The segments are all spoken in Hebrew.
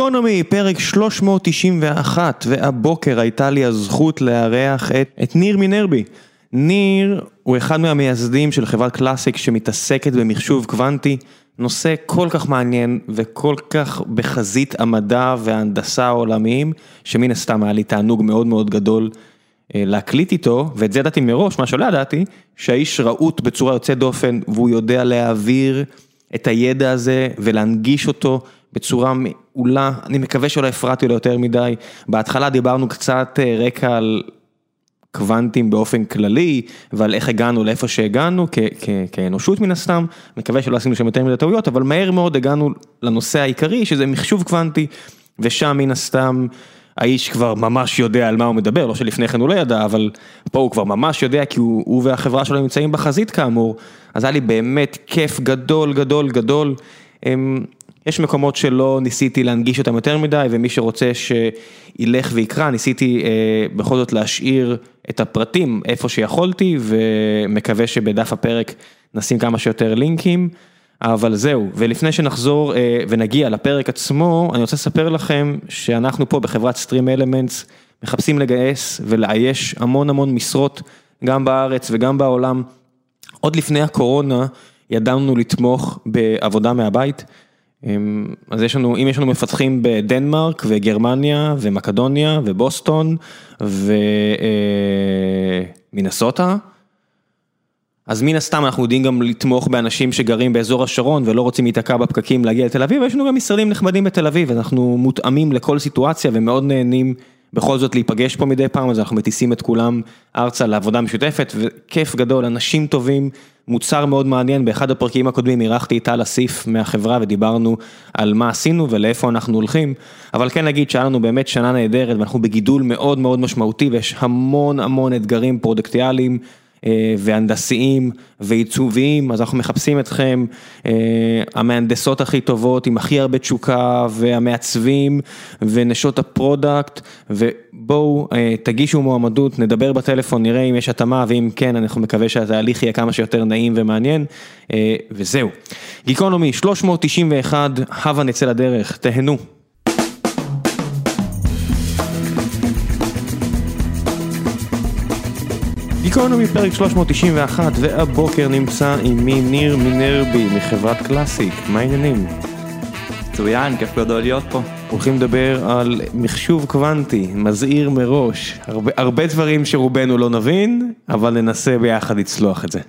גיקונומי, פרק 391, והבוקר הייתה לי הזכות לארח את, את ניר מינרבי. ניר הוא אחד מהמייסדים של חברת קלאסיק שמתעסקת במחשוב קוונטי, נושא כל כך מעניין וכל כך בחזית המדע וההנדסה העולמיים, שמן הסתם היה לי תענוג מאוד מאוד גדול אה, להקליט איתו, ואת זה ידעתי מראש, מה שלא ידעתי, שהאיש רהוט בצורה יוצאת דופן, והוא יודע להעביר את הידע הזה ולהנגיש אותו בצורה מעולה, אני מקווה שלא הפרעתי לו יותר מדי, בהתחלה דיברנו קצת אה, רקע על קוונטים באופן כללי, ועל איך הגענו לאיפה שהגענו כאנושות מן הסתם, מקווה שלא עשינו שם יותר מדי טעויות, אבל מהר מאוד הגענו לנושא העיקרי שזה מחשוב קוונטי, ושם מן הסתם האיש כבר ממש יודע על מה הוא מדבר, לא שלפני כן הוא לא ידע, אבל פה הוא כבר ממש יודע כי הוא, הוא והחברה שלו נמצאים בחזית כאמור, אז היה לי באמת כיף גדול גדול גדול. הם, יש מקומות שלא ניסיתי להנגיש אותם יותר מדי, ומי שרוצה שילך ויקרא, ניסיתי אה, בכל זאת להשאיר את הפרטים איפה שיכולתי, ומקווה שבדף הפרק נשים כמה שיותר לינקים, אבל זהו, ולפני שנחזור אה, ונגיע לפרק עצמו, אני רוצה לספר לכם שאנחנו פה בחברת Stream Elements מחפשים לגייס ולאייש המון המון משרות, גם בארץ וגם בעולם. עוד לפני הקורונה ידענו לתמוך בעבודה מהבית. אז יש לנו, אם יש לנו מפתחים בדנמרק וגרמניה ומקדוניה ובוסטון ומינסוטה, אז מן הסתם אנחנו יודעים גם לתמוך באנשים שגרים באזור השרון ולא רוצים להיתקע בפקקים להגיע לתל אביב, ויש לנו גם משרדים נחמדים בתל אביב, אנחנו מותאמים לכל סיטואציה ומאוד נהנים בכל זאת להיפגש פה מדי פעם, אז אנחנו מטיסים את כולם ארצה לעבודה משותפת, וכיף גדול, אנשים טובים, מוצר מאוד מעניין, באחד הפרקים הקודמים אירחתי את טל אסיף מהחברה ודיברנו על מה עשינו ולאיפה אנחנו הולכים, אבל כן נגיד שהיה לנו באמת שנה נהדרת ואנחנו בגידול מאוד מאוד משמעותי ויש המון המון אתגרים פרודקטיאליים. אה, והנדסיים ועיצוביים, אז אנחנו מחפשים אתכם, אה, המהנדסות הכי טובות עם הכי הרבה תשוקה והמעצבים ונשות ה product ובואו אה, תגישו מועמדות, נדבר בטלפון, נראה אם יש התאמה ואם כן, אנחנו מקווה שהתהליך יהיה כמה שיותר נעים ומעניין וזהו. גיקונומי 391, הבה נצא לדרך, תהנו. גיקונומי פרק 391 והבוקר נמצא עימי ניר מינרבי מחברת קלאסיק, מה העניינים? מצוין, כיף גדול להיות פה. הולכים לדבר על מחשוב קוונטי, מזהיר מראש, הרבה, הרבה דברים שרובנו לא נבין, אבל ננסה ביחד לצלוח את זה.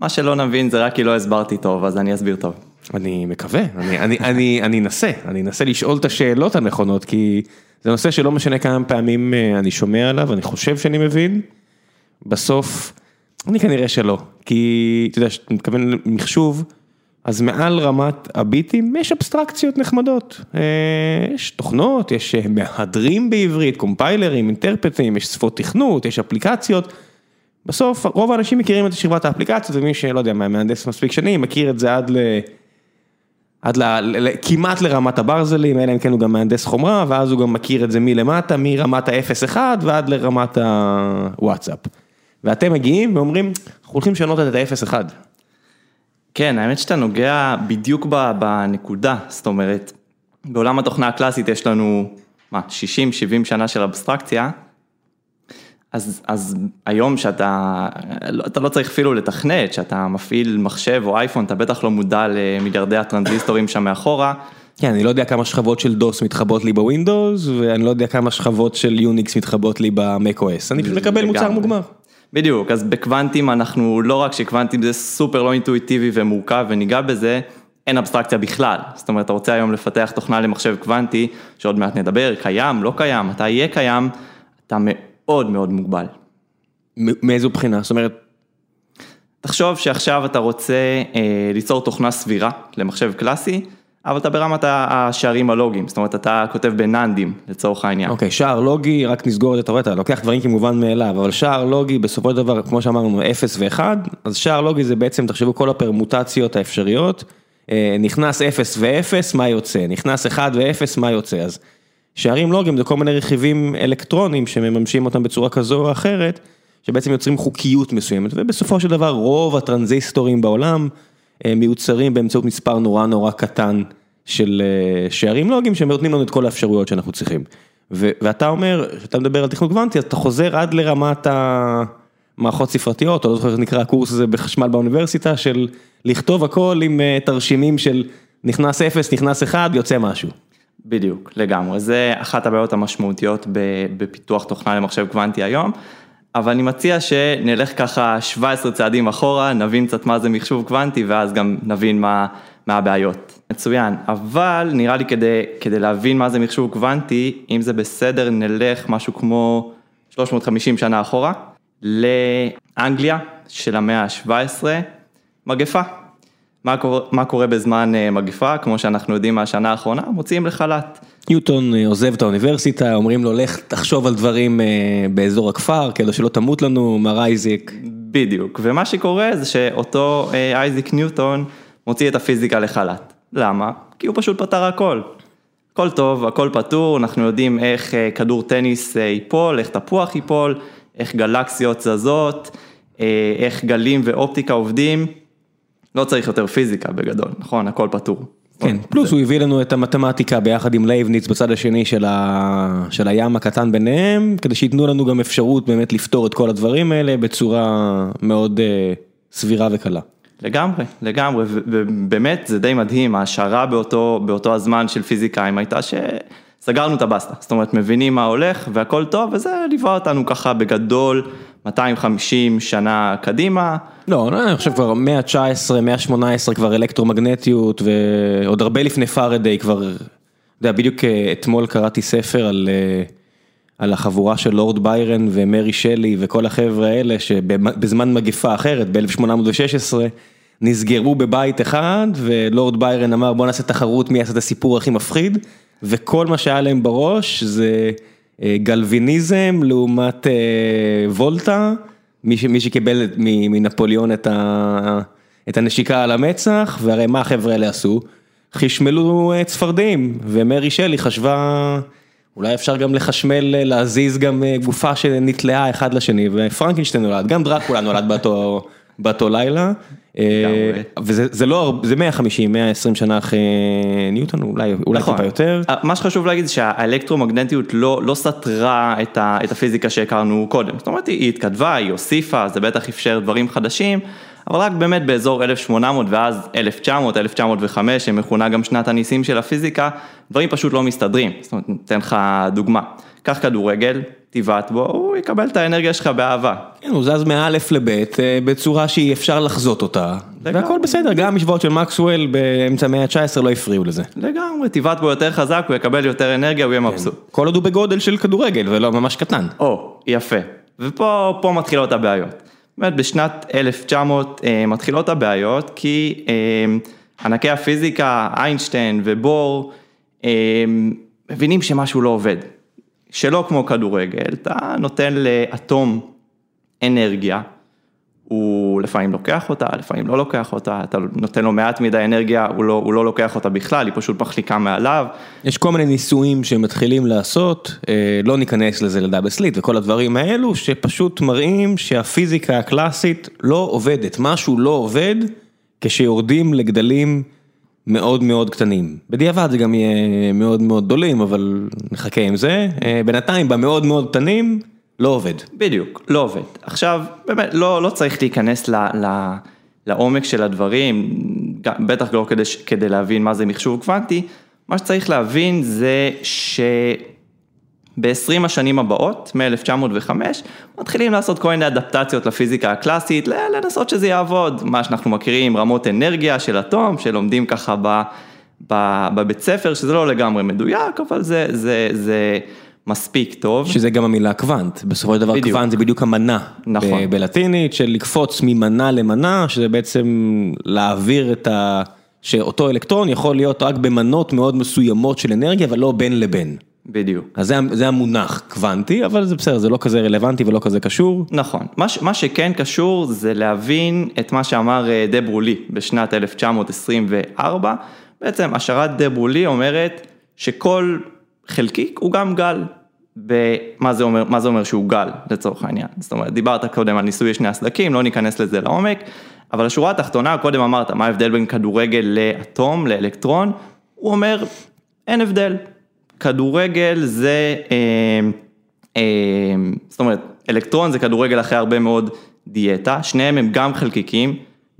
מה שלא נבין זה רק כי לא הסברתי טוב, אז אני אסביר טוב. אני מקווה, אני, אני, אני, אני אנסה, אני אנסה לשאול את השאלות הנכונות, כי זה נושא שלא משנה כמה פעמים אה, אני שומע עליו, אני חושב שאני מבין. בסוף, אני כנראה שלא, כי אתה יודע, כשאתה מתכוון למחשוב, אז מעל רמת הביטים יש אבסטרקציות נחמדות, אה, יש תוכנות, יש אה, מהדרים בעברית, קומפיילרים, אינטרפטים, יש שפות תכנות, יש אפליקציות. בסוף רוב האנשים מכירים את שכבת האפליקציות ומי שלא יודע מה מהנדס מספיק שנים מכיר את זה עד ל... עד ל... ל... כמעט לרמת הברזלים, אלא אם כן הוא גם מהנדס חומרה ואז הוא גם מכיר את זה מלמטה, מרמת ה-0-1 ועד לרמת הוואטסאפ. ואתם מגיעים ואומרים, אנחנו הולכים לשנות את ה-0-1. כן, האמת שאתה נוגע בדיוק בנקודה, זאת אומרת, בעולם התוכנה הקלאסית יש לנו, מה, 60-70 שנה של אבסטרקציה, אז, אז היום שאתה, לא, אתה לא צריך אפילו לתכנת, שאתה מפעיל מחשב או אייפון, אתה בטח לא מודע למיליארדי הטרנזיסטורים שם מאחורה. כן, אני לא יודע כמה שכבות של דוס מתחבות לי בווינדוס, ואני לא יודע כמה שכבות של יוניקס מתחבות לי במק אס, אני פשוט מקבל מוצר מוגמר. בדיוק, אז בקוונטים אנחנו, לא רק שקוונטים זה סופר לא אינטואיטיבי ומורכב וניגע בזה, אין אבסטרקציה בכלל. זאת אומרת, אתה רוצה היום לפתח תוכנה למחשב קוונטי, שעוד מעט נדבר, קיים, לא קיים, מתי יהיה קיים, אתה מאוד מאוד מוגבל. מאיזו בחינה? זאת אומרת... תחשוב שעכשיו אתה רוצה אה, ליצור תוכנה סבירה למחשב קלאסי, אבל אתה ברמת השערים הלוגיים, זאת אומרת אתה כותב בננדים לצורך העניין. אוקיי, שער לוגי, רק נסגור את זה, אתה רואה, אתה לוקח דברים כמובן מאליו, אבל שער לוגי בסופו של דבר, כמו שאמרנו, 0 ו-1, אז שער לוגי זה בעצם, תחשבו כל הפרמוטציות האפשריות, אה, נכנס 0 ו-0, מה יוצא, נכנס 1 ו-0, מה יוצא, אז שערים לוגיים זה כל מיני רכיבים אלקטרונים שמממשים אותם בצורה כזו או אחרת, שבעצם יוצרים חוקיות מסוימת, ובסופו של דבר רוב הטרנזיסטורים בעולם, מיוצרים באמצעות מספר נורא נורא קטן של אה, שערים לוגיים שנותנים לנו את כל האפשרויות שאנחנו צריכים. ו- ואתה אומר, כשאתה מדבר על תכנות קוונטי, אתה חוזר עד לרמת המערכות ספרתיות, או לא זוכר איך נקרא הקורס הזה בחשמל באוניברסיטה, של לכתוב הכל עם אה, תרשימים של נכנס אפס, נכנס אחד, יוצא משהו. בדיוק, לגמרי. זה אחת הבעיות המשמעותיות בפיתוח תוכנה למחשב קוונטי היום. אבל אני מציע שנלך ככה 17 צעדים אחורה, נבין קצת מה זה מחשוב קוונטי ואז גם נבין מה, מה הבעיות. מצוין, אבל נראה לי כדי, כדי להבין מה זה מחשוב קוונטי, אם זה בסדר נלך משהו כמו 350 שנה אחורה, לאנגליה של המאה ה-17, מגפה. מה קורה, מה קורה בזמן אה, מגפה, כמו שאנחנו יודעים מהשנה האחרונה, מוציאים לחל"ת. ניוטון אה, עוזב את האוניברסיטה, אומרים לו לך תחשוב על דברים אה, באזור הכפר, כדי שלא תמות לנו, מר אייזיק. בדיוק, ומה שקורה זה שאותו אייזיק ניוטון מוציא את הפיזיקה לחל"ת. למה? כי הוא פשוט פתר הכל. הכל טוב, הכל פתור, אנחנו יודעים איך כדור טניס ייפול, איך תפוח ייפול, איך גלקסיות זזות, איך גלים ואופטיקה עובדים. לא צריך יותר פיזיקה בגדול, נכון? הכל פתור. כן, פלוס הוא הביא לנו את המתמטיקה ביחד עם לייבניץ בצד השני של, ה... של הים הקטן ביניהם, כדי שייתנו לנו גם אפשרות באמת לפתור את כל הדברים האלה בצורה מאוד uh, סבירה וקלה. לגמרי, לגמרי, ובאמת זה די מדהים, ההשערה באותו, באותו הזמן של פיזיקאים הייתה שסגרנו את הבסטה, זאת אומרת מבינים מה הולך והכל טוב, וזה ליווה אותנו ככה בגדול 250 שנה קדימה. לא, לא, אני חושב כבר מאה ה-19, מאה ה-18 כבר אלקטרומגנטיות ועוד הרבה לפני פארדיי כבר, אתה יודע, בדיוק אה, אתמול קראתי ספר על, אה, על החבורה של לורד ביירן ומרי שלי וכל החבר'ה האלה שבזמן מגפה אחרת ב-1816 נסגרו בבית אחד ולורד ביירן אמר בוא נעשה תחרות מי יעשה את הסיפור הכי מפחיד וכל מה שהיה להם בראש זה גלוויניזם לעומת וולטה. מי מי שקיבל מנפוליאון את הנשיקה על המצח, והרי מה החבר'ה האלה עשו? חשמלו אה, צפרדעים, ומרי שלי חשבה, אולי אפשר גם לחשמל, אה, להזיז גם אה, גופה שנתלעה אחד לשני, ופרנקנשטיין נולד, גם דרקולה נולד באותו, באותו לילה. אה, וזה לא, זה 150, 120 שנה אחרי ניוטון, אולי אולי נכון. טיפה יותר. אה, מה שחשוב להגיד זה שהאלקטרומגנטיות לא לא סתרה את את הפיזיקה שהכרנו קודם, זאת אומרת היא התכתבה, היא הוסיפה, זה בטח אפשר דברים חדשים, אבל רק באמת באזור 1800 ואז 1900, 1905, שמכונה גם שנת הניסים של הפיזיקה, דברים פשוט לא מסתדרים, זאת אומרת, ניתן לך דוגמה, קח כדורגל, תבעט בו, הוא יקבל את האנרגיה שלך באהבה. כן, הוא זז מא' לב' אה, בצורה שאי אפשר לחזות אותה, והכל בסדר, גם המשוואות של מקסוול באמצע המאה ה-19 לא הפריעו לזה. לגמרי, תבעט בו יותר חזק, הוא יקבל יותר אנרגיה, הוא יהיה כן. מבסוט. כל עוד הוא בגודל של כדורגל ולא ממש קטן. או, יפה. ופה מתחילות הבעיות. באמת בשנת 1900 אה, מתחילות הבעיות, כי אה, ענקי הפיזיקה, איינשטיין ובור, מבינים שמשהו לא עובד. שלא כמו כדורגל, אתה נותן לאטום אנרגיה, הוא לפעמים לוקח אותה, לפעמים לא לוקח אותה, אתה נותן לו מעט מדי אנרגיה, הוא לא, הוא לא לוקח אותה בכלל, היא פשוט מחליקה מעליו. יש כל מיני ניסויים שמתחילים לעשות, אה, לא ניכנס לזה לדאבל סליט וכל הדברים האלו, שפשוט מראים שהפיזיקה הקלאסית לא עובדת, משהו לא עובד כשיורדים לגדלים מאוד מאוד קטנים. בדיעבד זה גם יהיה מאוד מאוד גדולים, אבל נחכה עם זה. אה, בינתיים במאוד מאוד קטנים, לא עובד. בדיוק, לא עובד. עכשיו, באמת, לא, לא צריך להיכנס ל, ל, לעומק של הדברים, בטח לא כדי, כדי להבין מה זה מחשוב קוונטי, מה שצריך להבין זה ש... ב-20 השנים הבאות, מ-1905, מתחילים לעשות כל מיני אדפטציות לפיזיקה הקלאסית, לנסות שזה יעבוד, מה שאנחנו מכירים, רמות אנרגיה של אטום, שלומדים ככה ב, ב, בבית ספר, שזה לא לגמרי מדויק, אבל זה, זה, זה מספיק טוב. שזה גם המילה קוונט, בסופו של דבר בדיוק. קוונט זה בדיוק המנה, נכון. בלטינית, של לקפוץ ממנה למנה, שזה בעצם להעביר את ה... שאותו אלקטרון יכול להיות רק במנות מאוד מסוימות של אנרגיה, אבל לא בין לבין. בדיוק. אז זה זה המונח קוונטי, אבל זה בסדר, זה לא כזה רלוונטי ולא כזה קשור. נכון, מה מה שכן קשור זה להבין את מה שאמר אה, דה ברולי בשנת 1924, בעצם השערת דה ברולי אומרת שכל חלקיק הוא גם גל. במה זה אומר, מה זה אומר שהוא גל לצורך העניין, זאת אומרת דיברת קודם על ניסוי שני הסדקים, לא ניכנס לזה לעומק, אבל השורה התחתונה, קודם אמרת מה ההבדל בין כדורגל לאטום, לאלקטרון, הוא אומר, אין הבדל, כדורגל זה, אה, אה, זאת אומרת, אלקטרון זה כדורגל אחרי הרבה מאוד דיאטה, שניהם הם גם חלקיקים,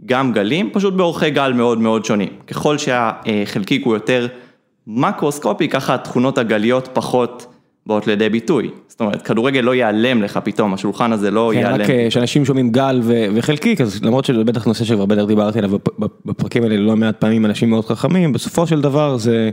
גם גלים, פשוט באורכי גל מאוד מאוד שונים. ככל שהחלקיק הוא יותר מקרוסקופי, ככה התכונות הגליות פחות באות לידי ביטוי. זאת אומרת, כדורגל לא ייעלם לך פתאום, השולחן הזה לא כן, ייעלם. רק אה, כשאנשים שומעים גל ו- וחלקיק, אז למרות שזה בטח נושא שכבר בטח דיברתי עליו בפ- בפ- בפרקים האלה לא מעט פעמים, אנשים מאוד חכמים, בסופו של דבר זה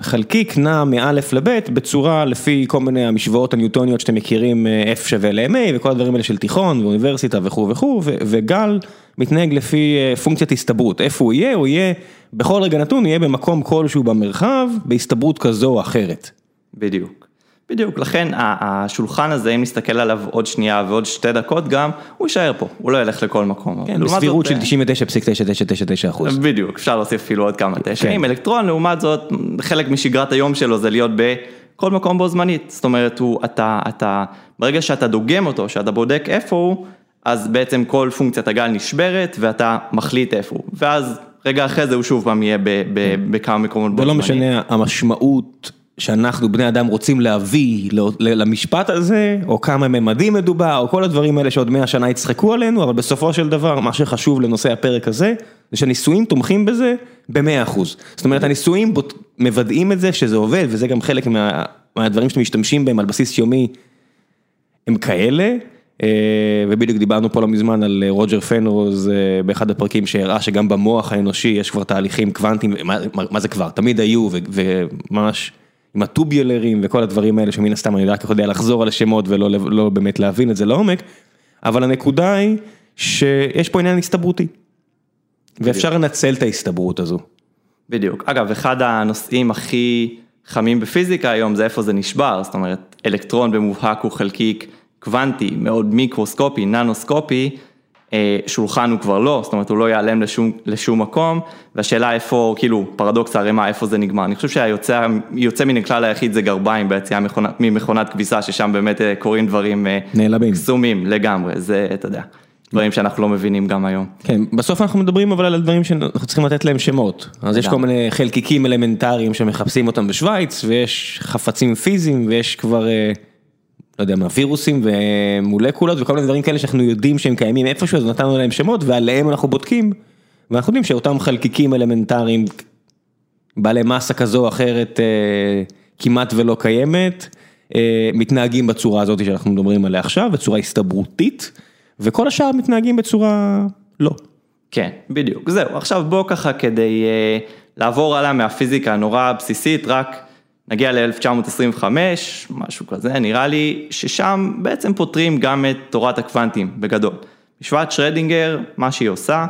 חלקיק נע מאלף לבית בצורה לפי כל מיני המשוואות הניוטוניות שאתם מכירים, אה, F שווה ל-MA וכל הדברים האלה של תיכון ואוניברסיטה וכו' וכו', וגל מתנהג לפי אה, פונקציית הסתברות, איפה הוא יהיה, הוא יהיה, בכל רגע נתון יהיה במקום כלשהו במרחב, בהסתברות כזו או אחרת. בדיוק. בדיוק, לכן השולחן הזה, אם נסתכל עליו עוד שנייה ועוד שתי דקות גם, הוא יישאר פה, הוא לא ילך לכל מקום. כן, בסבירות זאת, של 99.9999 אחוז. בדיוק, אפשר להוסיף אפילו עוד כמה תשעים. כן. אלקטרון, לעומת זאת, חלק משגרת היום שלו זה להיות בכל מקום בו זמנית. זאת אומרת, הוא, אתה, אתה, ברגע שאתה דוגם אותו, שאתה בודק איפה הוא, אז בעצם כל פונקציית הגל נשברת ואתה מחליט איפה הוא. ואז רגע אחרי זה הוא שוב פעם יהיה ב, בכמה מקומות בו ולא זמנית. משנה המשמעות שאנחנו בני אדם רוצים להביא למשפט הזה, או כמה ממדים מדובר, או כל הדברים האלה שעוד מאה שנה יצחקו עלינו, אבל בסופו של דבר מה שחשוב לנושא הפרק הזה, זה שהניסויים תומכים בזה במאה אחוז. זאת אומרת הניסויים מוודאים את זה שזה עובד, וזה גם חלק מה, מהדברים שאתם משתמשים בהם על בסיס יומי, הם כאלה. אה, ובדיוק דיברנו פה לא מזמן על אה, רוג'ר פנרוז אה, באחד הפרקים שהראה שגם במוח האנושי יש כבר תהליכים קוונטיים, מה, מה, זה כבר, תמיד היו וממש עם הטוביולרים וכל הדברים האלה שמן הסתם אני רק יודע לחזור על השמות ולא לא באמת להבין את זה לעומק, אבל הנקודה היא שיש פה עניין הסתברותי. ואפשר לנצל את ההסתברות הזו. בדיוק. אגב, אחד הנושאים הכי חמים בפיזיקה היום זה איפה זה נשבר, זאת אומרת, אלקטרון במובהק הוא חלקיק קוונטי, מאוד מיקרוסקופי, ננוסקופי, שולחן הוא כבר לא, זאת אומרת, הוא לא ייעלם לשום, לשום מקום, והשאלה איפה, כאילו, פרדוקס הערימה, איפה זה נגמר. אני חושב שהיוצא יוצא מן הכלל היחיד זה גרביים ביציאה מכונת- ממכונת כביסה, ששם באמת אה, קורים דברים אה, נעלמים. קסומים לגמרי, זה, אתה יודע, דברים שאנחנו לא מבינים גם היום. כן, בסוף אנחנו מדברים אבל על הדברים שאנחנו צריכים לתת להם שמות. אז יש כל מיני חלקיקים אלמנטריים שמחפשים אותם בשוויץ, ויש חפצים פיזיים, ויש כבר, אה, לא יודע מה, וירוסים ומולקולות וכל מיני דברים כאלה שאנחנו יודעים שהם קיימים איפשהו, אז נתנו להם שמות ועליהם אנחנו בודקים. ואנחנו יודעים שאותם חלקיקים אלמנטריים, בעלי מסה כזו או אחרת, אה, כמעט ולא קיימת, אה, מתנהגים בצורה הזאת שאנחנו מדברים עליה עכשיו, בצורה הסתברותית, וכל השאר מתנהגים בצורה לא. כן, בדיוק, זהו, עכשיו בוא ככה כדי uh, לעבור הלאה מהפיזיקה הנורא הבסיסית, רק נגיע ל-1925, משהו כזה, נראה לי ששם בעצם פותרים גם את תורת הקוונטים בגדול. משוואת שרדינגר, מה שהיא עושה,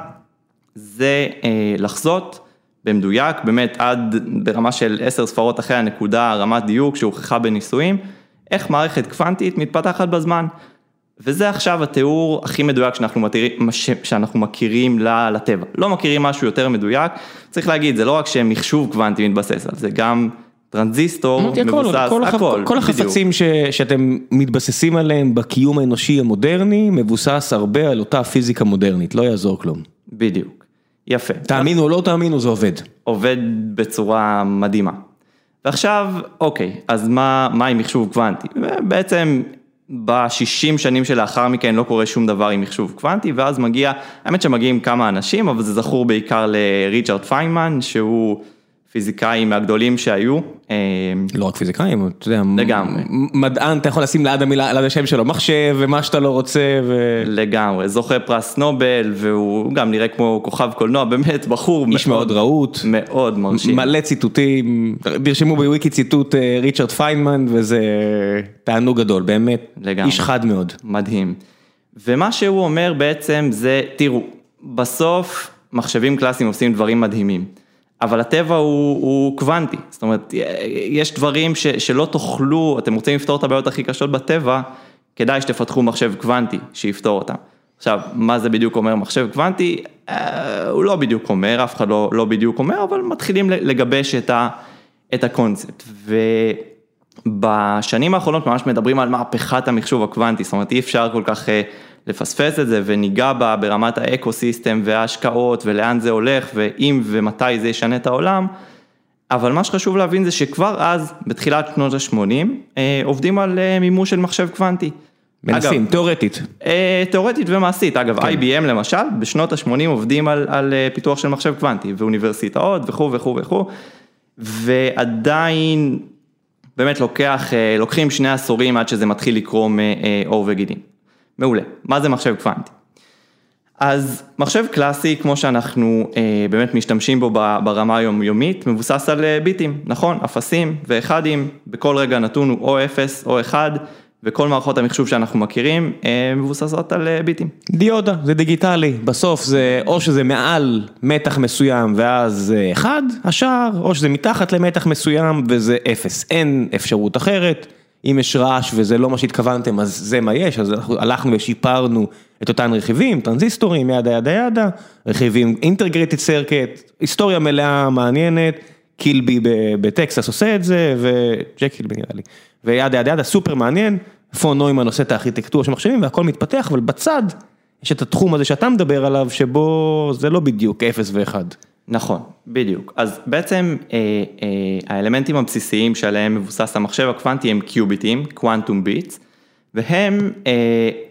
זה uh, לחזות במדויק, באמת עד ברמה של עשר ספרות אחרי הנקודה, רמת דיוק שהוכחה בניסויים, איך מערכת קוונטית מתפתחת בזמן. וזה עכשיו התיאור הכי מדויק שאנחנו, מתירים, שאנחנו מכירים לטבע. לא מכירים משהו יותר מדויק, צריך להגיד, זה לא רק שמחשוב קוונטי מתבסס על זה, גם טרנזיסטור אמרתי הכל, מבוסס, כל, הח- הכל, כל. החפצים ש, שאתם מתבססים עליהם בקיום האנושי המודרני, מבוסס הרבה על אותה פיזיקה מודרנית, לא יעזור כלום. בדיוק, יפה. תאמינו או לא תאמינו, זה עובד. עובד בצורה מדהימה. ועכשיו, אוקיי, אז מה, מה עם מחשוב קוונטי? בעצם ב-60 שנים שלאחר מכן לא קורה שום דבר עם מחשוב קוונטי, ואז מגיע, האמת שמגיעים כמה אנשים, אבל זה זכור בעיקר לריצ'רד פיינמן, שהוא פיזיקאי מהגדולים שהיו. אה, לא רק פיזיקאים, אתה יודע, לגמרי. מדען, אתה יכול לשים ליד המילה, ליד השם שלו מחשב ומה שאתה לא רוצה, ו... לגמרי, זוכה פרס נובל, והוא גם נראה כמו כוכב קולנוע, באמת בחור איש מאוד רהוט, מאוד מרשים. מלא ציטוטים, תרשמו בוויקי ציטוט אה, ריצ'רד פיינמן וזה תענוג גדול, באמת, לגמרי. איש חד מאוד. מדהים. ומה שהוא אומר בעצם זה, תראו, בסוף מחשבים קלאסיים עושים דברים מדהימים, אבל הטבע הוא, הוא קוונטי, זאת אומרת, יש דברים ש, שלא תוכלו, אתם רוצים לפתור את הבעיות הכי קשות בטבע, כדאי שתפתחו מחשב קוונטי שיפתור אותם. עכשיו, מה זה בדיוק אומר מחשב קוונטי? אה, הוא לא בדיוק אומר, אף אחד לא, לא בדיוק אומר, אבל מתחילים לגבש את, ה, את הקונספט. ובשנים האחרונות ממש מדברים על מהפכת המחשוב הקוונטי, זאת אומרת אי אפשר כל כך אה, לפספס את זה וניגע בה ברמת האקו סיסטם וההשקעות ולאן זה הולך ואם ומתי זה ישנה את העולם, אבל מה שחשוב להבין זה שכבר אז, בתחילת שנות ה-80, עובדים על מימוש של מחשב קוונטי. מנסים, אגב, תיאורטית. אה, תיאורטית ומעשית, אגב כן. IBM למשל, בשנות ה-80 עובדים על, על פיתוח של מחשב קוונטי, ואוניברסיטאות וכו' וכו' וכו', ועדיין באמת לוקח, לוקחים שני עשורים עד שזה מתחיל לקרום עור וגידים. מעולה, מה זה מחשב קוונטי? אז מחשב קלאסי, כמו שאנחנו אה, באמת משתמשים בו ברמה היומיומית, מבוסס על אה, ביטים, נכון, אפסים ואחדים, בכל רגע נתון הוא או אפס או אחד, וכל מערכות המחשוב שאנחנו מכירים אה, מבוססות על אה, ביטים. דיודה, זה דיגיטלי, בסוף זה או שזה מעל מתח מסוים ואז זה אחד, השער, או שזה מתחת למתח מסוים וזה אפס, אין אפשרות אחרת. אם יש רעש וזה לא מה שהתכוונתם, אז זה מה יש, אז הלכנו ושיפרנו את אותן רכיבים, טרנזיסטורים, yada yada yada, רכיבים integrated circuit, היסטוריה מלאה מעניינת, קילבי בטקסס עושה את זה, וג'ק קילבי נראה לי, ו yada yada yada, סופר מעניין, פון נוימן עושה את הארכיטקטורה של מחשבים והכל מתפתח, אבל בצד יש את התחום הזה שאתה מדבר עליו, שבו זה לא בדיוק 0 ו-1. נכון, בדיוק. אז בעצם אה, אה, האלמנטים הבסיסיים שעליהם מבוסס המחשב הקוונטי הם קיוביטים, קוונטום ביטס, והם אה,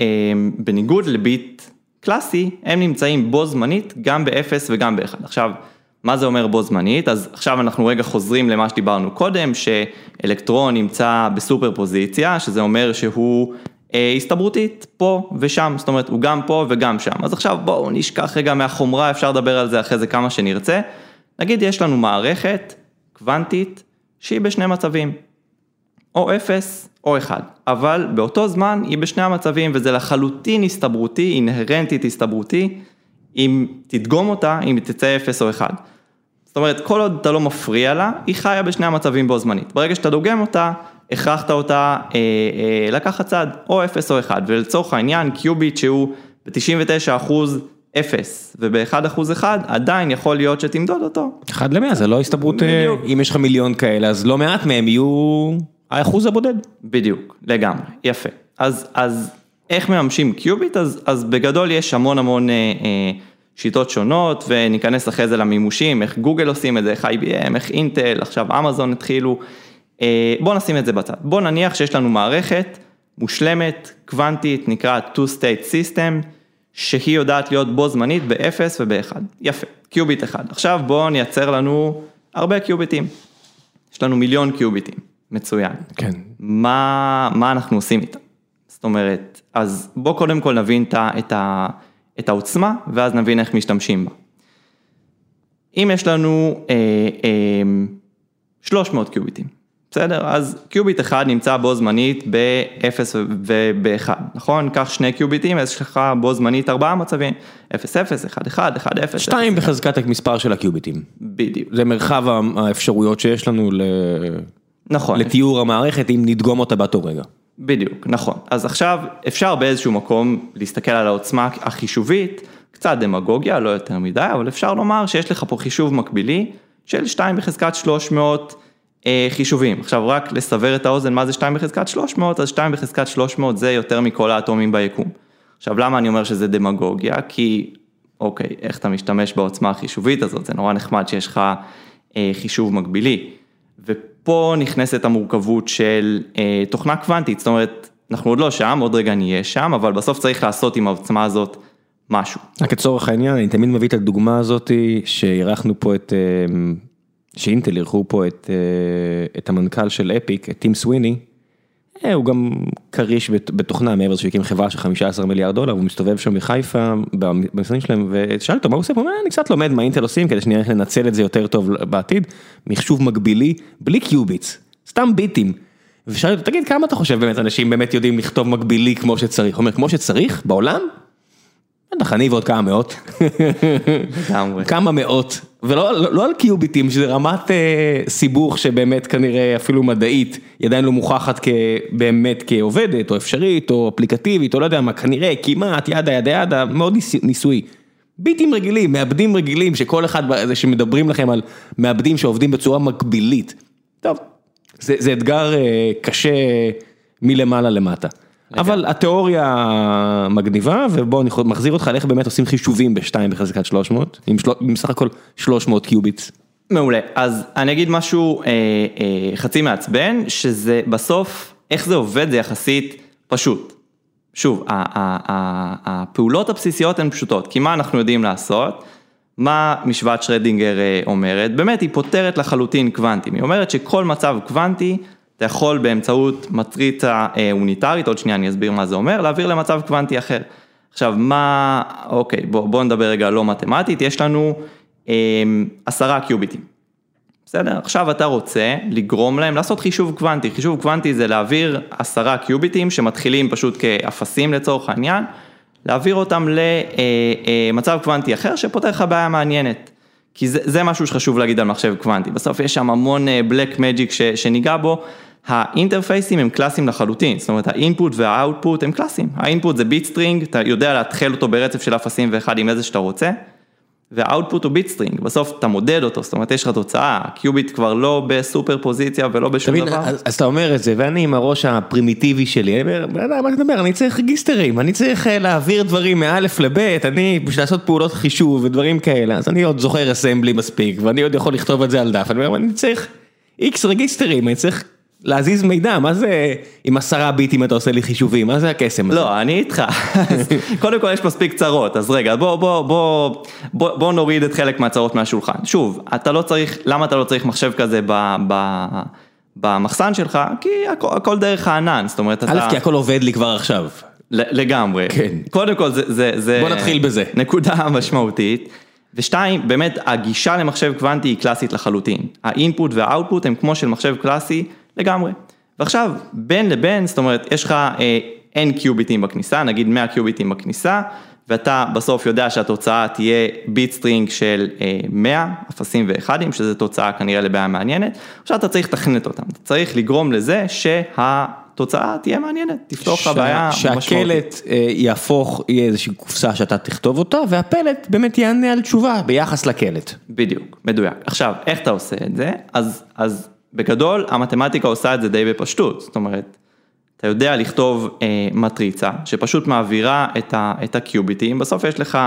אה, בניגוד לביט קלאסי, הם נמצאים בו זמנית גם ב-0 וגם ב-1. עכשיו, מה זה אומר בו זמנית? אז עכשיו אנחנו רגע חוזרים למה שדיברנו קודם, שאלקטרון נמצא בסופר פוזיציה, שזה אומר שהוא הסתברותית פה ושם, זאת אומרת הוא גם פה וגם שם. אז עכשיו בואו נשכח רגע מהחומרה, אפשר לדבר על זה אחרי זה כמה שנרצה. נגיד יש לנו מערכת קוונטית שהיא בשני מצבים, או 0 או 1, אבל באותו זמן היא בשני המצבים וזה לחלוטין הסתברותי, אינהרנטית הסתברותי, אם תדגום אותה, אם תצא 0 או 1. זאת אומרת, כל עוד אתה לא מפריע לה, היא חיה בשני המצבים בו זמנית. ברגע שאתה דוגם אותה, הכרחת אותה אה, אה, לקחת צד, או 0 או 1, ולצורך העניין קיוביט שהוא ב-99 אחוז 0 וב-1 אחוז 1, עדיין יכול להיות שתמדוד אותו. 1 ל-100 זה לא הסתברות, אה, אם יש לך מיליון כאלה, אז לא מעט מהם יהיו האחוז הבודד. בדיוק, לגמרי, יפה. אז, אז איך מממשים קיוביט? אז, אז בגדול יש המון המון אה, אה, שיטות שונות, וניכנס אחרי זה למימושים, איך גוגל עושים את זה, איך IBM, איך אינטל, עכשיו אמזון התחילו. אה, בוא נשים את זה בצד, בוא נניח שיש לנו מערכת מושלמת, קוונטית, נקרא two-state system, שהיא יודעת להיות בו זמנית ב-0 וב-1, יפה, קיוביט אחד. עכשיו בואו נייצר לנו הרבה קיוביטים, יש לנו מיליון קיוביטים, מצוין. כן. מה, מה אנחנו עושים איתם? זאת אומרת, אז בוא קודם כל נבין את, את, את העוצמה, ואז נבין איך משתמשים בה. אם יש לנו אה, אה, 300 קיוביטים, בסדר? אז קיוביט אחד נמצא בו זמנית ב-0 וב-1, נכון? קח שני קיוביטים, אז יש לך בו זמנית ארבעה מצבים, 0, 0, 1, 1, 1, 0. 2 בחזקת המספר של הקיוביטים. בדיוק. זה מרחב האפשרויות שיש לנו ל... נכון. לתיאור המערכת אם נדגום אותה באותו רגע. בדיוק, נכון. אז עכשיו אפשר באיזשהו מקום להסתכל על העוצמה החישובית, קצת דמגוגיה, לא יותר מדי, אבל אפשר לומר שיש לך פה חישוב מקבילי של 2 בחזקת 300. אה, חישובים. עכשיו רק לסבר את האוזן מה זה 2 בחזקת 300, אז 2 בחזקת 300 זה יותר מכל האטומים ביקום. עכשיו למה אני אומר שזה דמגוגיה? כי אוקיי, איך אתה משתמש בעוצמה החישובית הזאת, זה נורא נחמד שיש לך אה, חישוב מקבילי. ופה נכנסת המורכבות של אה, תוכנה קוונטית, זאת אומרת, אנחנו עוד לא שם, עוד רגע נהיה שם, אבל בסוף צריך לעשות עם העוצמה הזאת משהו. רק לצורך העניין, אני תמיד מביא את הדוגמה הזאת שאירחנו פה את... אה, שאינטל אירחו פה את אה, את המנכ"ל של אפיק, את טים סוויני, אה, הוא גם כריש בתוכנה מעבר שהוא הקים חברה של 15 מיליארד דולר, הוא מסתובב שם בחיפה במשרדים שלהם ושאלתי אותו מה הוא עושה, הוא אומר אני קצת לומד מה אינטל עושים כדי שנראה איך לנצל את זה יותר טוב בעתיד, מחשוב מקבילי, בלי קיוביטס, סתם ביטים. ושאלתי אותו תגיד כמה אתה חושב באמת אנשים באמת יודעים לכתוב מקבילי כמו שצריך, הוא אומר כמו שצריך? בעולם? בטח אני ועוד כמה מאות, כמה מאות, ולא לא, לא על קיוביטים, שזה רמת אה, סיבוך שבאמת כנראה אפילו מדעית, היא עדיין לא מוכחת באמת כעובדת, או אפשרית, או אפליקטיבית, או לא יודע מה, כנראה, כמעט, ידה ידה ידה, מאוד ניס, ניסוי. ביטים רגילים, מעבדים רגילים, שכל אחד, זה שמדברים לכם על מעבדים שעובדים בצורה מקבילית. טוב, זה, זה אתגר אה, קשה מלמעלה למטה. אבל התיאוריה מגניבה, ובוא אני מחזיר אותך על איך באמת עושים חישובים בשתיים בחזקת 300, עם, של... עם סך הכל 300 קיוביטס. מעולה, אז אני אגיד משהו אה, אה, חצי מעצבן, שזה בסוף, איך זה עובד זה יחסית פשוט. שוב, הפעולות הבסיסיות הן פשוטות, כי מה אנחנו יודעים לעשות? מה משוואת שרדינגר אה, אומרת? באמת היא פותרת לחלוטין קוונטים, היא אומרת שכל מצב קוונטי, אתה יכול באמצעות מטריצה אה, אוניטרית, עוד שנייה אני אסביר מה זה אומר, להעביר למצב קוונטי אחר. עכשיו מה, אוקיי, בואו בוא נדבר רגע לא מתמטית, יש לנו אה, עשרה קיוביטים. בסדר? עכשיו אתה רוצה לגרום להם לעשות חישוב קוונטי, חישוב קוונטי זה להעביר עשרה קיוביטים שמתחילים פשוט כאפסים לצורך העניין, להעביר אותם למצב אה, אה, קוונטי אחר שפותר לך בעיה מעניינת. כי זה, זה משהו שחשוב להגיד על מחשב קוונטי, בסוף יש שם המון אה, magic שניגע בו, האינטרפייסים הם קלאסיים לחלוטין, זאת אומרת ה input וה output הם קלאסיים, ה input זה bit string, אתה יודע להתחיל אותו ברצף של אפסים ואחד עם איזה שאתה רוצה. וה output הוא bit string, בסוף אתה מודד אותו, זאת אומרת יש לך תוצאה, qubit כבר לא בסופרפוזיציה ולא בשום דבר. אז, אז אתה אומר את זה, ואני עם הראש הפרימיטיבי שלי, אני אומר, בן אדם, מה אתה מדבר, אני צריך רגיסטרים, אני צריך אה, להעביר דברים מאלף לבית, אני בשביל לעשות פעולות חישוב ודברים כאלה, אז אני עוד זוכר אסמבלי מספיק, ואני עוד יכול לכתוב את זה על דף, אני אומר, אני צריך איקס רגיסטרים, אני צריך להזיז מידע, מה זה עם עשרה ביטים אתה עושה לי חישובים, מה זה הקסם הזה? לא, אני איתך, קודם כל יש מספיק צרות, אז רגע, בוא, בוא, בוא, בוא, בוא נוריד את חלק מהצרות מהשולחן. שוב, אתה לא צריך, למה אתה לא צריך מחשב כזה ב... ב במחסן שלך, כי הכל, הכל דרך הענן, זאת אומרת, אתה... א', כי הכל עובד לי כבר עכשיו. לגמרי. כן. קודם כל זה, זה, זה... בוא נתחיל בזה. נקודה משמעותית. ושתיים, באמת הגישה למחשב קוונטי היא קלאסית לחלוטין. ה input וה output הם כמו של מחשב קלאסי, לגמרי. ועכשיו, בין לבין, זאת אומרת, יש לך אה, n קיוביטים בכניסה, נגיד 100 קיוביטים בכניסה, ואתה בסוף יודע שהתוצאה תהיה bit string של אה, 100 אפסים ואחדים, שזו תוצאה כנראה לבעיה מעניינת, עכשיו אתה צריך לתכנת אותם, אתה צריך לגרום לזה שהתוצאה תהיה מעניינת, תפתור לך בעיה משמעותית. שהקלט אה, יהפוך, יהיה איזושהי קופסה שאתה תכתוב אותה, והפלט באמת יענה על תשובה ביחס לקלט. בדיוק, מדויק. עכשיו, איך אתה עושה את זה? אז, אז בגדול, המתמטיקה עושה את זה די בפשטות, זאת אומרת, אתה יודע לכתוב אה, מטריצה שפשוט מעבירה את, ה, את הקיוביטים, בסוף יש לך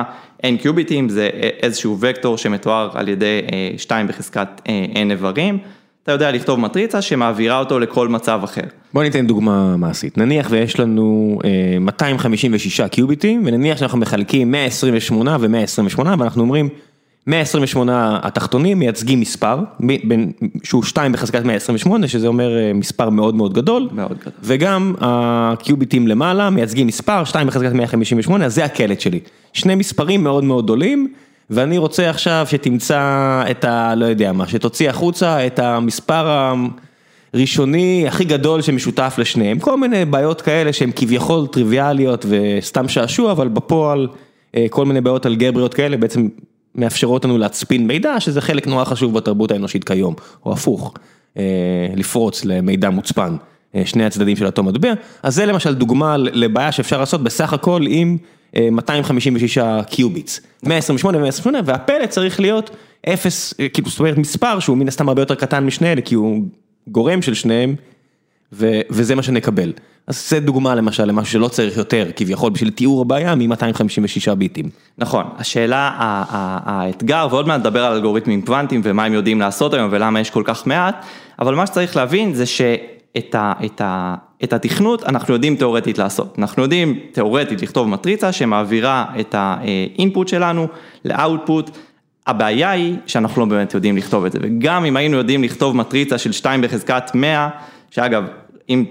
n קיוביטים, זה איזשהו וקטור שמתואר על ידי אה, 2 בחזקת אה, n איברים, אתה יודע לכתוב מטריצה שמעבירה אותו לכל מצב אחר. בוא ניתן דוגמה מעשית, נניח ויש לנו אה, 256 קיוביטים, ונניח שאנחנו מחלקים 128 ו-128 ואנחנו אומרים, 128 התחתונים מייצגים מספר, שהוא 2 בחזקת 128, שזה אומר אה, מספר מאוד מאוד גדול. מאוד גדול. וגם הקיוביטים למעלה מייצגים מספר, 2 בחזקת 158, אז זה הקלט שלי. שני מספרים מאוד מאוד גדולים, ואני רוצה עכשיו שתמצא את ה... לא יודע מה, שתוציא החוצה את המספר הראשוני הכי גדול שמשותף לשניהם. כל מיני בעיות כאלה שהן כביכול טריוויאליות וסתם שעשוע, אבל בפועל אה, כל מיני בעיות אלגבריות כאלה בעצם מאפשרות לנו להצפין מידע, שזה חלק נורא חשוב בתרבות האנושית כיום, או הפוך, אה, לפרוץ למידע מוצפן, אה, שני הצדדים של אותו מטבע, אז זה למשל דוגמה לבעיה שאפשר לעשות בסך הכל עם 256 קיוביטס, 128 ו-128, והפלט צריך להיות 0, כאילו זאת אומרת מספר שהוא מן הסתם הרבה יותר קטן משני אלה, כי הוא גורם של שניהם, וזה מה שנקבל. אז זה דוגמה למשל למשהו שלא צריך יותר כביכול בשביל תיאור הבעיה מ-256 ביטים. נכון, השאלה, האתגר, ועוד מעט נדבר על אלגוריתמים קוונטיים ומה הם יודעים לעשות היום ולמה יש כל כך מעט, אבל מה שצריך להבין זה שאת ה, את ה, את התכנות אנחנו יודעים תיאורטית לעשות. אנחנו יודעים תיאורטית לכתוב מטריצה שמעבירה את האינפוט שלנו לאוטפוט. הבעיה היא שאנחנו לא באמת יודעים לכתוב את זה, וגם אם היינו יודעים לכתוב מטריצה של 2 בחזקת 100, שאגב, אם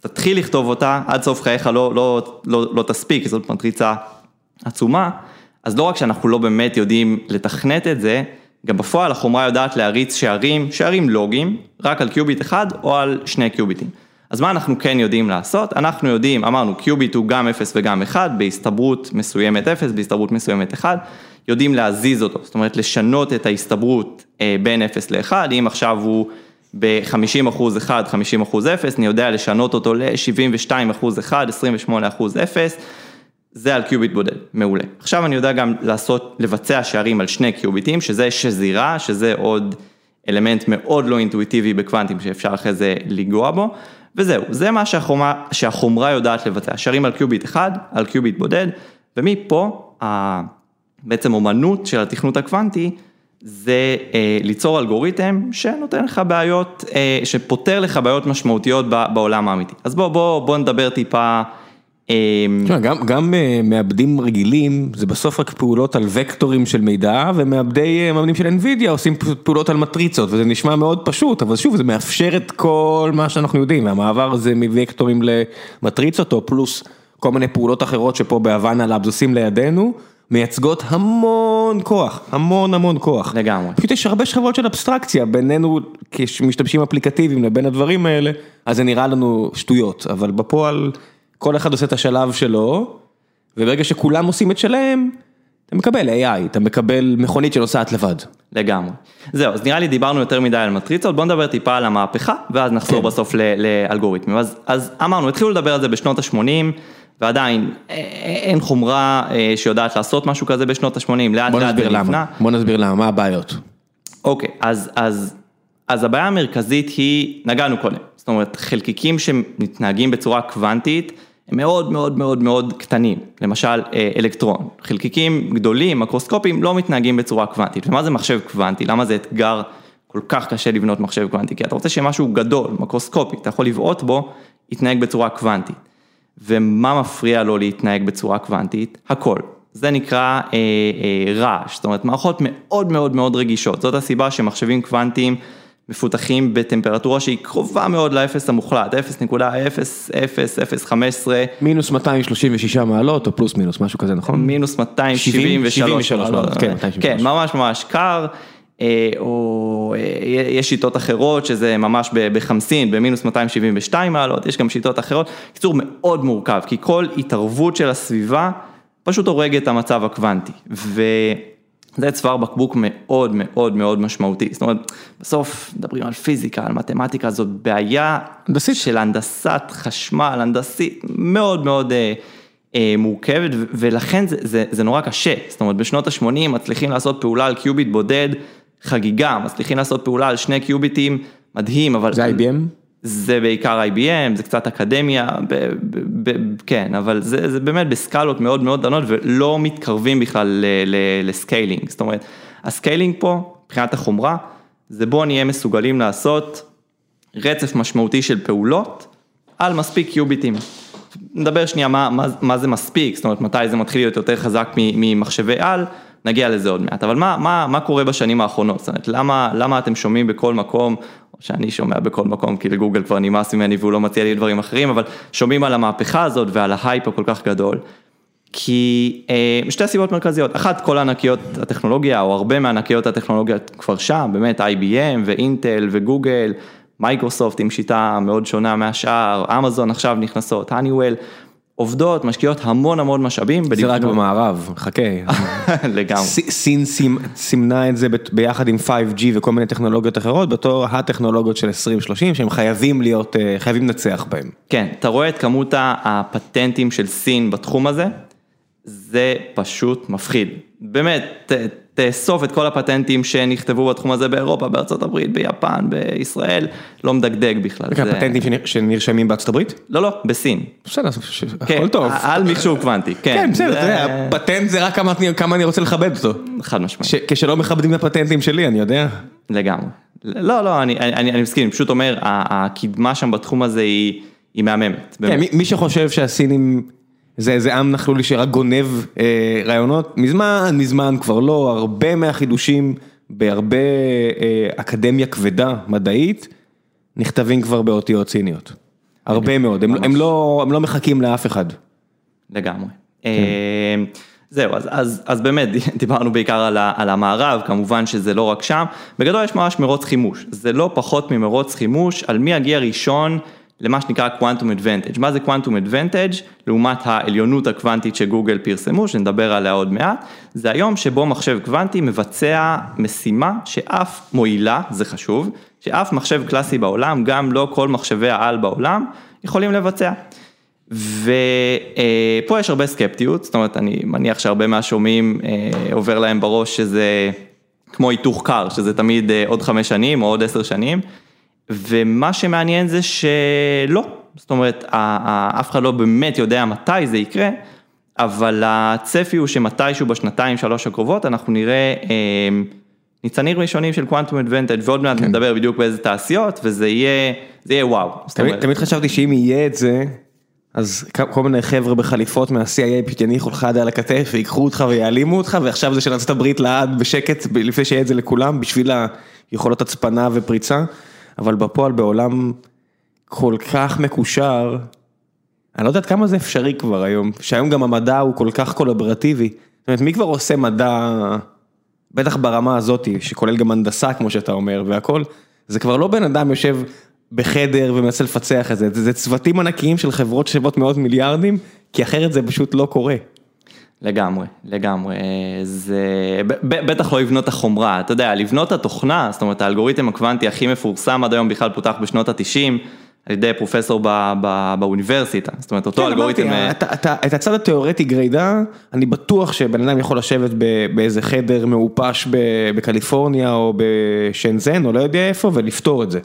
תתחיל לכתוב אותה, עד סוף חייך לא, לא, לא, לא תספיק, כי זאת מטריצה עצומה, אז לא רק שאנחנו לא באמת יודעים לתכנת את זה, גם בפועל החומרה יודעת להריץ שערים, שערים לוגיים, רק על קיוביט אחד או על שני קיוביטים. אז מה אנחנו כן יודעים לעשות? אנחנו יודעים, אמרנו קיוביט הוא גם 0 וגם 1, בהסתברות מסוימת 0, בהסתברות מסוימת 1, יודעים להזיז אותו, זאת אומרת לשנות את ההסתברות אה, בין 0 ל-1, אם עכשיו הוא ב-50 אחוז 1, 50 אחוז 0, אני יודע לשנות אותו ל-72 אחוז 1, 28 אחוז 0, זה על קיוביט בודד, מעולה. עכשיו אני יודע גם לעשות, לבצע שערים על שני קיוביטים, שזה שזירה, שזה עוד אלמנט מאוד לא אינטואיטיבי בקוונטים שאפשר אחרי זה לנגוע בו, וזהו, זה מה שהחומרה, שהחומרה יודעת לבצע, שרים על קיוביט אחד, על קיוביט בודד, ומפה בעצם אומנות של התכנות הקוונטי, זה אה, ליצור אלגוריתם שנותן לך בעיות, אה, שפותר לך בעיות משמעותיות בעולם האמיתי. אז בוא, בוא, בוא נדבר טיפה. אה, גם, גם אה, מעבדים רגילים זה בסוף רק פעולות על וקטורים של מידע ומעבדי אה, מעבדים של NVIDIA עושים פעולות על מטריצות וזה נשמע מאוד פשוט אבל שוב זה מאפשר את כל מה שאנחנו יודעים והמעבר הזה מוקטורים למטריצות או פלוס כל מיני פעולות אחרות שפה בהוואנה לאבס עושים לידינו. מייצגות המון כוח, המון המון כוח. לגמרי. פשוט יש הרבה שכבות של אבסטרקציה בינינו כמשתמשים אפליקטיביים לבין הדברים האלה, אז זה נראה לנו שטויות, אבל בפועל כל אחד עושה את השלב שלו, וברגע שכולם עושים את שלהם, אתה מקבל AI, אתה מקבל מכונית שנוסעת לבד. לגמרי. זהו, אז נראה לי דיברנו יותר מדי על מטריצות, בוא נדבר טיפה על המהפכה, ואז נחזור כן. בסוף לאלגוריתמים. אז, אז אמרנו, התחילו לדבר על זה בשנות ה-80. ועדיין אין חומרה אה, שיודעת לעשות משהו כזה בשנות ה-80, לאט לאט זה נבנה. בוא נסביר למה, מה הבעיות? אוקיי, אז, אז, אז הבעיה המרכזית היא, נגענו קודם, זאת אומרת חלקיקים שמתנהגים בצורה קוונטית, הם מאוד מאוד מאוד מאוד קטנים, למשל אה, אלקטרון, חלקיקים גדולים, מקרוסקופיים, לא מתנהגים בצורה קוונטית, ומה זה מחשב קוונטי? למה זה אתגר כל כך קשה לבנות מחשב קוונטי? כי אתה רוצה שמשהו גדול, מקרוסקופי, אתה יכול לבעוט בו, יתנהג בצורה קוונטית. ומה מפריע לו להתנהג בצורה קוונטית? הכל. זה נקרא אה, אה, רעש, זאת אומרת מערכות מאוד מאוד מאוד רגישות, זאת הסיבה שמחשבים קוונטיים מפותחים בטמפרטורה שהיא קרובה מאוד לאפס המוחלט, 0.0015. מינוס 236 מעלות או פלוס מינוס, משהו כזה, נכון? מינוס 273 מעלות, כן, כן, ממש ממש קר. אה, או אה, יש שיטות אחרות שזה ממש בחמסין, במינוס 272 מעלות, יש גם שיטות אחרות, קיצור מאוד מורכב, כי כל התערבות של הסביבה פשוט הורגת את המצב הקוונטי, וזה צוואר בקבוק מאוד מאוד מאוד משמעותי, זאת אומרת, בסוף מדברים על פיזיקה, על מתמטיקה, זאת בעיה הנדסית. של הנדסת חשמל, הנדסית, מאוד מאוד... אה, מורכבת ולכן זה, זה, זה נורא קשה, זאת אומרת בשנות ה-80 מצליחים לעשות פעולה על קיוביט בודד חגיגה, מצליחים לעשות פעולה על שני קיוביטים, מדהים, אבל... זה IBM? זה בעיקר IBM, זה קצת אקדמיה, ב, ב, ב, כן, אבל זה, זה באמת בסקלות מאוד מאוד קטנות ולא מתקרבים בכלל ל scaling, זאת אומרת, ה scaling פה, מבחינת החומרה, זה בוא נהיה מסוגלים לעשות רצף משמעותי של פעולות על מספיק קיוביטים. נדבר שנייה מה, מה, מה זה מספיק, זאת אומרת מתי זה מתחיל להיות יותר חזק ממחשבי על. נגיע לזה עוד מעט, אבל מה, מה, מה קורה בשנים האחרונות? זאת אומרת, למה, למה אתם שומעים בכל מקום, או שאני שומע בכל מקום, כי לגוגל כבר נמאס ממני והוא לא מציע לי דברים אחרים, אבל שומעים על המהפכה הזאת ועל ההייפ הכל כך גדול. כי אה, שתי סיבות מרכזיות, אחת כל ענקיות הטכנולוגיה או הרבה מענקיות הטכנולוגיה כבר שם, באמת IBM ואינטל וגוגל, מייקרוסופט עם שיטה מאוד שונה מהשאר, אמזון עכשיו נכנסות, הניוול, עובדות, משקיעות המון המון משאבים. זה רק במערב, חכה. לגמרי. סין סימנה את זה ביחד עם 5G וכל מיני טכנולוגיות אחרות, בתור הטכנולוגיות של 2030 שהם חייבים להיות, אה, חייבים לנצח בהם. כן, אתה רואה את כמות הפטנטים של סין בתחום הזה, זה פשוט מפחיד. באמת, תאסוף את כל הפטנטים שנכתבו בתחום הזה באירופה, בארצות הברית, ביפן, בישראל, לא מדגדג בכלל. זה פטנטים שנרשמים בארצות הברית? לא, לא, בסין. בסדר, כן, הכל טוב. על מחשוב קוונטי, כן. כן, בסדר, זה... פטנט זה רק כמה אני רוצה לכבד אותו. חד משמעית. כשלא מכבדים את הפטנטים שלי, אני יודע. לגמרי. לא, לא, אני, מסכים, פשוט אומר, הקדמה שם בתחום הזה היא, היא מהממת. כן, מי שחושב שהסינים... זה איזה עם נכלולי שרק גונב אה, רעיונות, מזמן, מזמן כבר לא, הרבה מהחידושים בהרבה אה, אקדמיה כבדה, מדעית, נכתבים כבר באותיות ציניות. הרבה מאוד, הם, הם, לא, הם לא מחכים לאף אחד. לגמרי. כן. אה, זהו, אז, אז, אז באמת דיברנו בעיקר על, ה, על המערב, כמובן שזה לא רק שם, בגדול יש ממש מרוץ חימוש, זה לא פחות ממרוץ חימוש על מי יגיע ראשון למה שנקרא Quantum Advantage. מה זה Quantum Advantage? לעומת העליונות הקוונטית שגוגל פרסמו, שנדבר עליה עוד מעט, זה היום שבו מחשב קוונטי מבצע משימה שאף מועילה, זה חשוב, שאף מחשב קלאסי בעולם, גם לא כל מחשבי העל בעולם, יכולים לבצע. ופה יש הרבה סקפטיות, זאת אומרת, אני מניח שהרבה מהשומעים אה, עובר להם בראש שזה כמו היתוך קר, שזה תמיד עוד חמש שנים או עוד עשר שנים, ומה שמעניין זה שלא, זאת אומרת, אף אחד לא באמת יודע מתי זה יקרה, אבל הצפי הוא שמתישהו בשנתיים שלוש הקרובות אנחנו נראה ניצנים ראשונים של קוואנטום אדוונטג' ועוד מעט כן. נדבר בדיוק באיזה תעשיות וזה יהיה, זה יהיה וואו. תמיד, תמיד חשבתי שאם יהיה את זה, אז כל מיני חבר'ה בחליפות מה-CIA פשוט יניחו לך יד על הכתף ויקחו אותך ויעלימו אותך ועכשיו זה של ארצות הברית לעד בשקט לפני שיהיה את זה לכולם בשביל היכולות הצפנה ופריצה, אבל בפועל בעולם כל כך מקושר, אני לא יודעת כמה זה אפשרי כבר היום, שהיום גם המדע הוא כל כך קולברטיבי, זאת אומרת מי כבר עושה מדע... בטח ברמה הזאתי, שכולל גם הנדסה כמו שאתה אומר והכל, זה כבר לא בן אדם יושב בחדר ומנסה לפצח את זה, זה צוותים ענקיים של חברות שוות מאות מיליארדים, כי אחרת זה פשוט לא קורה. לגמרי, לגמרי, זה בטח לא לבנות החומרה, אתה יודע, לבנות התוכנה, זאת אומרת האלגוריתם הקוונטי הכי מפורסם עד היום בכלל פותח בשנות התשעים, על ידי פרופסור באוניברסיטה, זאת אומרת אותו כן, אלגוריתם. אמרתי, את הצד התיאורטי גרידה, אני בטוח שבן אדם יכול לשבת באיזה חדר מעופש בקליפורניה או בשנזן או לא יודע איפה ולפתור את זה,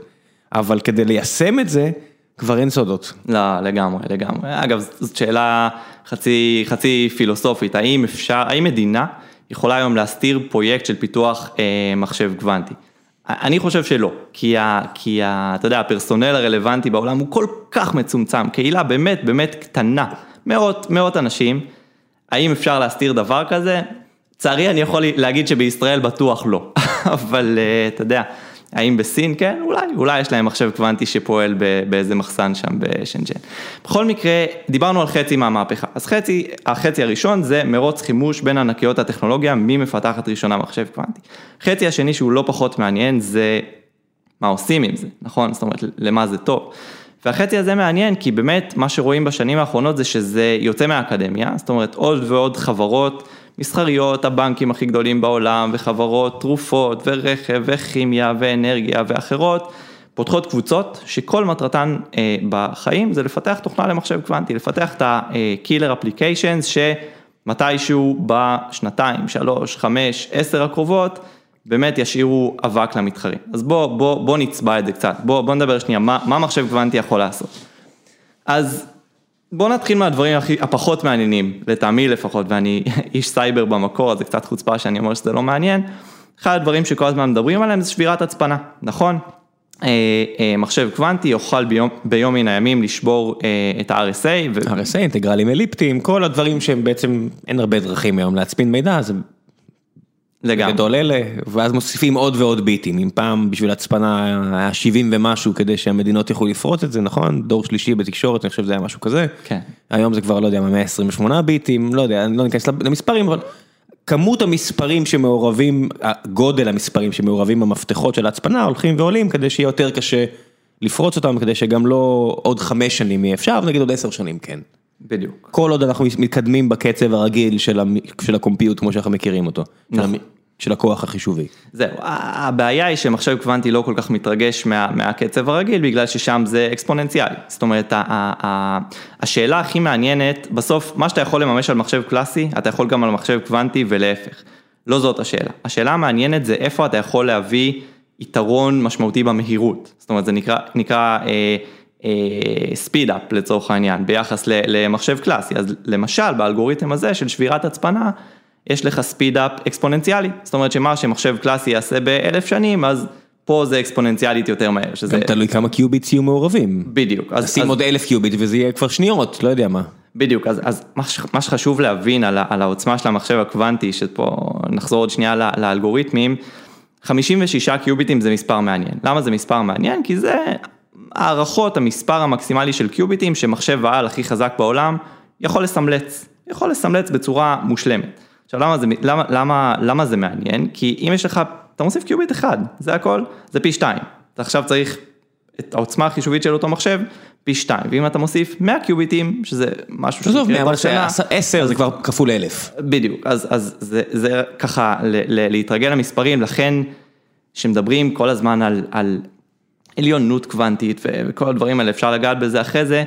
אבל כדי ליישם את זה, כבר אין סודות. לא, לגמרי, לגמרי. אגב, זאת שאלה חצי, חצי פילוסופית, האם אפשר, האם מדינה יכולה היום להסתיר פרויקט של פיתוח אה, מחשב קוונטי? אני חושב שלא, כי, ה, כי ה, אתה יודע, הפרסונל הרלוונטי בעולם הוא כל כך מצומצם, קהילה באמת באמת קטנה, מאות, מאות אנשים, האם אפשר להסתיר דבר כזה? לצערי אני יכול להגיד שבישראל בטוח לא, אבל אה, אתה יודע, האם בסין כן? אולי, אולי יש להם מחשב קוונטי שפועל באיזה מחסן שם בשנג'ן. בכל מקרה, דיברנו על חצי מהמהפכה, אז חצי, החצי הראשון זה מרוץ חימוש בין ענקיות הטכנולוגיה, מי מפתחת ראשונה מחשב קוונטי. חצי השני שהוא לא פחות מעניין זה מה עושים עם זה, נכון? זאת אומרת, למה זה טוב. והחצי הזה מעניין כי באמת מה שרואים בשנים האחרונות זה שזה יוצא מהאקדמיה, זאת אומרת עוד ועוד חברות מסחריות, הבנקים הכי גדולים בעולם וחברות תרופות ורכב וכימיה ואנרגיה ואחרות, פותחות קבוצות שכל מטרתן אה, בחיים זה לפתח תוכנה למחשב קוונטי, לפתח את ה-killer applications שמתישהו בשנתיים, שלוש, חמש, עשר הקרובות באמת ישאירו אבק למתחרים. אז בוא, בוא, בוא נצבע את זה קצת, בוא, בוא נדבר שנייה, מה, מה מחשב קוונטי יכול לעשות. אז בוא נתחיל מהדברים הכי, הפחות מעניינים, לטעמי לפחות, ואני איש סייבר במקור, אז זה קצת חוצפה שאני אומר שזה לא מעניין. אחד הדברים שכל הזמן מדברים עליהם זה שבירת הצפנה, נכון? אה, אה, מחשב קוונטי יוכל ביום, ביום מן הימים לשבור אה, את ה-RSA. ו... RSA, אינטגרלים אליפטיים, כל הדברים שהם בעצם, אין הרבה דרכים היום להצפין מידע, זה לגמרי. גדול אלה, ואז מוסיפים עוד ועוד ביטים, אם פעם בשביל הצפנה היה 70 ומשהו כדי שהמדינות יוכלו לפרוט את זה, נכון? דור שלישי בתקשורת, אני חושב שזה היה משהו כזה. כן. היום זה כבר, לא יודע, 128 ביטים, לא יודע, אני לא ניכנס למספרים, אבל כמות המספרים שמעורבים, גודל המספרים שמעורבים במפתחות של ההצפנה הולכים ועולים כדי שיהיה יותר קשה לפרוץ אותם, כדי שגם לא עוד חמש שנים יהיה אפשר, נגיד עוד עשר שנים כן. בדיוק. כל עוד אנחנו מתקדמים בקצב הרגיל של, המ... של הקומפיוט כמו שאנחנו מכירים אותו. נכון. של הכוח החישובי. זהו, הבעיה היא שמחשב קוונטי לא כל כך מתרגש מה, מהקצב הרגיל, בגלל ששם זה אקספוננציאלי. זאת אומרת, ה, ה, ה, השאלה הכי מעניינת, בסוף, מה שאתה יכול לממש על מחשב קלאסי, אתה יכול גם על מחשב קוונטי ולהפך. לא זאת השאלה. השאלה המעניינת זה איפה אתה יכול להביא יתרון משמעותי במהירות. זאת אומרת, זה נקרא, נקרא אה, ספיד אפ לצורך העניין ביחס למחשב קלאסי, אז למשל באלגוריתם הזה של שבירת הצפנה, יש לך speed up אקספוננציאלי, זאת אומרת שמה שמחשב קלאסי יעשה באלף שנים, אז פה זה אקספוננציאלית יותר מהר. שזה... גם תלוי כמה qubits יהיו מעורבים. בדיוק. אז שים אז... עוד אלף qubit וזה יהיה כבר שניות, לא יודע מה. בדיוק, אז, אז מה, מה שחשוב להבין על, על העוצמה של המחשב הקוונטי, שפה נחזור עוד שנייה לאלגוריתמים, 56 קיוביטים זה מספר מעניין. למה זה מספר מעניין? כי זה הערכות, המספר המקסימלי של קיוביטים שמחשב העל הכי חזק בעולם יכול לסמלץ, יכול לסמלץ בצורה מושלמת. עכשיו למה זה, למה, למה, למה זה מעניין? כי אם יש לך, אתה מוסיף קיוביט אחד, זה הכל, זה פי שתיים. אתה עכשיו צריך את העוצמה החישובית של אותו מחשב, פי שתיים, ואם אתה מוסיף 100 קיוביטים, שזה משהו שיקרה כל שנה. 10 זה כבר כפול אלף. בדיוק, אז, אז זה, זה ככה ל, ל, להתרגל למספרים, לכן שמדברים כל הזמן על, על עליונות קוונטית וכל הדברים האלה, אפשר לגעת בזה אחרי זה.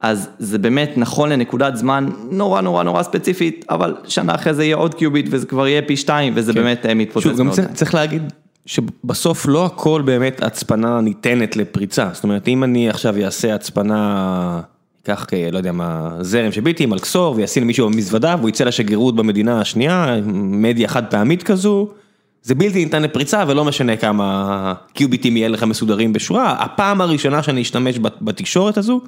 אז זה באמת נכון לנקודת זמן נורא נורא נורא ספציפית, אבל שנה אחרי זה יהיה עוד קיוביט וזה כבר יהיה פי שתיים וזה כן. באמת אה, מתפוצץ מאוד. שוב, גם צריך להגיד שבסוף לא הכל באמת הצפנה ניתנת לפריצה, זאת אומרת אם אני עכשיו אעשה הצפנה, אקח, לא יודע מה, זרם שביטי, מלכסור וישים למישהו במזוודה והוא יצא לשגרירות במדינה השנייה, מדיה חד פעמית כזו. זה בלתי ניתן לפריצה ולא משנה כמה קיוביטים יהיה לך מסודרים בשורה, הפעם הראשונה שאני אשתמש בתקשורת הזו,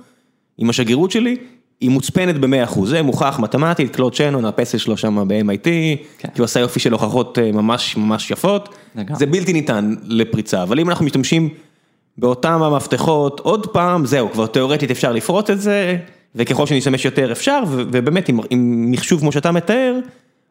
עם השגרירות שלי, היא מוצפנת ב-100%, זה מוכח מתמטית, קלוד שנון, הפסל שלו שם ב-MIT, כן. כי הוא עשה יופי של הוכחות אה, ממש ממש יפות, זה בלתי ניתן לפריצה, אבל אם אנחנו משתמשים באותם המפתחות, עוד פעם, זהו, כבר תיאורטית אפשר לפרוט את זה, וככל שנשתמש יותר אפשר, ובאמת עם, עם מחשוב כמו שאתה מתאר,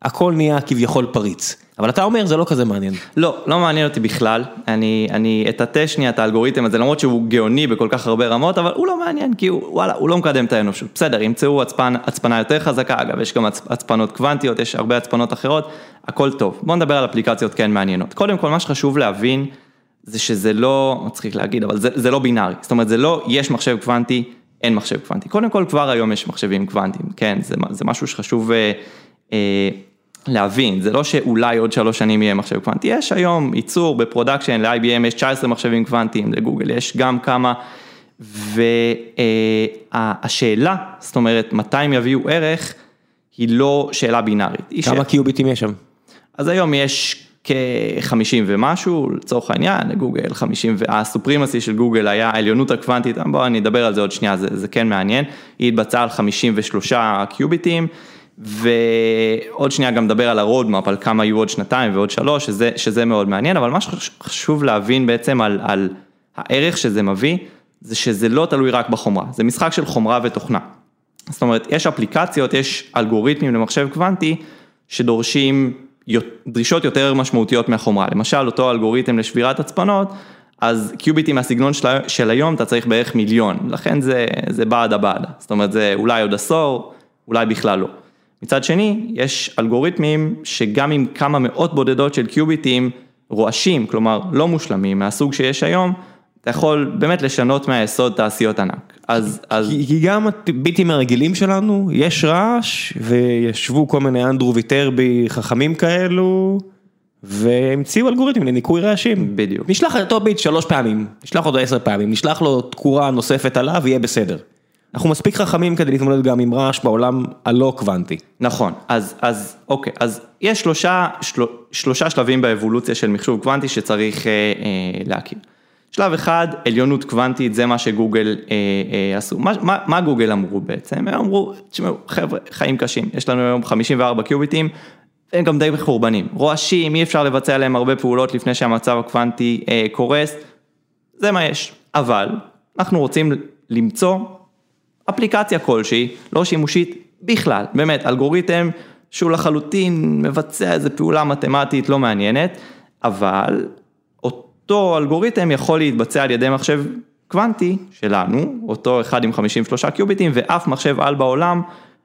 הכל נהיה כביכול פריץ. אבל אתה אומר זה לא כזה מעניין. לא, לא מעניין אותי בכלל, אני, אני אטאטא שנייה את האלגוריתם הזה, למרות שהוא גאוני בכל כך הרבה רמות, אבל הוא לא מעניין, כי הוא, וואלה, הוא לא מקדם את האנושות. בסדר, ימצאו הצפן, הצפנה יותר חזקה, אגב, יש גם הצפנות קוונטיות, יש הרבה הצפנות אחרות, הכל טוב. בואו נדבר על אפליקציות כן מעניינות. קודם כל, מה שחשוב להבין, זה שזה לא, מצחיק להגיד, אבל זה, זה לא בינארי. זאת אומרת, זה לא, יש מחשב קוונטי, אין מחשב קוונטי. קודם כל, כבר היום יש מחשבים קוונטיים, כן, זה, זה משהו שחשוב... אה, אה, להבין, זה לא שאולי עוד שלוש שנים יהיה מחשב קוונטי, יש היום ייצור ב production, ל-IBM יש 19 מחשבים קוונטיים, לגוגל יש גם כמה, והשאלה, זאת אומרת, מתי הם יביאו ערך, היא לא שאלה בינארית. כמה קיוביטים יש שם? אז היום יש כ-50 ומשהו, לצורך העניין, לגוגל 50, וה supremacy של גוגל היה העליונות הקוונטית, בואו אני אדבר על זה עוד שנייה, זה, זה כן מעניין, היא התבצעה על 53 קיוביטים. ועוד שנייה גם נדבר על ה roadmap, על כמה יהיו עוד שנתיים ועוד שלוש, שזה, שזה מאוד מעניין, אבל מה שחשוב להבין בעצם על, על הערך שזה מביא, זה שזה לא תלוי רק בחומרה, זה משחק של חומרה ותוכנה. זאת אומרת, יש אפליקציות, יש אלגוריתמים למחשב קוונטי, שדורשים דרישות יותר משמעותיות מהחומרה, למשל אותו אלגוריתם לשבירת הצפנות, אז קיוביטים מהסגנון של, של היום אתה צריך בערך מיליון, לכן זה, זה בעדה בעדה, זאת אומרת זה אולי עוד עשור, אולי בכלל לא. מצד שני, יש אלגוריתמים שגם עם כמה מאות בודדות של קיוביטים רועשים, כלומר לא מושלמים, מהסוג שיש היום, אתה יכול באמת לשנות מהיסוד תעשיות ענק. אז, אז... כי, כי גם הביטים הרגילים שלנו, יש רעש, וישבו כל מיני אנדרו ויטרבי חכמים כאלו, והמציאו אלגוריתמים לניקוי רעשים. בדיוק. נשלח את אותו ביט שלוש פעמים, נשלח אותו עשר פעמים, נשלח לו תקורה נוספת עליו, יהיה בסדר. אנחנו מספיק חכמים כדי להתמודד גם עם רעש בעולם הלא קוונטי. נכון, אז, אז אוקיי, אז יש שלושה, של, שלושה שלבים באבולוציה של מחשוב קוונטי שצריך אה, אה, להכיר. שלב אחד, עליונות קוונטית, זה מה שגוגל אה, אה, עשו. מה, מה, מה גוגל אמרו בעצם? הם אמרו, תשמעו, חבר'ה, חיים קשים, יש לנו היום 54 קיוביטים, הם גם די מחורבנים. רועשים, אי אפשר לבצע עליהם הרבה פעולות לפני שהמצב הקוונטי אה, קורס, זה מה יש. אבל, אנחנו רוצים למצוא אפליקציה כלשהי, לא שימושית בכלל, באמת, אלגוריתם שהוא לחלוטין מבצע איזה פעולה מתמטית לא מעניינת, אבל אותו אלגוריתם יכול להתבצע על ידי מחשב קוונטי שלנו, אותו אחד עם 53 קיוביטים, ואף מחשב על בעולם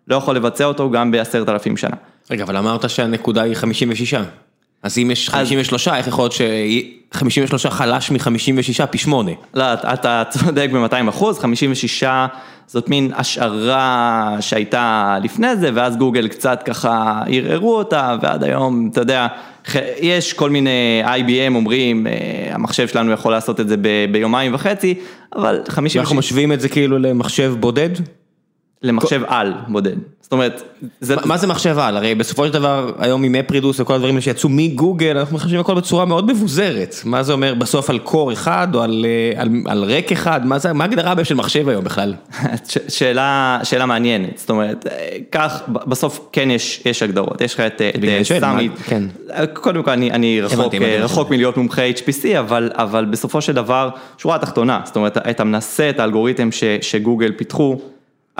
לא יכול לבצע אותו גם בעשרת אלפים שנה. רגע, אבל אמרת שהנקודה היא 56. אז אם יש 53, איך יכול להיות ש-53 חלש מ-56 פי 8? לא, אתה צודק ב-200 אחוז, 56 זאת מין השערה שהייתה לפני זה, ואז גוגל קצת ככה ערערו אותה, ועד היום, אתה יודע, יש כל מיני IBM אומרים, אה, המחשב שלנו יכול לעשות את זה ביומיים וחצי, אבל 56... ואנחנו משווים את זה כאילו למחשב בודד? למחשב על בודד, זאת אומרת, זה... מה זה מחשב על? הרי בסופו של דבר היום עם אפרידוס וכל הדברים שיצאו מגוגל, אנחנו מחשבים הכל בצורה מאוד מבוזרת, מה זה אומר? בסוף על קור אחד או על, אה, על, על ריק אחד, מה זה, מה ההגדרה של מחשב היום בכלל? שאלה, שאלה מעניינת, זאת אומרת, כך בסוף כן יש, יש הגדרות, יש לך את סאמיט, כן. קודם כל אני, אני רחוק, רחוק מלהיות מומחה HPC, אבל, אבל בסופו של דבר, שורה התחתונה, זאת אומרת, אתה מנסה את האלגוריתם ש, שגוגל פיתחו,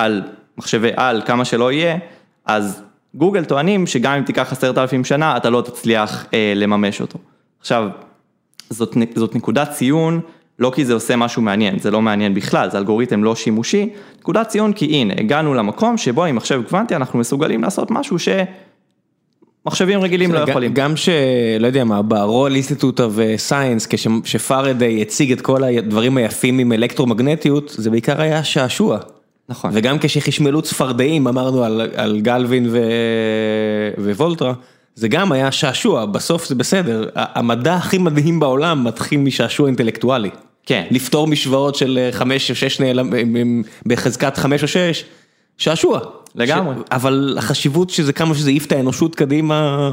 על מחשבי על, כמה שלא יהיה, אז גוגל טוענים שגם אם תיקח עשרת אלפים שנה, אתה לא תצליח אה, לממש אותו. עכשיו, זאת, זאת נקודת ציון, לא כי זה עושה משהו מעניין, זה לא מעניין בכלל, זה אלגוריתם לא שימושי, נקודת ציון כי הנה, הגענו למקום שבו עם מחשב קוונטי אנחנו מסוגלים לעשות משהו ש... מחשבים רגילים לא יכולים. גם ש... לא יודע מה, ב Royal Institute of Science, כשפאראדיי הציג את כל הדברים היפים עם אלקטרומגנטיות, זה בעיקר היה שעשוע. נכון. וגם כשחשמלו צפרדעים, אמרנו על, על גלוואני ו... ווולטרה, זה גם היה שעשוע, בסוף זה בסדר. המדע הכי מדהים בעולם מתחיל משעשוע אינטלקטואלי. כן. לפתור משוואות של אה, חמש או שש נעלמים, בחזקת חמש או שש, שעשוע. לגמרי. ש... אבל החשיבות שזה כמה שזה העיף את האנושות קדימה,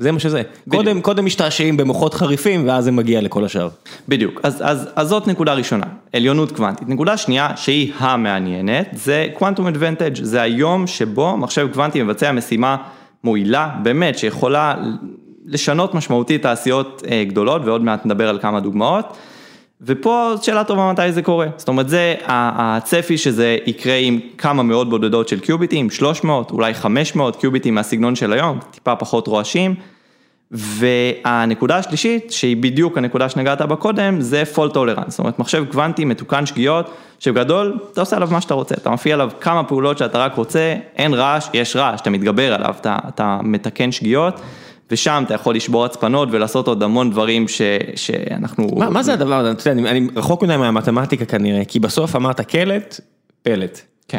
זה מה שזה. קודם, קודם משתעשעים במוחות חריפים ואז זה מגיע לכל השאר. בדיוק, אז, אז, אז זאת נקודה ראשונה, עליונות קוונטית. נקודה שנייה, שהיא המעניינת, זה Quantum Advantage, זה היום שבו מחשב קוונטי מבצע משימה מועילה, באמת, שיכולה לשנות משמעותית תעשיות אה, גדולות, ועוד מעט נדבר על כמה דוגמאות. ופה שאלה טובה מתי זה קורה, זאת אומרת זה הצפי שזה יקרה עם כמה מאות בודדות של קיוביטים, 300, אולי 500 קיוביטים מהסגנון של היום, טיפה פחות רועשים. והנקודה השלישית, שהיא בדיוק הנקודה שנגעת בה קודם, זה fault tolerance, זאת אומרת מחשב קוונטי מתוקן שגיאות, שבגדול אתה עושה עליו מה שאתה רוצה, אתה מפעיל עליו כמה פעולות שאתה רק רוצה, אין רעש, יש רעש, אתה מתגבר עליו, אתה, אתה מתקן שגיאות. ושם אתה יכול לשבור הצפנות ולעשות עוד המון דברים ש, שאנחנו... מה, מה זה הדבר הזה? אני, אני רחוק מדי מהמתמטיקה כנראה, כי בסוף אמרת קלט, פלט. כן.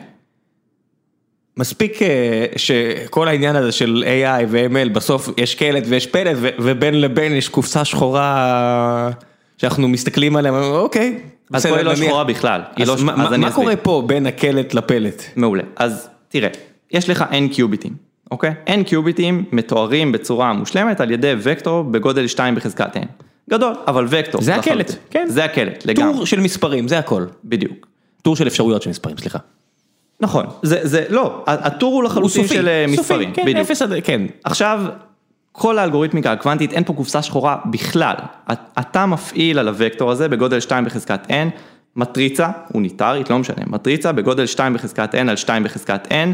מספיק אה, שכל העניין הזה של AI ו-ML, בסוף יש קלט ויש פלט ובין לבין יש קופסה שחורה שאנחנו מסתכלים עליה, אוקיי. אז פה היא לא שחורה בכלל. לא, אז מה קורה פה בין הקלט לפלט? מעולה. אז תראה, יש לך N קיוביטים. אוקיי? N קיוביטים מתוארים בצורה מושלמת על ידי וקטור בגודל 2 בחזקת N. גדול, אבל וקטור. זה הקלט, כן. זה הקלט, לגמרי. טור של מספרים, זה הכל. בדיוק. טור של אפשרויות של מספרים, סליחה. נכון, זה, זה, לא, הטור הוא לחלוטין של אה, מספרים, סופי, כן, בדיוק. אפס עד, כן. עכשיו, כל האלגוריתמיקה הקוונטית, אין פה קופסה שחורה בכלל. אתה מפעיל על הוקטור הזה בגודל 2 בחזקת N, מטריצה, אוניטרית, לא משנה, מטריצה בגודל 2 בחזקת N על 2 בחזקת N,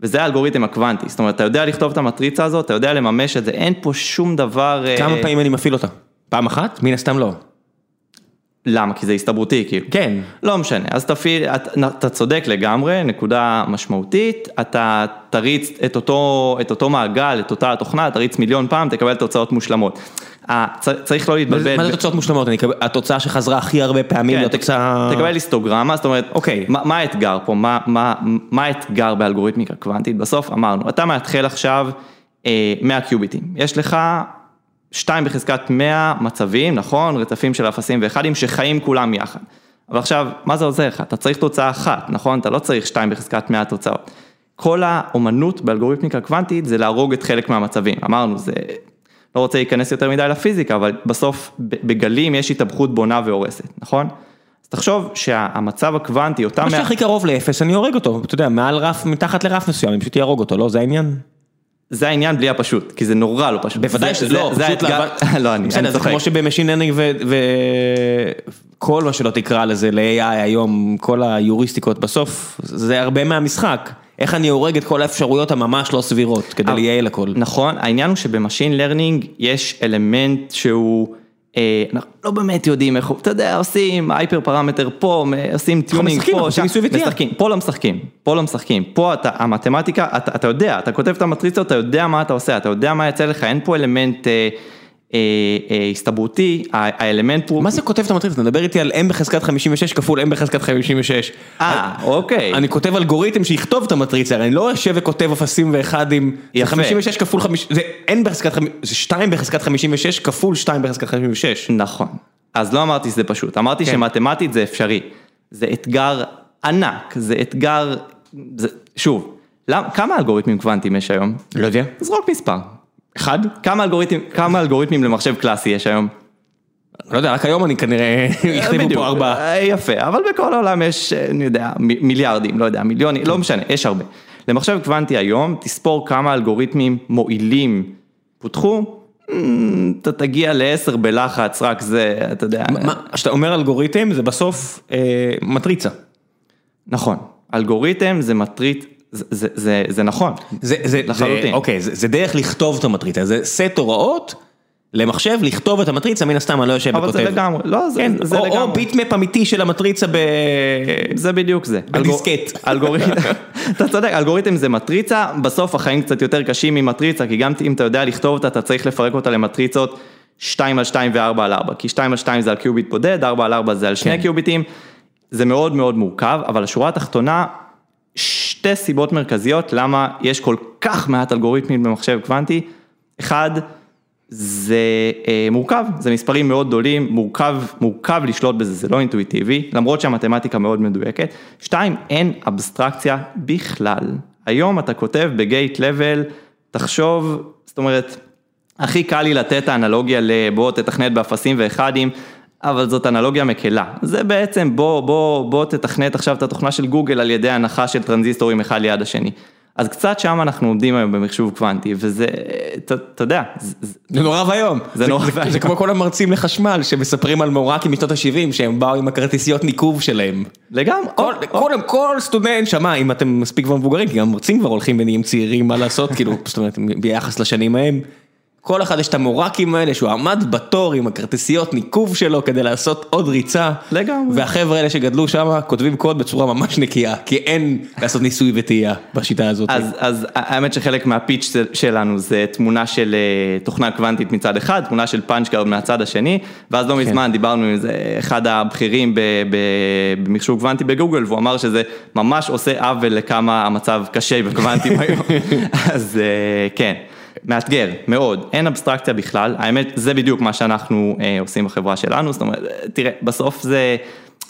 וזה האלגוריתם הקוונטי, זאת אומרת, אתה יודע לכתוב את המטריצה הזאת, אתה יודע לממש את זה, אין פה שום דבר... כמה אה... פעמים אני מפעיל אותה? פעם אחת? מן הסתם לא. למה? כי זה הסתברותי, כאילו. כן. לא משנה, אז תפעיל, אתה, אתה צודק לגמרי, נקודה משמעותית, אתה תריץ את אותו, את אותו מעגל, את אותה התוכנה, תריץ מיליון פעם, תקבל תוצאות מושלמות. צריך לא להתבלבל. מה זה תוצאות מושלמות? התוצאה שחזרה הכי הרבה פעמים, כן, תוצאה... תקבל היסטוגרמה, זאת אומרת, אוקיי. מה האתגר פה, מה האתגר באלגוריתמיקה קוונטית? בסוף אמרנו, אתה מאתחל עכשיו 100 אה, קיוביטים, יש לך 2 בחזקת 100 מצבים, נכון? רצפים של אפסים ואחדים שחיים כולם יחד. אבל עכשיו, מה זה עוזר לך? אתה צריך תוצאה אחת, נכון? אתה לא צריך 2 בחזקת 100 תוצאות. כל האומנות באלגוריתמיקה קוונטית זה להרוג את חלק מהמצבים, אמרנו, זה לא רוצה להיכנס יותר מדי לפיזיקה, אבל בסוף בגלים יש התאבכות בונה והורסת, נכון? אז תחשוב שהמצב הקוונטי, אותם... מה שהכי קרוב לאפס, אני הורג אותו, אתה יודע, מעל רף, מתחת לרף מסוים, אני פשוט אהרוג אותו, לא? זה העניין? זה העניין בלי הפשוט, כי זה נורא לא פשוט. בוודאי שזה לא, זה האתגר, לא, אני צוחק. זה כמו שב machine learning וכל מה שלא תקרא לזה, ל-AI היום, כל היוריסטיקות, בסוף זה הרבה מהמשחק. איך אני הורג את כל האפשרויות הממש לא סבירות, כדי לייעל הכל. נכון, העניין הוא שב machine learning יש אלמנט שהוא... אה, אנחנו לא באמת יודעים איך, אתה יודע, עושים hyper parameter פה, עושים tuning פה, שם, משחקים, פה לא משחקים, פה לא משחקים, פה אתה, המתמטיקה, אתה, אתה יודע, אתה כותב את המטריצות, אתה יודע מה אתה עושה, אתה יודע מה יצא לך, אין פה אלמנט אה, הסתברותי, האלמנט הוא... מה זה כותב את המטריצה? אתה מדבר איתי על m בחזקת 56 כפול m בחזקת 56. אה, אוקיי. אני כותב אלגוריתם שיכתוב את המטריצה, אני לא יושב וכותב אפסים ואחדים, זה 56 כפול 5, זה n בחזקת, זה 2 בחזקת 56 כפול 2 בחזקת 56. נכון. אז לא אמרתי שזה פשוט, אמרתי כן. שמתמטית זה אפשרי. זה אתגר ענק, זה אתגר, זה, שוב, למ, כמה אלגוריתמים קוונטיים יש היום? לא יודע. זרוק מספר. אחד? כמה אלגוריתמים, כמה אלגוריתמים למחשב קלאסי יש היום? לא יודע, רק היום אני כנראה, יכתבו פה ארבעה. אה, יפה, אבל בכל העולם יש, אה, אני יודע, מיליארדים, לא יודע, מיליונים, לא משנה, יש הרבה. למחשב קוונטי היום, תספור כמה אלגוריתמים מועילים פותחו, אתה תגיע לעשר בלחץ, רק זה, אתה יודע. כשאתה אומר אלגוריתם, זה בסוף אה, מטריצה. נכון, אלגוריתם זה מטריצה. זה, זה, זה, נכון, זה, זה, לחלוטין. זה, אוקיי, זה, זה דרך לכתוב את המטריצה, זה סט הוראות למחשב לכתוב את המטריצה, מן הסתם אני לא יושב וכותב. אבל זה לגמרי, לא, זה, כן, זה או, לגמרי. או ביטמפ אמיתי של המטריצה ב... זה בדיוק זה. בדיסקט. אלגוריתם, אתה צודק, אלגוריתם זה מטריצה, בסוף החיים קצת יותר קשים ממטריצה, כי גם אם אתה יודע לכתוב אותה, אתה צריך לפרק אותה למטריצות 2 על 2 ו-4 על 4, כי 2 על 2 זה על קיוביט בודד, 4 על 4 זה על שני כן. קיוביטים, זה מאוד מאוד מורכב, אבל השורה התחתונה, שתי סיבות מרכזיות למה יש כל כך מעט אלגוריתמים במחשב קוונטי. אחד, זה אה, מורכב, זה מספרים מאוד גדולים, מורכב, מורכב לשלוט בזה, זה לא אינטואיטיבי, למרות שהמתמטיקה מאוד מדויקת. שתיים, אין אבסטרקציה בכלל. היום אתה כותב בגייט לבל, תחשוב, זאת אומרת, הכי קל לי לתת האנלוגיה לבוא תתכנת באפסים ואחדים, אבל זאת אנלוגיה מקלה. זה בעצם בוא, בוא, בוא תתכנת עכשיו את התוכנה של גוגל על ידי הנחה של טרנזיסטורים אחד ליד השני. אז קצת שם אנחנו עומדים היום במחשוב קוונטי, וזה, אתה יודע. זה נורא ואיום. זה נורא ואיום. זה כמו כל המרצים לחשמל שמספרים על מורקים משנות ה-70 שהם באו עם הכרטיסיות ניקוב שלהם. לגמרי. כל סטודנט שמע, אם אתם מספיק כבר מבוגרים, כי גם מרצים כבר הולכים ונהיים צעירים, מה לעשות, כאילו, זאת אומרת, ביחס לשנים ההם. כל אחד יש את המורקים האלה שהוא עמד בתור עם הכרטיסיות ניקוב שלו כדי לעשות עוד ריצה. לגמרי. והחבר'ה האלה שגדלו שם כותבים קוד בצורה ממש נקייה, כי אין לעשות ניסוי וטעייה בשיטה הזאת. אז, אז האמת שחלק מה pitch שלנו זה תמונה של אה, תוכנה קוונטית מצד אחד, תמונה של punch card מהצד השני, ואז לא כן. מזמן דיברנו עם זה, אחד הבכירים במחשוב קוונטי בגוגל, והוא אמר שזה ממש עושה עוול לכמה המצב קשה בקוונטים היום. אז אה, כן. מאתגר, מאוד, אין אבסטרקציה בכלל, האמת זה בדיוק מה שאנחנו אה, עושים בחברה שלנו, זאת אומרת, תראה, בסוף זה,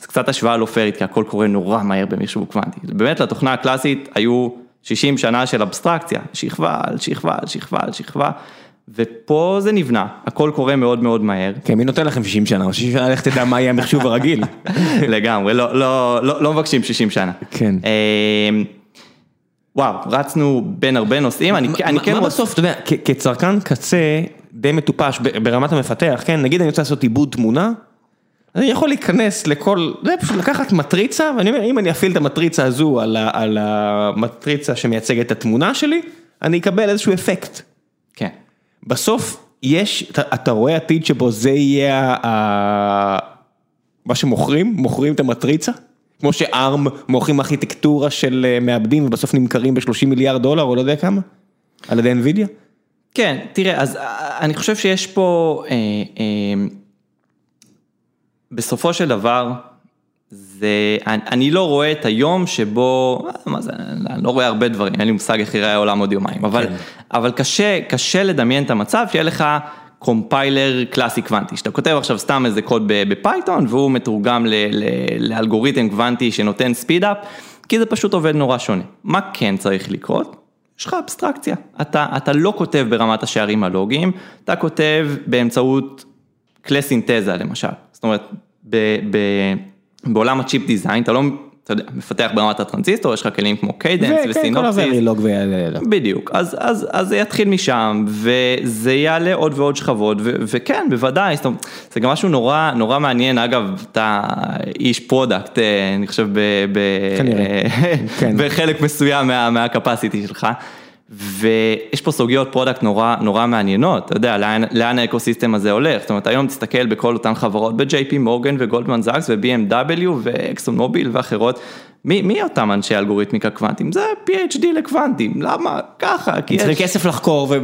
זה קצת השוואה לא פיירית, כי הכל קורה נורא מהר במחשוב קוונטי, באמת לתוכנה הקלאסית היו 60 שנה של אבסטרקציה, שכבה על שכבה על שכבה על שכבה. ופה זה נבנה, הכל קורה מאוד מאוד מהר. כן, מי נותן לכם 60 שנה? 60 שנה לך תדע מה יהיה המחשוב הרגיל. לגמרי, לא, לא, לא, לא מבקשים 60 שנה. כן. וואו, רצנו בין הרבה נושאים, אני כן... מה בסוף, אתה יודע, כצרכן קצה די מטופש ברמת המפתח, כן, נגיד אני רוצה לעשות עיבוד תמונה, אני יכול להיכנס לכל, זה פשוט לקחת מטריצה, ואני אומר, אם אני אפעיל את המטריצה הזו על המטריצה שמייצגת את התמונה שלי, אני אקבל איזשהו אפקט. כן. בסוף יש, אתה רואה עתיד שבו זה יהיה מה שמוכרים, מוכרים את המטריצה? כמו שארם מוכרים ארכיטקטורה של אה, מעבדים ובסוף נמכרים ב-30 מיליארד דולר או לא יודע כמה, על ידי NVIDIA? כן, תראה, אז אה, אני חושב שיש פה, אה, אה, בסופו של דבר, זה, אני, אני לא רואה את היום שבו, אה, מה זה, אני לא רואה הרבה דברים, אין לי מושג איך יראה העולם עוד יומיים, אבל, כן. אבל קשה, קשה לדמיין את המצב שיהיה לך compiler קלאסי קוונטי, שאתה כותב עכשיו סתם איזה קוד ב Python והוא מתורגם לאלגוריתם קוונטי שנותן speed up, כי זה פשוט עובד נורא שונה. מה כן צריך לקרות? יש לך אבסטרקציה, אתה, אתה לא כותב ברמת השערים הלוגיים, אתה כותב באמצעות כלי סינתזה למשל, זאת אומרת, ב, ב, בעולם ה chip design אתה לא אתה יודע, מפתח ברמת הטרנזיסטור, יש לך כלים כמו Cadence ו Synopsys. בדיוק, אז, אז, אז זה יתחיל משם, וזה יעלה עוד ועוד שכבות, ו, וכן, בוודאי, זאת אומרת, זה גם משהו נורא, נורא מעניין, אגב, אתה איש product, אה, אני חושב, ב, ב, כן. בחלק מסוים מה, מה capacity שלך. ויש פה סוגיות product נורא נורא מעניינות, אתה יודע, לאן, לאן ה ecosystem הזה הולך, זאת אומרת היום תסתכל בכל אותן חברות ב-JP מורגן וגולדמן זאקס ו-BMW ואקסון מוביל ואחרות, מי מי אותם אנשי אלגוריתמיקה קוונטים? זה PhD לקוונטים, למה? ככה, כי יש... צריך כסף לחקור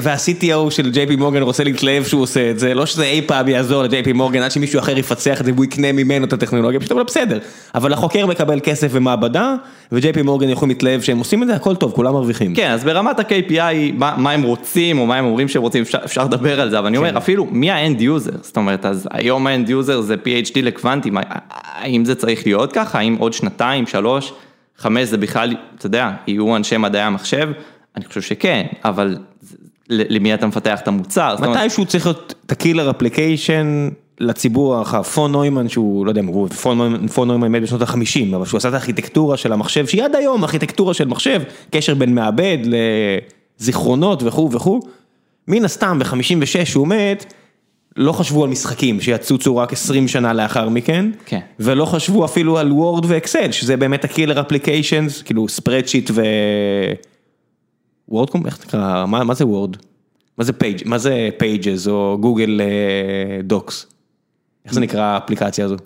וה-CTO של JP מורגן רוצה להתלהב שהוא עושה את זה, לא שזה אי פעם יעזור ל-JP מורגן עד שמישהו אחר יפצח את זה והוא יקנה ממנו את הטכנולוגיה, פשוט אבל בסדר, אבל החוקר מקבל כסף ומעבדה ו-JP מורגן יכולים להתלהב שהם עושים את זה, הכל טוב, כולם מרוויחים. כן, אז ברמת ה-KPI, מה, מה הם רוצים או מה הם אומרים שהם רוצים, אפשר, אפשר לדבר על זה, אבל אני אומר, כן. אפילו מי ה-end user, זאת אומרת, אז היום ה-end user זה PhD לקוונטים, האם זה צריך להיות ככה, האם עוד שנתיים, שלוש, חמש זה בכלל, אתה יודע, יהיו אנשי מדעי המחשב, אני חושב שכן, אבל למי אתה מפתח את המוצר? מתישהו צריך להיות את הקילר אפליקיישן לציבור הרחב, פון נוימן שהוא, לא יודע, פון נוימן מת בשנות החמישים, אבל שהוא עשה את הארכיטקטורה של המחשב, שהיא עד היום ארכיטקטורה של מחשב, קשר בין מעבד לזיכרונות וכו' וכו', מן הסתם ב-56 שהוא מת, לא חשבו על משחקים שיצוצו רק 20 שנה לאחר מכן, כן. ולא חשבו אפילו על וורד ואקסל, שזה באמת ה killer applications, כאילו spreadsheet ו... וורד, איך נקרא, מה, מה זה וורד? מה זה Page, מה זה Pages או גוגל דוקס? איך זה נקרא האפליקציה הזו?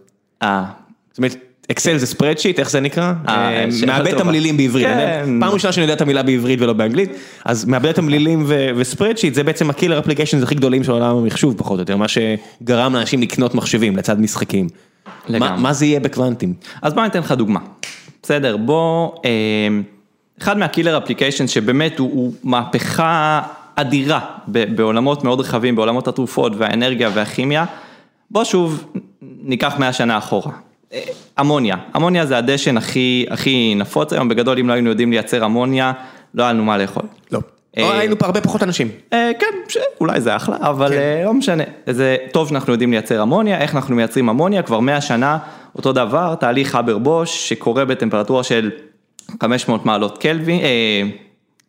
אה. זאת אומרת, אקסל זה spreadsheet, איך זה נקרא? אה, אה, מעבד תמלילים בעברית, כן. פעם ראשונה שאני יודע את המילה בעברית ולא באנגלית, אז מעבד תמלילים ו spreadsheet זה בעצם ה killer application הכי גדולים של עולם המחשוב פחות או יותר, מה שגרם לאנשים לקנות מחשבים לצד משחקים. מה זה יהיה בקוונטים? אז בוא ניתן לך דוגמה, בסדר, בוא, אה, אחד מה killer application שבאמת הוא מהפכה אדירה בעולמות מאוד רחבים, בעולמות התרופות והאנרגיה והכימיה. בוא שוב ניקח 100 שנה אחורה. אמוניה, אמוניה זה הדשן הכי, הכי נפוץ היום, בגדול אם לא היינו יודעים לייצר אמוניה, לא היה לנו מה לאכול. לא. אה, היינו פה הרבה פחות אנשים. אה, כן, אולי זה אחלה, אבל כן. אה, לא משנה. זה טוב שאנחנו יודעים לייצר אמוניה, איך אנחנו מייצרים אמוניה, כבר 100 שנה, אותו דבר, תהליך הבר בוש, שקורה בטמפרטורה של 500 מעלות קלווין,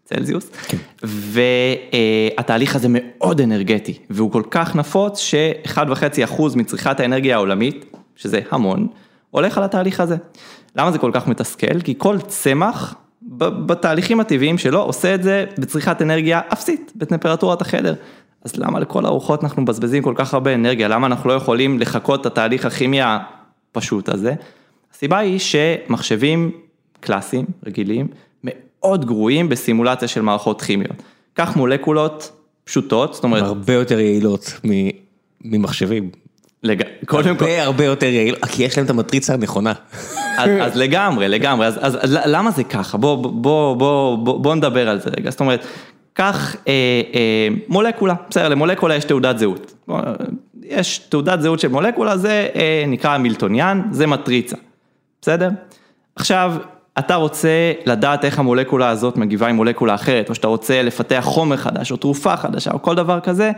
צלזיוס, כן. והתהליך הזה מאוד אנרגטי, והוא כל כך נפוץ ש-1.5% מצריכת האנרגיה העולמית, שזה המון, הולך על התהליך הזה. למה זה כל כך מתסכל? כי כל צמח בתהליכים הטבעיים שלו עושה את זה בצריכת אנרגיה אפסית בטמפרטורת החדר. אז למה לכל הרוחות אנחנו מבזבזים כל כך הרבה אנרגיה? למה אנחנו לא יכולים לחקות את התהליך הכימיה הפשוט הזה? הסיבה היא שמחשבים קלאסיים, רגילים, מאוד גרועים בסימולציה של מערכות כימיות. קח מולקולות פשוטות, זאת אומרת... הרבה יותר יעילות ממחשבים. קודם כל... הרבה הרבה יותר יעיל, כי יש להם את המטריצה הנכונה. אז, אז לגמרי, לגמרי, אז, אז למה זה ככה? בוא, בוא, בוא, בוא, בוא נדבר על זה רגע, זאת אומרת, קח אה, אה, מולקולה, בסדר, למולקולה יש תעודת זהות. יש תעודת זהות של מולקולה, זה אה, נקרא מילטוניאן, זה מטריצה, בסדר? עכשיו, אתה רוצה לדעת איך המולקולה הזאת מגיבה עם מולקולה אחרת, או שאתה רוצה לפתח חומר חדש, או תרופה חדשה, או כל דבר כזה,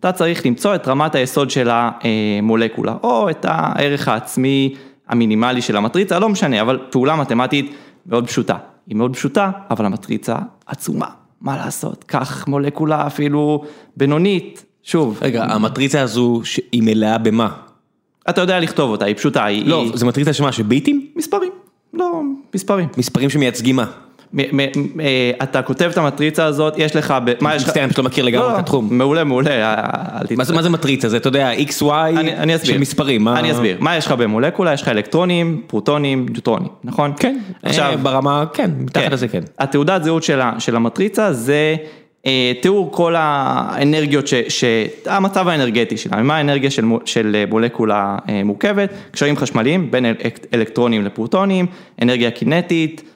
אתה צריך למצוא את רמת היסוד של המולקולה, או את הערך העצמי המינימלי של המטריצה, לא משנה, אבל פעולה מתמטית מאוד פשוטה. היא מאוד פשוטה, אבל המטריצה עצומה, מה לעשות, קח מולקולה אפילו בינונית, שוב. רגע, המטריצה הזו, היא מלאה במה? אתה יודע לכתוב אותה, היא פשוטה, היא... לא, היא... זה מטריצה שמה, שביטים? מספרים, לא, מספרים. מספרים שמייצגים מה? אה, אתה כותב את המטריצה הזאת, יש לך, מה יש לך? מצטער, אני לא מכיר לגמרי את התחום. מעולה, מעולה, אל תצטער. מה זה מטריצה? זה, אתה יודע, XY של מספרים. אני אסביר, מה יש לך במולקולה? יש לך אלקטרונים, פרוטונים, ניוטרונים, נכון? כן, עכשיו, ברמה, כן, מתחת כן. לזה כן. התעודת זהות של המטריצה זה... אה, תיאור כל האנרגיות, המצב האנרגטי שלה, מה האנרגיה של, של מולקולה אה, מורכבת, קשרים חשמליים בין אלקטרונים לפרוטונים, אנרגיה קינטית, אה,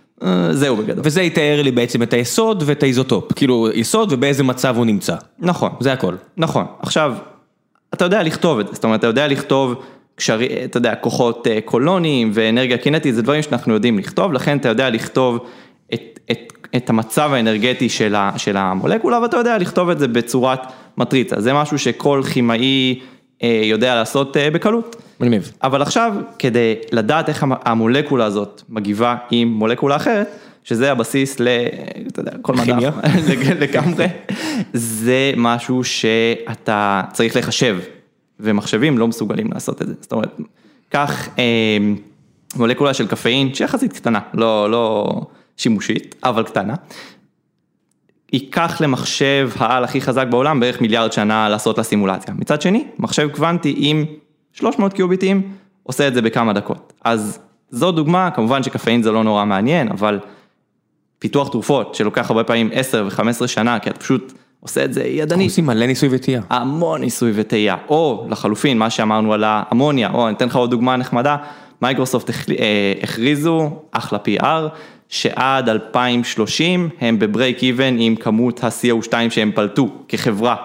זהו בגדול. וזה יתאר לי בעצם את היסוד ואת האיזוטופ, כאילו יסוד ובאיזה מצב הוא נמצא. נכון. זה הכל. נכון. עכשיו, אתה יודע לכתוב את זה, זאת אומרת, אתה יודע לכתוב קשרי, אתה יודע, כוחות אה, קולוניים ואנרגיה קינטית, זה דברים שאנחנו יודעים לכתוב, לכן אתה יודע לכתוב את, את, את המצב האנרגטי של, ה, של המולקולה, ואתה יודע לכתוב את זה בצורת מטריצה, זה משהו שכל כימאי אה, יודע לעשות בקלות. מגניב. אבל עכשיו, כדי לדעת איך המולקולה הזאת מגיבה עם מולקולה אחרת, שזה הבסיס ל... אתה יודע, כל מדע, לגמרי, זה משהו שאתה צריך לחשב, ומחשבים לא מסוגלים לעשות את זה. זאת אומרת, קח אה, מולקולה של קפאין, שיחסית קטנה, לא, לא שימושית, אבל קטנה. ייקח למחשב העל הכי חזק בעולם בערך מיליארד שנה לעשות לה סימולציה. מצד שני, מחשב קוונטי עם 300 קיוביטים, עושה את זה בכמה דקות. אז זו דוגמה, כמובן שקפאין זה לא נורא מעניין, אבל פיתוח תרופות שלוקח הרבה פעמים 10 ו-15 שנה, כי אתה פשוט עושה את זה ידנית. עושים מלא ניסוי וטעייה. המון ניסוי וטעייה, או לחלופין, מה שאמרנו על האמוניה, או אני אתן לך עוד דוגמה נחמדה, מייקרוסופט אה, הכריזו, אחלה PR, שעד 2030 הם ב break even עם כמות ה-CO2 שהם פלטו כחברה,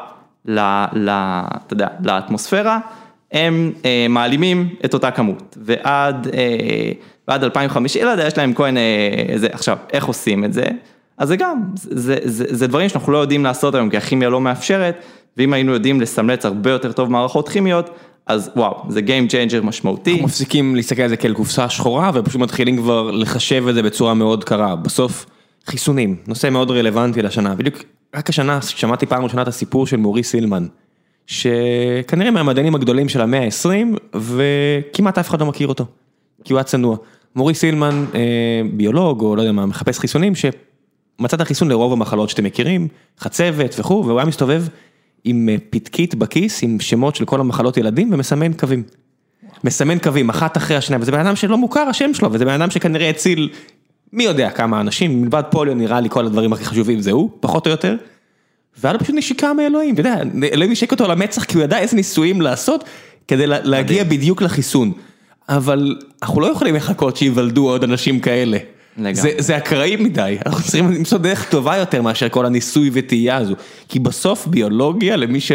ל, ל, אתה יודע, לאטמוספירה. הם אה, מעלימים את אותה כמות, ועד, אה, ועד 2050, לא יודע, יש להם כהן, אה, זה, עכשיו, איך עושים את זה? אז זה גם, זה, זה, זה דברים שאנחנו לא יודעים לעשות היום, כי הכימיה לא מאפשרת, ואם היינו יודעים לסמלץ הרבה יותר טוב מערכות כימיות, אז וואו, זה Game Changer משמעותי. אנחנו מפסיקים להסתכל על זה כאל קופסה שחורה, ופשוט מתחילים כבר לחשב את זה בצורה מאוד קרה. בסוף, חיסונים, נושא מאוד רלוונטי לשנה. בדיוק, רק השנה שמעתי פעם ראשונה את הסיפור של מורי סילמן. שכנראה מהמדענים הגדולים של המאה ה-20 וכמעט אף אחד לא מכיר אותו, כי הוא היה צנוע. מורי סילמן, אה, ביולוג או לא יודע מה, מחפש חיסונים, שמצא את החיסון לרוב המחלות שאתם מכירים, חצבת וכו', והוא היה מסתובב עם אה, פתקית בכיס עם שמות של כל המחלות ילדים ומסמן קווים. מסמן קווים אחת אחרי השנייה, וזה בן אדם שלא מוכר השם שלו, וזה בן אדם שכנראה הציל מי יודע כמה אנשים, מלבד פוליו נראה לי כל הדברים הכי חשובים זה הוא, פחות או יותר. והיה לו פשוט נשיקה מאלוהים, אתה יודע, אלוהים נשק אותו על המצח כי הוא ידע איזה ניסויים לעשות כדי להגיע בדיוק לחיסון. אבל אנחנו לא יכולים לחכות שיוולדו עוד אנשים כאלה. זה, אקראי מדי, אנחנו צריכים למצוא דרך טובה יותר מאשר כל הניסוי וטעייה הזו. כי בסוף ביולוגיה, למי ש...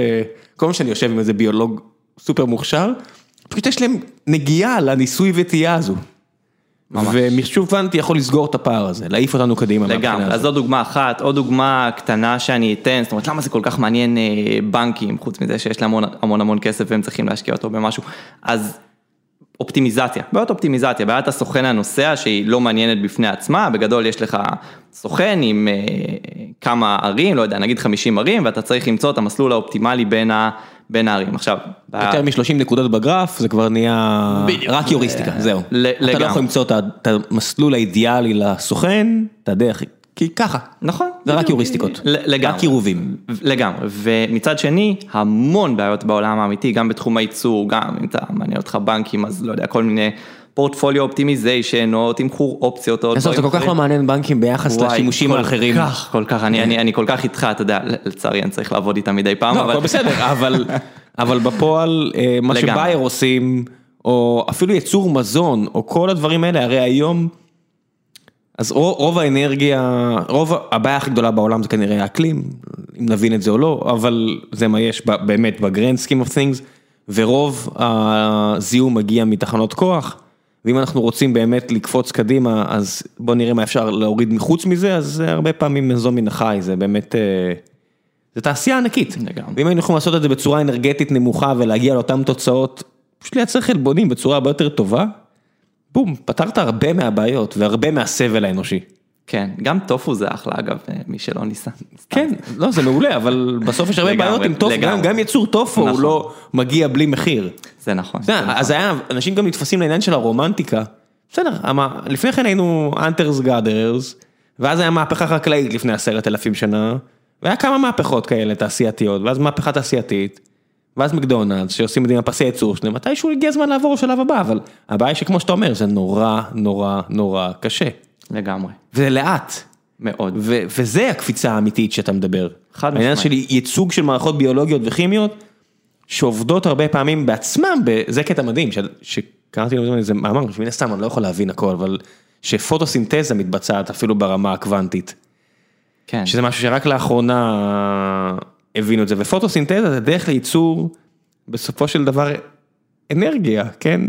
כל פעם שאני יושב עם איזה ביולוג סופר מוכשר, פשוט יש להם נגיעה לניסוי וטעייה הזו. ומחשוב קוונטי יכול לסגור את הפער הזה, להעיף אותנו קדימה. לגמרי, אז. זו דוגמה אחת, עוד דוגמה קטנה שאני אתן, זאת אומרת למה זה כל כך מעניין אה, בנקים, חוץ מזה שיש להם המון המון כסף והם צריכים להשקיע אותו במשהו, אז אופטימיזציה, בעיות אופטימיזציה, בעיית הסוכן הנוסע שהיא לא מעניינת בפני עצמה, בגדול יש לך סוכן עם אה, כמה ערים, לא יודע, נגיד 50 ערים, ואתה צריך למצוא את המסלול האופטימלי בין ה- בין הערים. עכשיו, יותר מ-30 נקודות בגרף, זה כבר נהיה בדיוק. רק יוריסטיקה, זהו. ל- אתה לא לגמרי. יכול למצוא את המסלול האידיאלי לסוכן, את הדרך, כי ככה. נכון. זה רק. יוריסטיקות. לגמרי. רק עירובים. לגמרי, ומצד שני, המון בעיות בעולם האמיתי, גם בתחום הייצור, גם אם אתה מעניין אותך בנקים, אז לא יודע, כל מיני פורטפוליו אופטימיזיישן, או תמחור אופציות, או עזוב, זה כל כך. לא מעניין בנקים ביחס לשימושים כל האחרים. כך, כל כך, אני, אני, אני כל כך איתך, אתה יודע, לצערי אני צריך לעבוד איתם מדי פעם, לא, אבל... הכל בסדר, אבל, אבל בפועל, אה, מה. שבייר עושים, או אפילו ייצור מזון, או כל הדברים האלה, הרי היום, אז רוב, האנרגיה, רוב הבעיה הכי גדולה בעולם זה כנראה האקלים, אם נבין את זה או לא, אבל זה מה יש באמת ב-grand scheme of things, ורוב הזיהום מגיע מתחנות כוח, ואם אנחנו רוצים באמת לקפוץ קדימה, אז בואו נראה מה אפשר להוריד מחוץ מזה, אז הרבה פעמים מזון מן החי, זה באמת... אה, זה תעשייה ענקית. לגמרי. ואם היינו יכולים לעשות את זה בצורה אנרגטית נמוכה ולהגיע לאותן תוצאות, פשוט לייצר חלבונים בצורה הרבה יותר טובה, בום, פתרת הרבה מהבעיות והרבה מהסבל האנושי. כן, גם טופו זה אחלה אגב, מי שלא ניסה. כן, לא, זה מעולה, אבל בסוף יש הרבה בעיות עם טופו, גם. גם ייצור טופו הוא נכון. לא מגיע בלי מחיר. זה נכון. אתה יודע, אז היה, אנשים גם נתפסים לעניין של הרומנטיקה. בסדר, ama, לפני כן היינו אנטרס גאדרס, ואז היה מהפכה חקלאית לפני עשרת אלפים שנה, והיה כמה מהפכות כאלה תעשייתיות, ואז מהפכה תעשייתית, ואז מקדונלדס שעושים את זה עם הפסי ייצור שלהם, מתישהו הגיע הזמן לעבור לשלב הבא, אבל הבעיה היא שכמו שאתה אומר, זה נורא נורא נורא קשה. לגמרי, וזה לאט, מאוד. ו- וזה הקפיצה האמיתית שאתה מדבר. חד העניין של משמעית. ייצוג של מערכות ביולוגיות וכימיות, שעובדות הרבה פעמים בעצמם, זה קטע מדהים, ש- שקראתי לו איזה מאמר, שמן הסתם אני לא יכול להבין הכל, אבל שפוטוסינתזה מתבצעת אפילו ברמה הקוונטית, כן. שזה משהו שרק לאחרונה הבינו את זה, ופוטוסינתזה זה דרך לייצור בסופו של דבר אנרגיה, כן?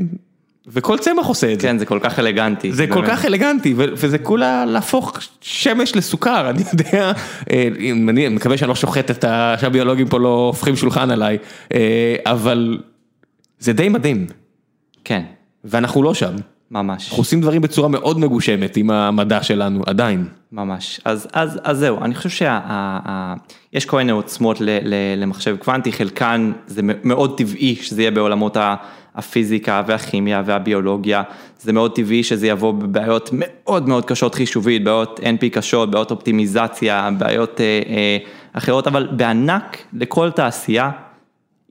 וכל צמח עושה את זה. כן, זה כל כך אלגנטי. זה כל באמת. כך אלגנטי, וזה כולה להפוך שמש לסוכר, אני יודע, אה, אני מקווה שאני לא שוחט את ה... שהביולוגים פה לא הופכים שולחן עליי, אה, אבל זה די מדהים, כן, ואנחנו לא שם. ממש. אנחנו עושים דברים בצורה מאוד מגושמת עם המדע שלנו, עדיין. ממש, אז, אז, אז זהו, אני חושב שיש כל מיני עוצמות ל, ל, למחשב קוונטי, חלקן זה מאוד טבעי שזה יהיה בעולמות הפיזיקה והכימיה והביולוגיה, זה מאוד טבעי שזה יבוא בבעיות מאוד מאוד קשות חישובית, בעיות NP קשות, בעיות אופטימיזציה, בעיות אה, אה, אחרות, אבל בענק לכל תעשייה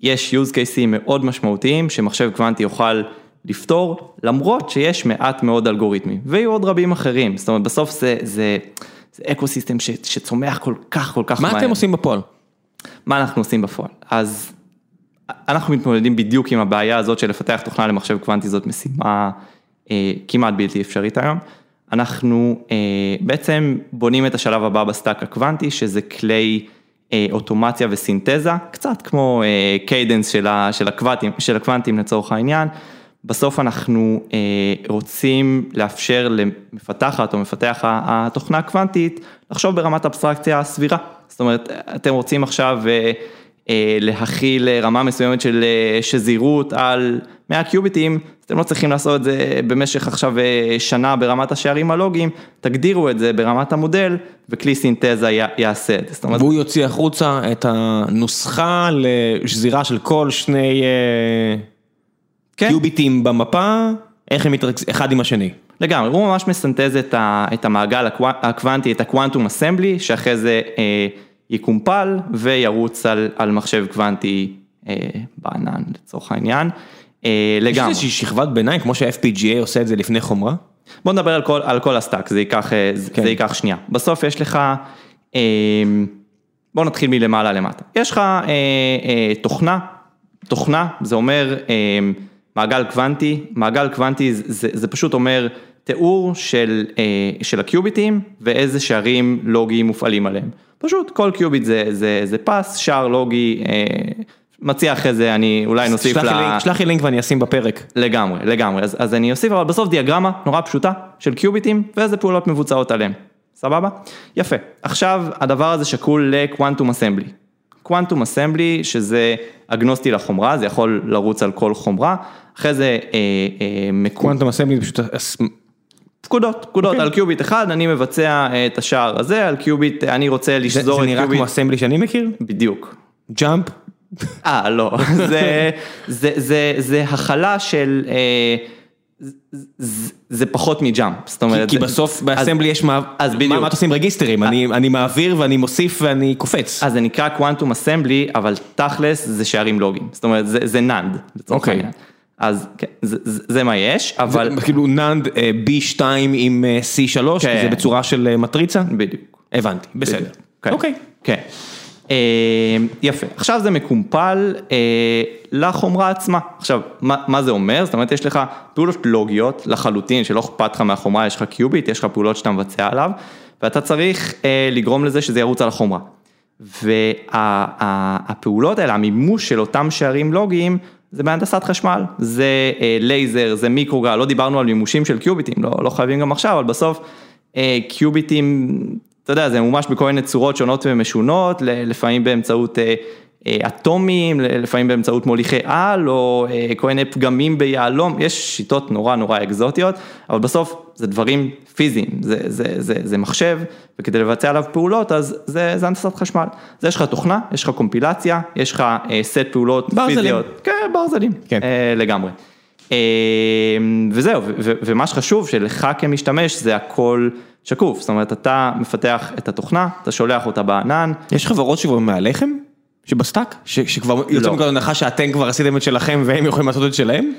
יש use cases מאוד משמעותיים שמחשב קוונטי יוכל לפתור, למרות שיש מעט מאוד אלגוריתמים, ויהיו עוד רבים אחרים, זאת אומרת בסוף זה, זה, זה אקו סיסטם ש, שצומח כל כך כל כך מה מהר. אתם עושים בפועל? מה אנחנו עושים בפועל? אז אנחנו מתמודדים בדיוק עם הבעיה הזאת של לפתח תוכנה למחשב קוונטי, זאת משימה אה, כמעט בלתי אפשרית היום. אנחנו אה, בעצם בונים את השלב הבא ב stack הקוונטי, שזה כלי אה, אוטומציה וסינתזה, קצת כמו אה, Cadence של, ה, של, הקוונטים, של הקוונטים לצורך העניין. בסוף אנחנו אה, רוצים לאפשר למפתחת או מפתח התוכנה הקוונטית לחשוב ברמת אבסטרקציה סבירה. זאת אומרת, אתם רוצים עכשיו אה, אה, להכיל רמה מסוימת של אה, שזירות על 100 קיוביטים, אתם לא צריכים לעשות את זה במשך עכשיו אה, שנה ברמת השערים הלוגיים, תגדירו את זה ברמת המודל וכלי סינתזה יעשה את זה. אומרת, והוא יוציא החוצה את הנוסחה לשזירה של כל שני אה. קיוביטים במפה, איך הם מתרכזים אחד עם השני. לגמרי, הוא ממש מסנטז את, ה, את המעגל הקוו- הקוונטי, את ה quantum assembly, שאחרי זה אה, יקומפל וירוץ על, על מחשב קוונטי אה, בענן לצורך העניין. אה, יש לגמרי. איזושהי שכבת ביניים, כמו שה-FPGA עושה את זה לפני חומרה? בוא נדבר על כל, על כל ה stack, זה ייקח, אה, זה, כן. זה ייקח שנייה. בסוף יש לך, אה, בוא נתחיל מלמעלה למטה. יש לך אה, אה, תוכנה, תוכנה זה אומר אה, מעגל קוונטי, מעגל קוונטי זה, זה, פשוט אומר תיאור של, של הקיוביטים ואיזה שערים לוגיים מופעלים עליהם. פשוט כל קיוביט זה, זה, זה פס, שער לוגי, מציע אחרי זה, אני אולי נוסיף ל... שלח לי לינק ואני אשים בפרק. לגמרי, לגמרי, אז, אז אני אוסיף, אבל בסוף דיאגרמה נורא פשוטה של קיוביטים ואיזה פעולות מבוצעות עליהם. סבבה? יפה. עכשיו הדבר הזה שקול לקוונטום אסמבלי. quantum assembly שזה אגנוסטי לחומרה, זה יכול לרוץ על כל חומרה, אחרי זה אה, אה, מקום... quantum assembly פשוט... פקודות, פקודות. אוקיי. על קיוביט אחד, אני מבצע אה, את השער הזה, על קיוביט, אני רוצה לשזור את קיוביט. זה נראה כמו assembly שאני מכיר? בדיוק. jump? אה, לא, זה, זה, זה, זה הכללה של... זה פחות מ jump, זאת אומרת... כי בסוף ב assembly יש מה... אז בדיוק. מה אתה עושה עם רגיסטרים? אני מעביר ואני מוסיף ואני קופץ. אז זה נקרא quantum assembly, אבל תכלס זה שערים לוגיים, זאת אומרת זה NAND. אוקיי. אז כן, זה מה יש, אבל... זה כאילו NAND B2 עם C3, זה כן. בצורה של מטריצה? בדיוק. הבנתי, בסדר. אוקיי. כן. אה, יפה, עכשיו זה מקומפל אה, לחומרה עצמה. עכשיו, מה, מה זה אומר? זאת אומרת, יש לך פעולות לוגיות לחלוטין, שלא אכפת לך מהחומרה, יש לך קיוביט, יש לך פעולות שאתה מבצע עליו, ואתה צריך אה, לגרום לזה שזה ירוץ על החומרה. והפעולות האלה, המימוש של אותם שערים לוגיים, זה בהנדסת חשמל, זה לייזר, זה מיקרוגל, לא דיברנו על מימושים של קיוביטים, לא, לא חייבים גם עכשיו, אבל בסוף קיוביטים אתה יודע, זה מומש בכל מיני צורות שונות ומשונות, לפעמים באמצעות אה, אה, אטומים, לפעמים באמצעות מוליכי על, או אה, כל מיני פגמים ביהלום, יש שיטות נורא נורא אקזוטיות, אבל בסוף זה דברים פיזיים, זה, זה, זה, זה מחשב, וכדי לבצע עליו פעולות, אז זה, זה הנדסת חשמל. אז יש לך תוכנה, יש לך קומפילציה, יש לך סט פעולות ברזלים. פיזיות. כן, ברזלים. כן. לגמרי. וזהו, ומה שחשוב, שלך כמשתמש זה הכל... שקוף, זאת אומרת אתה מפתח את התוכנה, אתה שולח אותה בענן. יש חברות שכבר מעליכם? שבסטאק? שכבר יוצאים לא. מכל הנחה שאתם כבר עשיתם את שלכם והם יכולים לעשות את שלהם?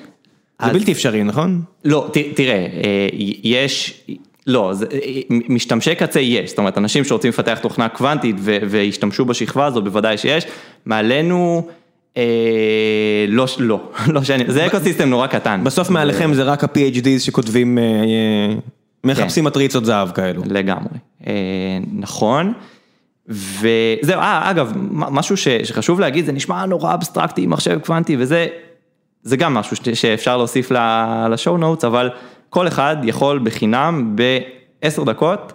זה בלתי אפשרי, נכון? לא, תראה, אה, יש, לא, זה, אה, משתמשי קצה יש, זאת אומרת אנשים שרוצים לפתח תוכנה קוונטית והשתמשו בשכבה הזאת, בוודאי שיש, מעלינו... אה, לא, לא, לא שאני, זה אקו סיסטם נורא קטן. בסוף מעליכם זה רק ה-PhDs שכותבים מחפשים כן. מטריצות זהב כאלו. לגמרי, אה, נכון. וזהו, אה, אגב, משהו ש, שחשוב להגיד, זה נשמע נורא אבסטרקטי מחשב קוונטי וזה, זה גם משהו ש, שאפשר להוסיף לשואו נוטס, אבל כל אחד יכול בחינם בעשר דקות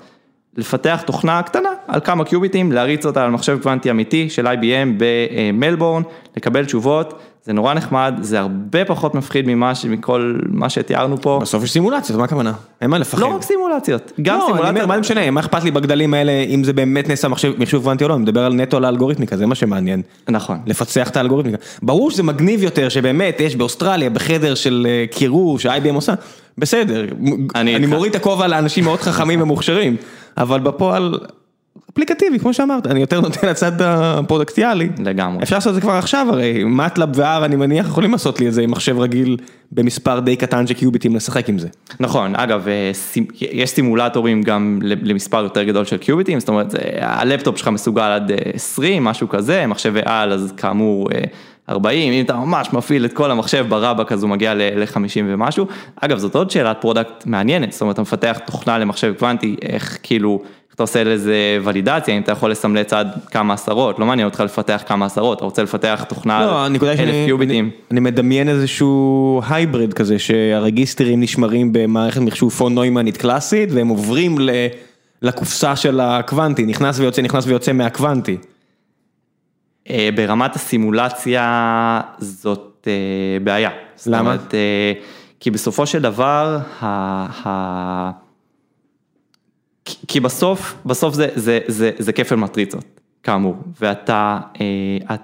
לפתח תוכנה קטנה על כמה קיוביטים, להריץ אותה על מחשב קוונטי אמיתי של IBM במלבורן, לקבל תשובות. זה נורא נחמד, זה הרבה פחות מפחיד ממה, מכל מה שתיארנו פה. בסוף יש סימולציות, מה הכוונה? אין מה לפחד. לא רק סימולציות, גם לא, סימולציות. אומר, מה משנה, מה אכפת לי בגדלים האלה, אם זה באמת נעשה מחשב, מחשוב קוונטי או לא, אני מדבר על נטו על האלגוריתמיקה, זה מה שמעניין. נכון. לפצח את האלגוריתמיקה. ברור שזה מגניב יותר, שבאמת יש באוסטרליה, בחדר של אה, קירור, ש-IBM עושה, בסדר. אני, אני מוריד את הכובע לאנשים מאוד חכמים ומוכשרים, אבל בפועל... אפליקטיבי, כמו שאמרת, אני יותר נותן לצד הפרודקטיאלי. לגמרי. אפשר לעשות את זה כבר עכשיו הרי, מטלאב והר אני מניח יכולים לעשות לי איזה מחשב רגיל במספר די קטן של קיוביטים לשחק עם זה. נכון, אגב, אה, יש סימולטורים גם למספר יותר גדול של קיוביטים, זאת אומרת, הלפטופ שלך מסוגל עד 20, אה, משהו כזה, מחשבי על, אז כאמור 40, אה, אם אתה ממש מפעיל את כל המחשב ברבק אז הוא מגיע ל-50 ומשהו. אגב, זאת עוד שאלת product מעניינת, זאת אומרת, אתה מפתח תוכנה למחשב קוונטי, איך כאילו... אתה עושה לזה ולידציה, אם אתה יכול לסמלץ עד כמה עשרות, לא מעניין אותך לפתח כמה עשרות, אתה רוצה לפתח תוכנה לא, על אלף קיוביטים. אני, אני מדמיין איזשהו hybrid כזה, שהרגיסטרים נשמרים במערכת מחשוב פון נוימנית קלאסית, והם עוברים לקופסה של הקוונטי, נכנס ויוצא, נכנס ויוצא מהקוונטי. אה, ברמת הסימולציה זאת אה, בעיה. למה? אומרת, אה, כי בסופו של דבר, ה... כי בסוף, בסוף זה, זה, זה, זה כפל מטריצות, כאמור, ואתה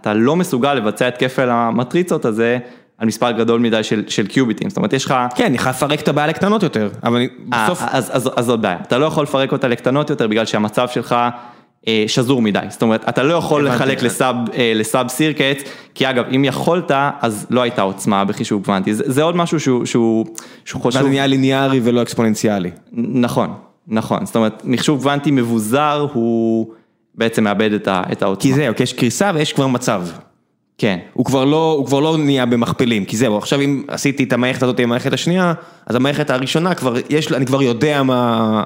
אה, לא מסוגל לבצע את כפל המטריצות הזה על מספר גדול מדי של, של קיוביטים, זאת אומרת יש לך... כן, אני חייב לפרק את הבעיה לקטנות יותר, אבל אה, בסוף... אז, אז, אז זאת בעיה, אתה לא יכול לפרק אותה לקטנות יותר בגלל שהמצב שלך אה, שזור מדי, זאת אומרת, אתה לא יכול לחלק לסאב, לסאב סירקט, כי אגב, אם יכולת, אז לא הייתה עוצמה בחישוב קוונטי, זה, זה עוד משהו שהוא, שהוא, שהוא חשוב. ואז נהיה ליניארי ולא אקספוננציאלי. נכון, נכון, זאת אומרת, מחשוב קוונטי מבוזר הוא בעצם מאבד את העוצמה. כי זהו, כי יש קריסה ויש כבר מצב. כן. הוא כבר לא, הוא כבר לא נהיה במכפלים, כי זהו, עכשיו אם עשיתי את המערכת הזאת עם המערכת השנייה, אז המערכת הראשונה כבר, יש, אני כבר יודע מה,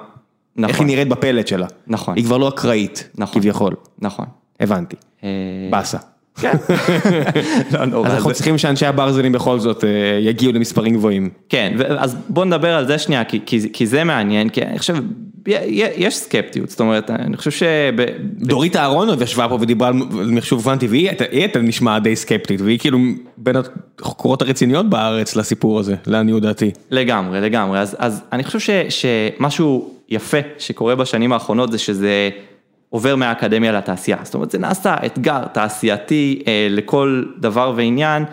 נכון. איך היא נראית בפלט שלה. נכון. היא כבר לא אקראית, נכון. כביכול. נכון. הבנתי. אה, באסה. כן. לא נורא. אז אנחנו צריכים שאנשי הברזלים בכל זאת אה, יגיעו למספרים גבוהים. כן, אז בוא נדבר על זה שנייה, כי, זה מעניין, כי אני חושב, יש סקפטיות, זאת אומרת, אני חושב שב... ב- דורית אהרונוב ישבה פה ודיברה על מחשוב קוונטי והיא הייתה- היא הייתה נשמעה די סקפטית והיא כאילו בין החוקרות הרציניות בארץ לסיפור הזה, לעניות דעתי. לגמרי, לגמרי, אז, אז אני חושב ש, שמשהו יפה שקורה בשנים האחרונות זה שזה עובר מהאקדמיה לתעשייה, זאת אומרת זה נעשה אתגר תעשייתי אה, לכל דבר ועניין,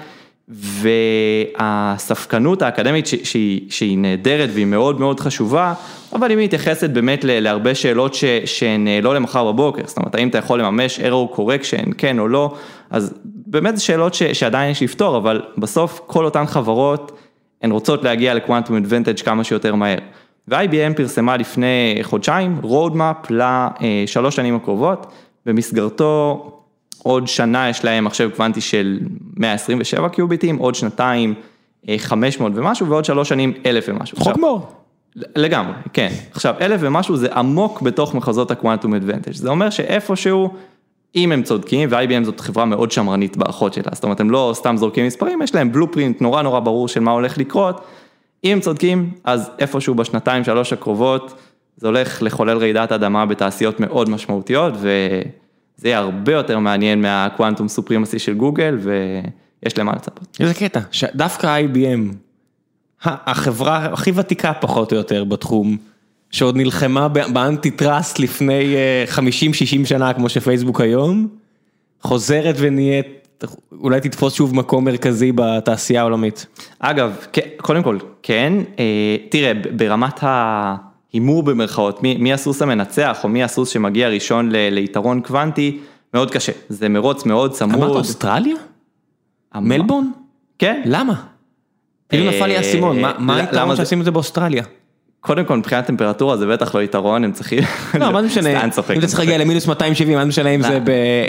והספקנות האקדמית שהיא, שהיא נהדרת והיא מאוד מאוד חשובה, אבל היא מתייחסת באמת להרבה שאלות ש, שהן אה, לא למחר בבוקר, זאת אומרת האם אתה יכול לממש error correction, כן או לא, אז באמת זה שאלות ש, שעדיין יש לפתור, אבל בסוף כל אותן חברות הן רוצות להגיע לקוואנטום אדוונטג' כמה שיותר מהר. ו-IBM פרסמה לפני חודשיים roadmap לשלוש שנים הקרובות, במסגרתו עוד שנה יש להם מחשב קוונטי של 127 קיוביטים, עוד שנתיים אה, 500 ומשהו, ועוד שלוש שנים 1,000 ומשהו. חוק מור. לגמרי, כן. עכשיו, אלף ומשהו זה עמוק בתוך מחוזות הקוואנטום אדוונטג'. זה אומר שאיפשהו, אם הם צודקים, ו-IBM זאת חברה מאוד שמרנית באחות שלה, זאת אומרת, הם לא סתם זורקים מספרים, יש להם בלופרינט נורא נורא ברור של מה הולך לקרות. אם צודקים, אז איפשהו בשנתיים, שלוש הקרובות, זה הולך לחולל רעידת אדמה בתעשיות מאוד משמעותיות, וזה יהיה הרבה יותר מעניין מהקוואנטום סופרימסי של גוגל, ויש למה לצפות. איזה קטע, שדווקא IBM, החברה הכי ותיקה פחות או יותר בתחום, שעוד נלחמה באנטי טראסט לפני אה, 50-60 שנה כמו שפייסבוק היום, חוזרת ונהיית, אולי תתפוס שוב מקום מרכזי בתעשייה העולמית. אגב, כן, קודם כל, כן, אה, תראה, ברמת ההימור במרכאות, מי, מי הסוס המנצח או מי הסוס שמגיע ראשון ל, ליתרון קוונטי, מאוד קשה, זה מרוץ מאוד צמוד. אמרת אוסטרליה? אמר- מלבורן? כן, למה? כאילו אה, נפל לי האסימון, מה- למה היתרון שעושים את זה באוסטרליה? קודם כל מבחינת טמפרטורה זה בטח לא יתרון, הם צריכים... לא, מה זה משנה, אם אתה צריך. להגיע למינוס 270, מה זה משנה אם זה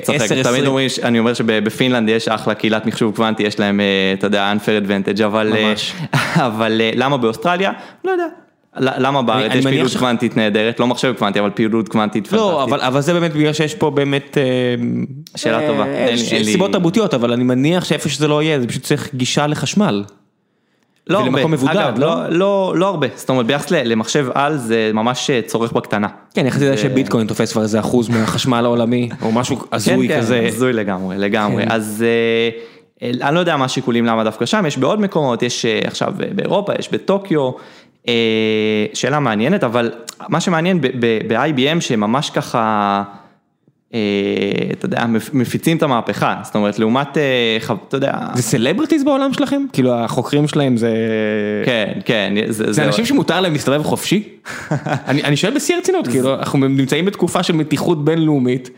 תמיד ב-10-20? אומרים, ש- אני אומר שבפינלנד יש אחלה קהילת מחשוב קוונטי, יש להם, אה, אתה יודע, unfair advantage, אבל, אה, ממש. אבל אה, למה באוסטרליה? לא יודע. למה בארץ יש פעילות קוונטית נהדרת, לא מחשב קוונטי, אבל פעילות קוונטית פנטסטית. לא, אבל, זה באמת בגלל שיש פה באמת... אה, שאלה אה, טובה. אה, סיבות תרבותיות, אבל אני מניח שאיפה שזה לא יהיה, זה פשוט צריך גישה לחשמל. לא הרבה, אגב, לא? לא, לא, לא הרבה, זאת אומרת ביחס למחשב על זה ממש אה, צורך בקטנה. כן, יחסית לזה שביטקוין תופס כבר איזה אחוז מהחשמל העולמי, או משהו הזוי כן, כזה. כן, הזוי לגמרי, לגמרי. כן. אז אה, אני לא יודע מה השיקולים למה דווקא שם, יש בעוד מקומות, יש אה, עכשיו באירופה, יש בטוקיו, שאלה מעניינת, אבל מה שמעניין ב-IBM שממש ככה, אתה יודע, מפ- מפיצים את המהפכה, זאת אומרת, לעומת, אה, אתה יודע, זה celebrities בעולם שלכם? כאילו החוקרים שלהם זה... כן, כן, זה, אנשים שמותר להם להסתובב חופשי? אני שואל בשיא הרצינות, כאילו אנחנו נמצאים בתקופה של מתיחות בינלאומית,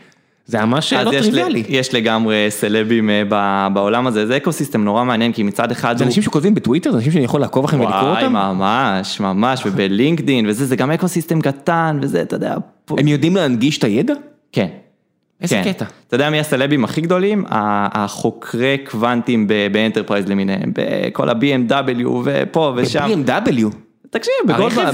זה ממש לא טריוויאלי. יש לגמרי סלבים אה, בעולם הזה, זה ecosystem נורא מעניין, כי מצד אחד זה. אנשים שכותבים בטוויטר? זה אנשים שאני יכול לעקוב אחריהם ולקרוא וואי, אותם? ממש, ממש, ובלינקדין וזה, זה גם ecosystem קטן וזה, אתה יודע, הם יודעים להנגיש את הידע? כן. איזה כן. קטע. אתה יודע מי הסלבים הכי גדולים? החוקרי קוונטים ב enterprise למיניהם, בכל ה-BMW ופה ושם. ב-BMW. תקשיב?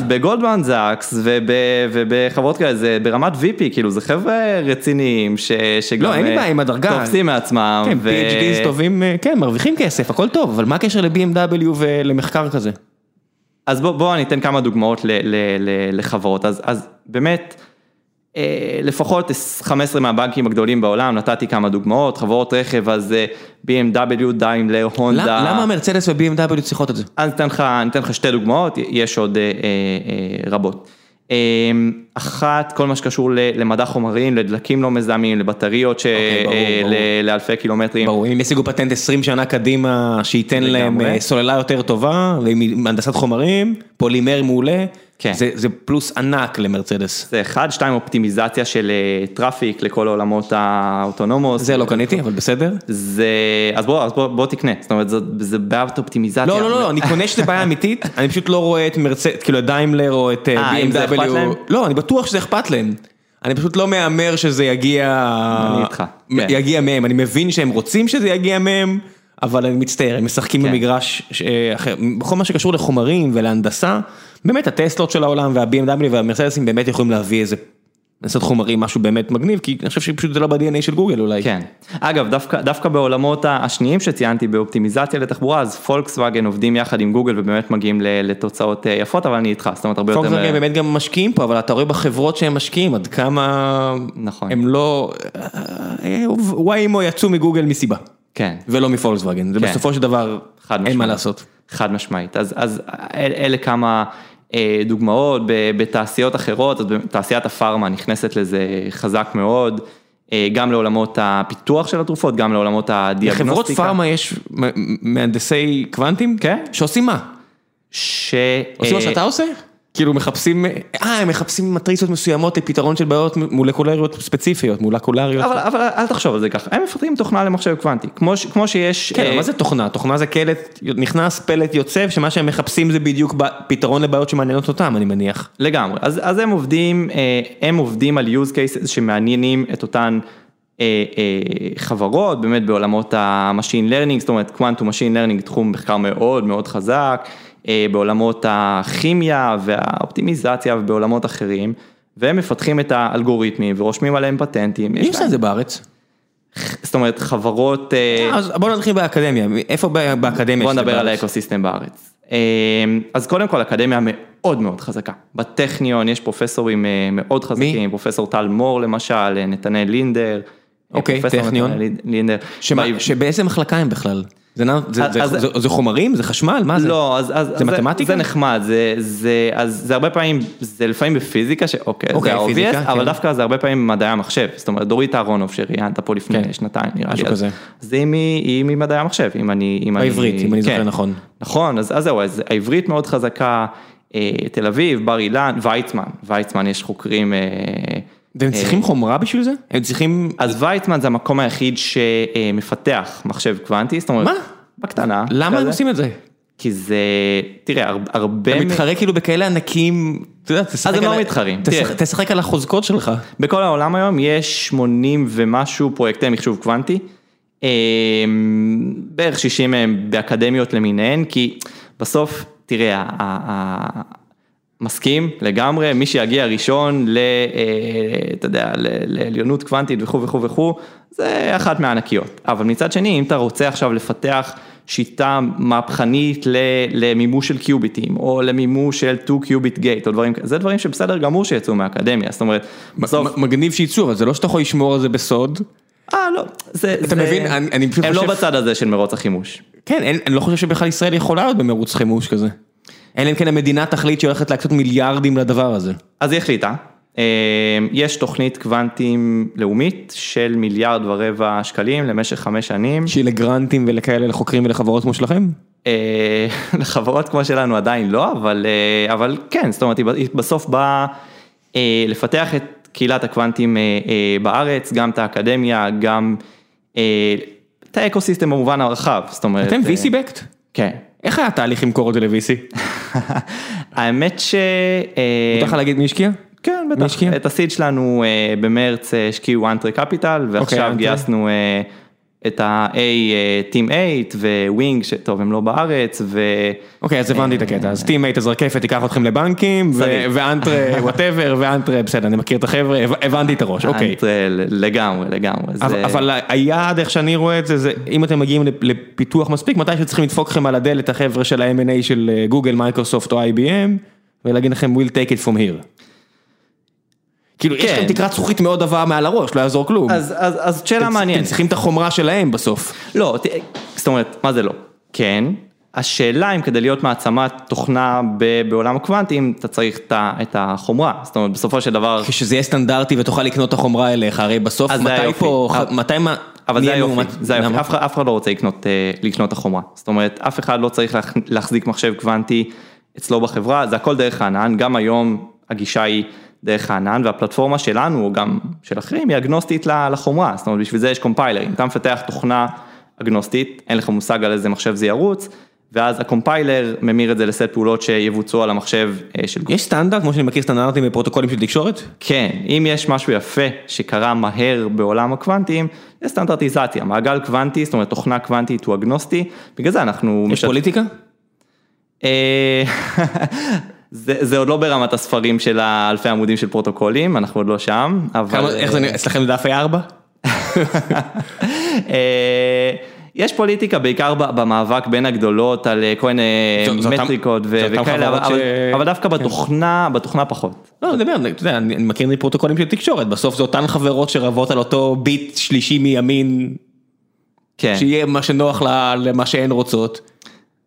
בגולדמן- זאקס וב- ובחברות כאלה, זה ברמת VP, כאילו זה חבר'ה רציניים ש- שגם לא, אין לי אה, בעיה עם הדרגה. תופסים מעצמם. כן, ו- PhDs טובים, אה, כן, מרוויחים כסף, הכל טוב, אבל מה הקשר ל-BMW ולמחקר כזה? אז בוא, בוא אני אתן כמה דוגמאות ל, ל, ל, לחברות, אז, אז באמת, לפחות 15 מהבנקים הגדולים בעולם, נתתי כמה דוגמאות, חברות רכב, אז אה, BMW, דיימלר, הונדה. למה מרצדס ו-BMW צריכות את זה? אז לך, ניתן לך שתי דוגמאות, יש עוד אה, אה, אה, רבות. אה, אחת, כל מה שקשור ל- למדע חומרים, לדלקים לא מזהמים, לבטריות ש... אוקיי, אה, לאלפי קילומטרים. ברור, אם ישיגו פטנט 20 שנה קדימה, שייתן להם. אה, סוללה יותר טובה, ועם הנדסת חומרים, פולימר מעולה, כן. זה זה פלוס ענק למרצדס. זה אחד, שתיים, אופטימיזציה של אה, traffic לכל העולמות ה autonomous. זה לא קניתי, אבל בסדר. זה, אז בוא, אז בוא, בוא תקנה, זאת אומרת, זה, זה בעיית אופטימיזציה. לא, לא, לא, אני קונה שזה בעיה אמיתית, אני פשוט לא רואה את מרצדס, כאילו את דיימלר או את אה, אה, BMW. לא, אני בטוח שזה אכפת להם. אני פשוט לא מהמר שזה יגיע... אני איתך, כן. יגיע מהם, אני מבין שהם רוצים שזה יגיע מהם, אבל אני מצטער, הם משחקים כן. במגרש אחר. בכל מה שקשור לחומרים ולהנדסה, באמת הטסלות של העולם וה-BMW והמרסדסים באמת יכולים להביא איזה... לעשות חומרים, משהו באמת מגניב, כי אני חושב שפשוט זה לא ב-DNA של גוגל אולי. כן. אגב, דווקא, דווקא בעולמות השניים שציינתי באופטימיזציה לתחבורה, אז פולקסווגן עובדים יחד עם גוגל ובאמת מגיעים לתוצאות אה, יפות, אבל אני איתך, זאת אומרת הרבה יותר... פולקסווגן באמת גם משקיעים פה, אבל אתה רואה בחברות שהם משקיעים עד כמה נכון. הם לא... וואימו יצאו מגוגל מסיבה, כן. ולא מפולקסווגן, זה כן. בסופו של דבר חד אין משמעית. מה לעשות. חד משמעית, אז, אז אל, אלה כמה אה, דוגמאות ב- בתעשיות אחרות, אז תעשיית הפארמה נכנסת לזה חזק מאוד, אה, גם לעולמות הפיתוח של התרופות, גם לעולמות הדיאגנוסטיקה. לחברות פארמה יש מהנדסי קוונטים? כן. שעושים מה? ש... עושים מה אה, שאתה עושה? כאילו מחפשים, אה הם מחפשים מטריצות מסוימות לפתרון של בעיות מולקולריות ספציפיות, מולקולריות. אבל, אבל אל תחשוב על זה ככה, הם מפתחים תוכנה למחשב קוונטי, כמו, ש- כמו שיש... כן, אה, מה זה תוכנה? תוכנה זה קלט, נכנס פלט יוצא, שמה שהם מחפשים זה בדיוק פתרון לבעיות שמעניינות אותם, אני מניח. לגמרי, אז, אז הם עובדים, אה, הם עובדים על use cases שמעניינים את אותן אה, אה, חברות, באמת בעולמות ה-machine learning, זאת אומרת quantum machine learning תחום מחקר מאוד מאוד חזק, בעולמות הכימיה והאופטימיזציה ובעולמות אחרים, והם מפתחים את האלגוריתמים ורושמים עליהם פטנטים. מי עושה את זה בארץ? זאת אומרת חברות, אה, אז בוא נתחיל באקדמיה, איפה באקדמיה? בוא נדבר על? האקוסיסטם בארץ. אה, אז קודם כל אקדמיה מאוד מאוד חזקה. בטכניון יש פרופסורים אה, מאוד חזקים, פרופסור טל מור למשל, אה, נתנאל לינדר. אה, אוקיי, פרופסור טכניון. לינדר. שבאיזה מחלקה הם בכלל? זה זה- אז- זה- אז- זה- זה חומרים? זה חשמל? מה זה? לא, אז, זה אז מתמטיקה? זה נחמד, זה, זה, אז זה הרבה פעמים, זה לפעמים בפיזיקה, שאוקיי, אוקיי, זה פיזיקה, ה-obvious, אבל כן. דווקא זה הרבה פעמים מדעי המחשב, זאת אומרת דורית אהרונוב שראיינת פה לפני כן, שנתיים נראה לי, אז- היא ממדעי המחשב, אם אני, אם אני, העברית, אם אני זוכר כן. נכון. נכון, אז, אז זהו, אז העברית מאוד חזקה, אה, תל אביב, בר אילן, ויצמן, ויצמן יש חוקרים, אה, והם צריכים חומרה בשביל זה? הם צריכים... אז ויצמן זה המקום היחיד שמפתח מחשב קוונטי, זאת אומרת, מה? בקטנה, למה הם. עושים את זה? כי זה, תראה, הר- הרבה, אתה מתחרה כאילו בכאלה ענקים, אתה יודע, תשחק אז הם על לא מתחרים, תשחק- על החוזקות שלך. בכל העולם היום יש 80 ומשהו פרויקטי מחשוב קוונטי, אה, בערך 60 מהם באקדמיות למיניהן, כי בסוף, תראה, מסכים לגמרי, מי שיגיע ראשון ל... אה, אתה יודע, לעליונות קוונטית וכו' וכו' וכו', זה אחת מהענקיות. אבל מצד שני, אם אתה רוצה עכשיו לפתח שיטה מהפכנית למימוש של קיוביטים, או למימוש של 2 קיוביט גייט, או דברים כאלה, זה דברים שבסדר גמור שיצאו מהאקדמיה, זאת אומרת, בסוף... מגניב שייצאו, אבל זה לא שאתה יכול לשמור על זה בסוד. אה, לא, זה... אתה זה- מבין? אני- אני פשוט הם לא חושב- בצד הזה של מרוץ החימוש. כן, אין- אני לא חושב שבכלל ישראל יכולה להיות במרוץ חימוש כזה. אלא אם כן המדינה תחליט שהיא הולכת להקצות מיליארדים לדבר הזה. אז היא החליטה, אה, יש תוכנית קוונטים לאומית של מיליארד ורבע שקלים למשך חמש שנים. שהיא לגרנטים ולכאלה לחוקרים ולחברות כמו שלכם? אה, לחברות כמו שלנו עדיין לא, אבל, אה, אבל כן, זאת אומרת, היא בסוף באה אה, לפתח את קהילת הקוונטים בארץ, גם את האקדמיה, גם את ה ecosystem במובן הרחב, זאת אומרת... אתם VC backed? כן. איך היה התהליך למכור את זה ל-VC? האמת ש... אה, מותר לך להגיד מי השקיע? כן, בטח. את ה seed שלנו אה, במרץ אה, השקיעו Entrée Capital, ועכשיו Entrée. גייסנו אה, את ה-A, Team8, Wing, שטוב, הם לא בארץ, ו... אוקיי, אז הבנתי את הקטע, אז Team8 אז רקפת תיקח אתכם לבנקים. ו Entrée whatever, ו Entrée בסדר, אני מכיר את החבר'ה, הב- הבנתי את הראש, אוקיי. Entrée לגמרי, לגמרי. אבל- היעד, איך שאני רואה את זה, זה אם אתם מגיעים לפ- לפיתוח מספיק, מתי שצריכים לדפוק לכם על הדלת החבר'ה של ה-M&A של אה, גוגל, מייקרוסופט או IBM, ולהגיד לכם, we'll take it from here. כאילו, יש כן. לכם תקרת זכוכית מאוד עבה מעל הראש, לא יעזור כלום. אז, אז, אז שאלה אתם מעניינת. צריכים את החומרה שלהם בסוף. לא, ת- זאת אומרת, מה זה לא? כן. השאלה אם כדי להיות מעצמת תוכנה ב- בעולם הקוונטים, אתה צריך את ה- את החומרה. זאת אומרת, בסופו של דבר... כשזה יהיה סטנדרטי ותוכל לקנות את החומרה אליך, הרי בסוף מתי. פה, מתי מה, אבל זה היופי, מאומת? זה היופי? אף אחד- אף אחד לא רוצה לקנות, אה, לקנות את החומרה, זאת אומרת, אף אחד לא צריך להח- להחזיק מחשב קוונטי אצלו בחברה, זה הכל דרך הענן, גם היום הגישה היא דרך הענן, והפלטפורמה שלנו, או גם של אחרים, היא אגנוסטית לחומרה, זאת אומרת, בשביל זה יש קומפיילרים, אתה מפתח תוכנה אגנוסטית, אין לך מושג על איזה מחשב זה ירוץ, ואז הקומפיילר ממיר את זה לסט פעולות שיבוצעו על המחשב של גוגל. יש סטנדרט, כמו שאני מכיר סטנדרטים בפרוטוקולים של תקשורת? כן, אם יש משהו יפה שקרה מהר בעולם הקוונטים, זה סטנדרטיזציה, מעגל קוונטי, זאת אומרת תוכנה קוונטית הוא אגנוסטי, בגלל זה אנחנו... יש משת... פוליטיקה? זה, זה עוד לא ברמת הספרים של האלפי עמודים של פרוטוקולים, אנחנו עוד לא שם, אבל... כמה, איך זה נראה, אצלכם זה דף A4? יש פוליטיקה בעיקר במאבק בין הגדולות על כל מיני מטריקות וכאלה, אבל דווקא בתוכנה, בתוכנה פחות. לא, אני מדבר, אתה יודע, אני מכיר פרוטוקולים של תקשורת, בסוף זה אותן חברות שרבות על אותו ביט שלישי מימין, שיהיה מה שנוח למה שהן רוצות.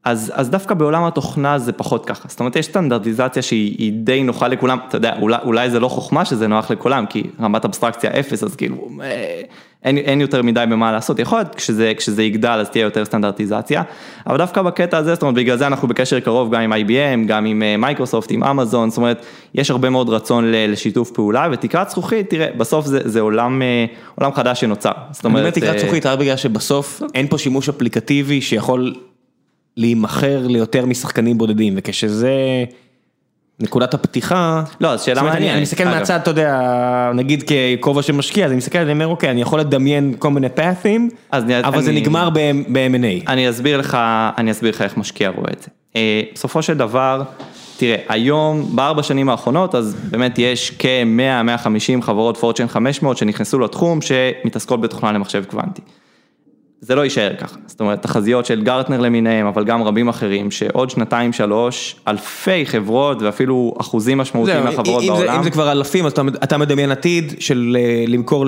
אז, אז דווקא בעולם התוכנה זה פחות ככה, זאת אומרת יש סטנדרטיזציה שהיא די נוחה לכולם, אתה יודע, אולי, אולי זה לא חוכמה שזה נוח לכולם, כי רמת אבסטרקציה אפס, אז כאילו אה, אין, אין יותר מדי במה לעשות, יכול להיות כשזה, כשזה יגדל אז תהיה יותר סטנדרטיזציה, אבל דווקא בקטע הזה, זאת אומרת בגלל זה אנחנו בקשר קרוב גם עם IBM, גם עם מייקרוסופט, עם אמזון, זאת אומרת יש הרבה מאוד רצון לשיתוף פעולה ותקרת זכוכית, תראה, בסוף זה, זה עולם, עולם חדש שנוצר, זאת אומרת... אני אומר תקרת זכוכית רק בגלל שבסוף אין פה שימוש אפליקטיבי שיכול... להימכר ליותר משחקנים בודדים, וכשזה נקודת הפתיחה, לא, אז שאלה מעניינת, אני מסתכל מהצד, אתה יודע, נגיד ככובע של משקיע, אז אני מסתכל, אני אומר, אוקיי, אני יכול לדמיין כל מיני פאת'ים, אבל זה נגמר ב-M&A. אני אסביר לך, אני אסביר לך איך משקיע רואה את זה. בסופו של דבר, תראה, היום, בארבע שנים האחרונות, אז באמת יש כ-100-150 חברות פורצ'ן 500 שנכנסו לתחום, שמתעסקות בתוכנה למחשב קוונטי. זה לא יישאר ככה, זאת אומרת, תחזיות של גרטנר למיניהם, אבל גם רבים אחרים, שעוד שנתיים שלוש, אלפי חברות ואפילו אחוזים משמעותיים מהחברות בעולם. אם זה כבר אלפים, אז אתה מדמיין עתיד של למכור,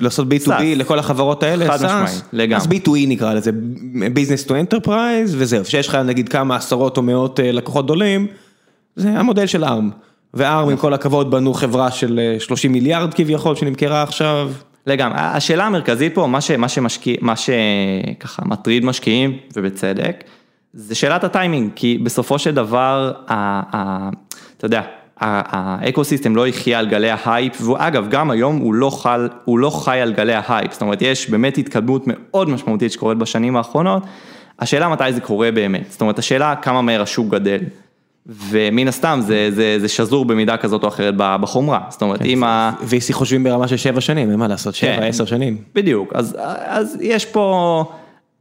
לעשות B2B לכל החברות האלה, חד משמעי, לגמרי. אז B2E נקרא לזה, Business to Enterprise, וזהו, שיש לך נגיד כמה עשרות או מאות לקוחות גדולים, זה המודל של ARM. ו-ARM עם כל הכבוד בנו חברה של 30 מיליארד כביכול שנמכרה עכשיו. לגמרי, השאלה המרכזית פה, מה מה שמשקיע, מה שככה מטריד משקיעים, ובצדק, זה שאלת הטיימינג, כי בסופו של דבר, ה, ה, אתה יודע, ה ecosystem לא יחיה על גלי ההייפ, ואגב, גם היום הוא לא, חל, הוא לא חי על גלי ההייפ, זאת אומרת, יש באמת התקדמות מאוד משמעותית שקורית בשנים האחרונות, השאלה מתי זה קורה באמת, זאת אומרת, השאלה כמה מהר השוק גדל. ומן הסתם זה זה, זה שזור במידה כזאת או אחרת בחומרה, זאת אומרת אם ה... VC חושבים ברמה של שבע שנים, אין מה לעשות, שבע, עשר שנים. בדיוק, אז אז יש פה,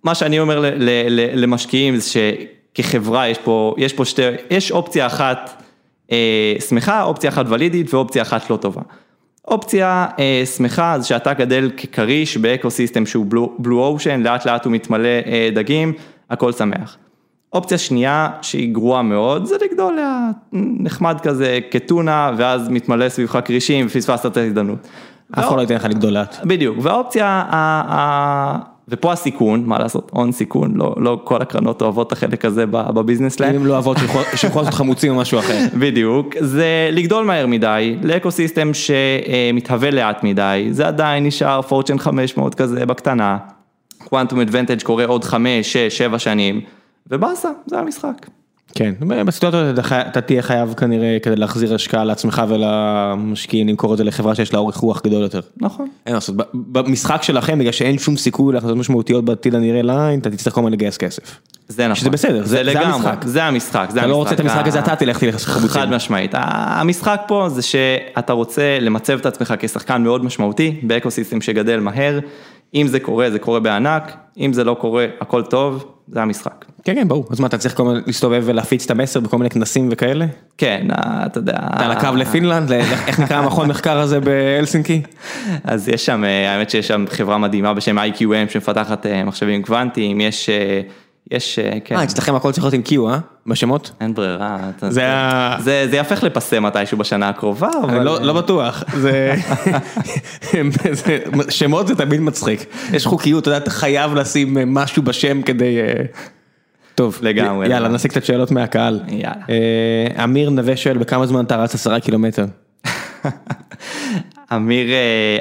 מה שאני אומר ל, ל, ל, למשקיעים זה שכחברה יש פה, יש פה שתי, יש אופציה אחת אה, שמחה, אופציה אחת ולידית ואופציה אחת לא טובה. אופציה אה, שמחה זה שאתה גדל ככריש ב ecosystem שהוא blue ocean, לאט לאט הוא מתמלא אה, דגים, הכל שמח. אופציה שנייה שהיא גרועה מאוד זה לגדול נחמד כזה כטונה ואז מתמלא סביבך כרישים ופספסת את ההזדמנות. אף אחד לא ייתן לך לגדול לאט. בדיוק והאופציה, ופה הסיכון, מה לעשות, הון סיכון, לא לא כל הקרנות אוהבות את החלק הזה ב business להם. אם לא אוהבות שילכו לעשות חמוצים או משהו אחר. בדיוק, זה לגדול מהר מדי, ל ecosystem שמתהווה לאט מדי, זה עדיין נשאר Fortune 500 כזה בקטנה, quantum advantage קורה עוד 5, 6, 7 שנים. ובאסה, זה המשחק. כן, בסיטואציות אתה תהיה חייב כנראה כדי להחזיר השקעה לעצמך ולמשקיעים למכור את זה לחברה שיש לה אורך רוח גדול יותר. נכון. אין לעשות, במשחק שלכם בגלל שאין שום סיכוי להכנסות משמעותיות בעתיד הנראה לעין, אתה תצטרך כל הזמן לגייס כסף. זה נכון. שזה בסדר, זה המשחק. זה המשחק. אתה לא רוצה את המשחק הזה, אתה תלך תלך חמוצים. חד משמעית. המשחק פה זה שאתה רוצה למצב את עצמך כשחקן מאוד משמעותי ב ecosystem שגדל מהר. אם זה קורה, זה קורה בענק, אם זה לא קורה, הכל טוב, זה המשחק. כן, כן, ברור. אז מה, אתה צריך כל הזמן להסתובב ולהפיץ את המסר בכל מיני כנסים וכאלה? כן, אתה יודע... אתה על הקו לפינלנד? איך נקרא המכון מחקר הזה בהלסינקי? אז יש שם, האמת שיש שם חברה מדהימה בשם IQM שמפתחת מחשבים קוונטיים, יש... יש, כן. אה, אצלכם הכל צריך להיות עם Q, אה? בשמות? אין ברירה. זה זה יהפך לפסה מתישהו בשנה הקרובה, אבל... לא בטוח. שמות זה תמיד מצחיק. יש חוקיות, אתה יודע, אתה חייב לשים משהו בשם כדי... טוב, לגמרי. יאללה, נסיק קצת שאלות מהקהל. יאללה. אמיר נווה שואל, בכמה זמן אתה רץ עשרה קילומטר?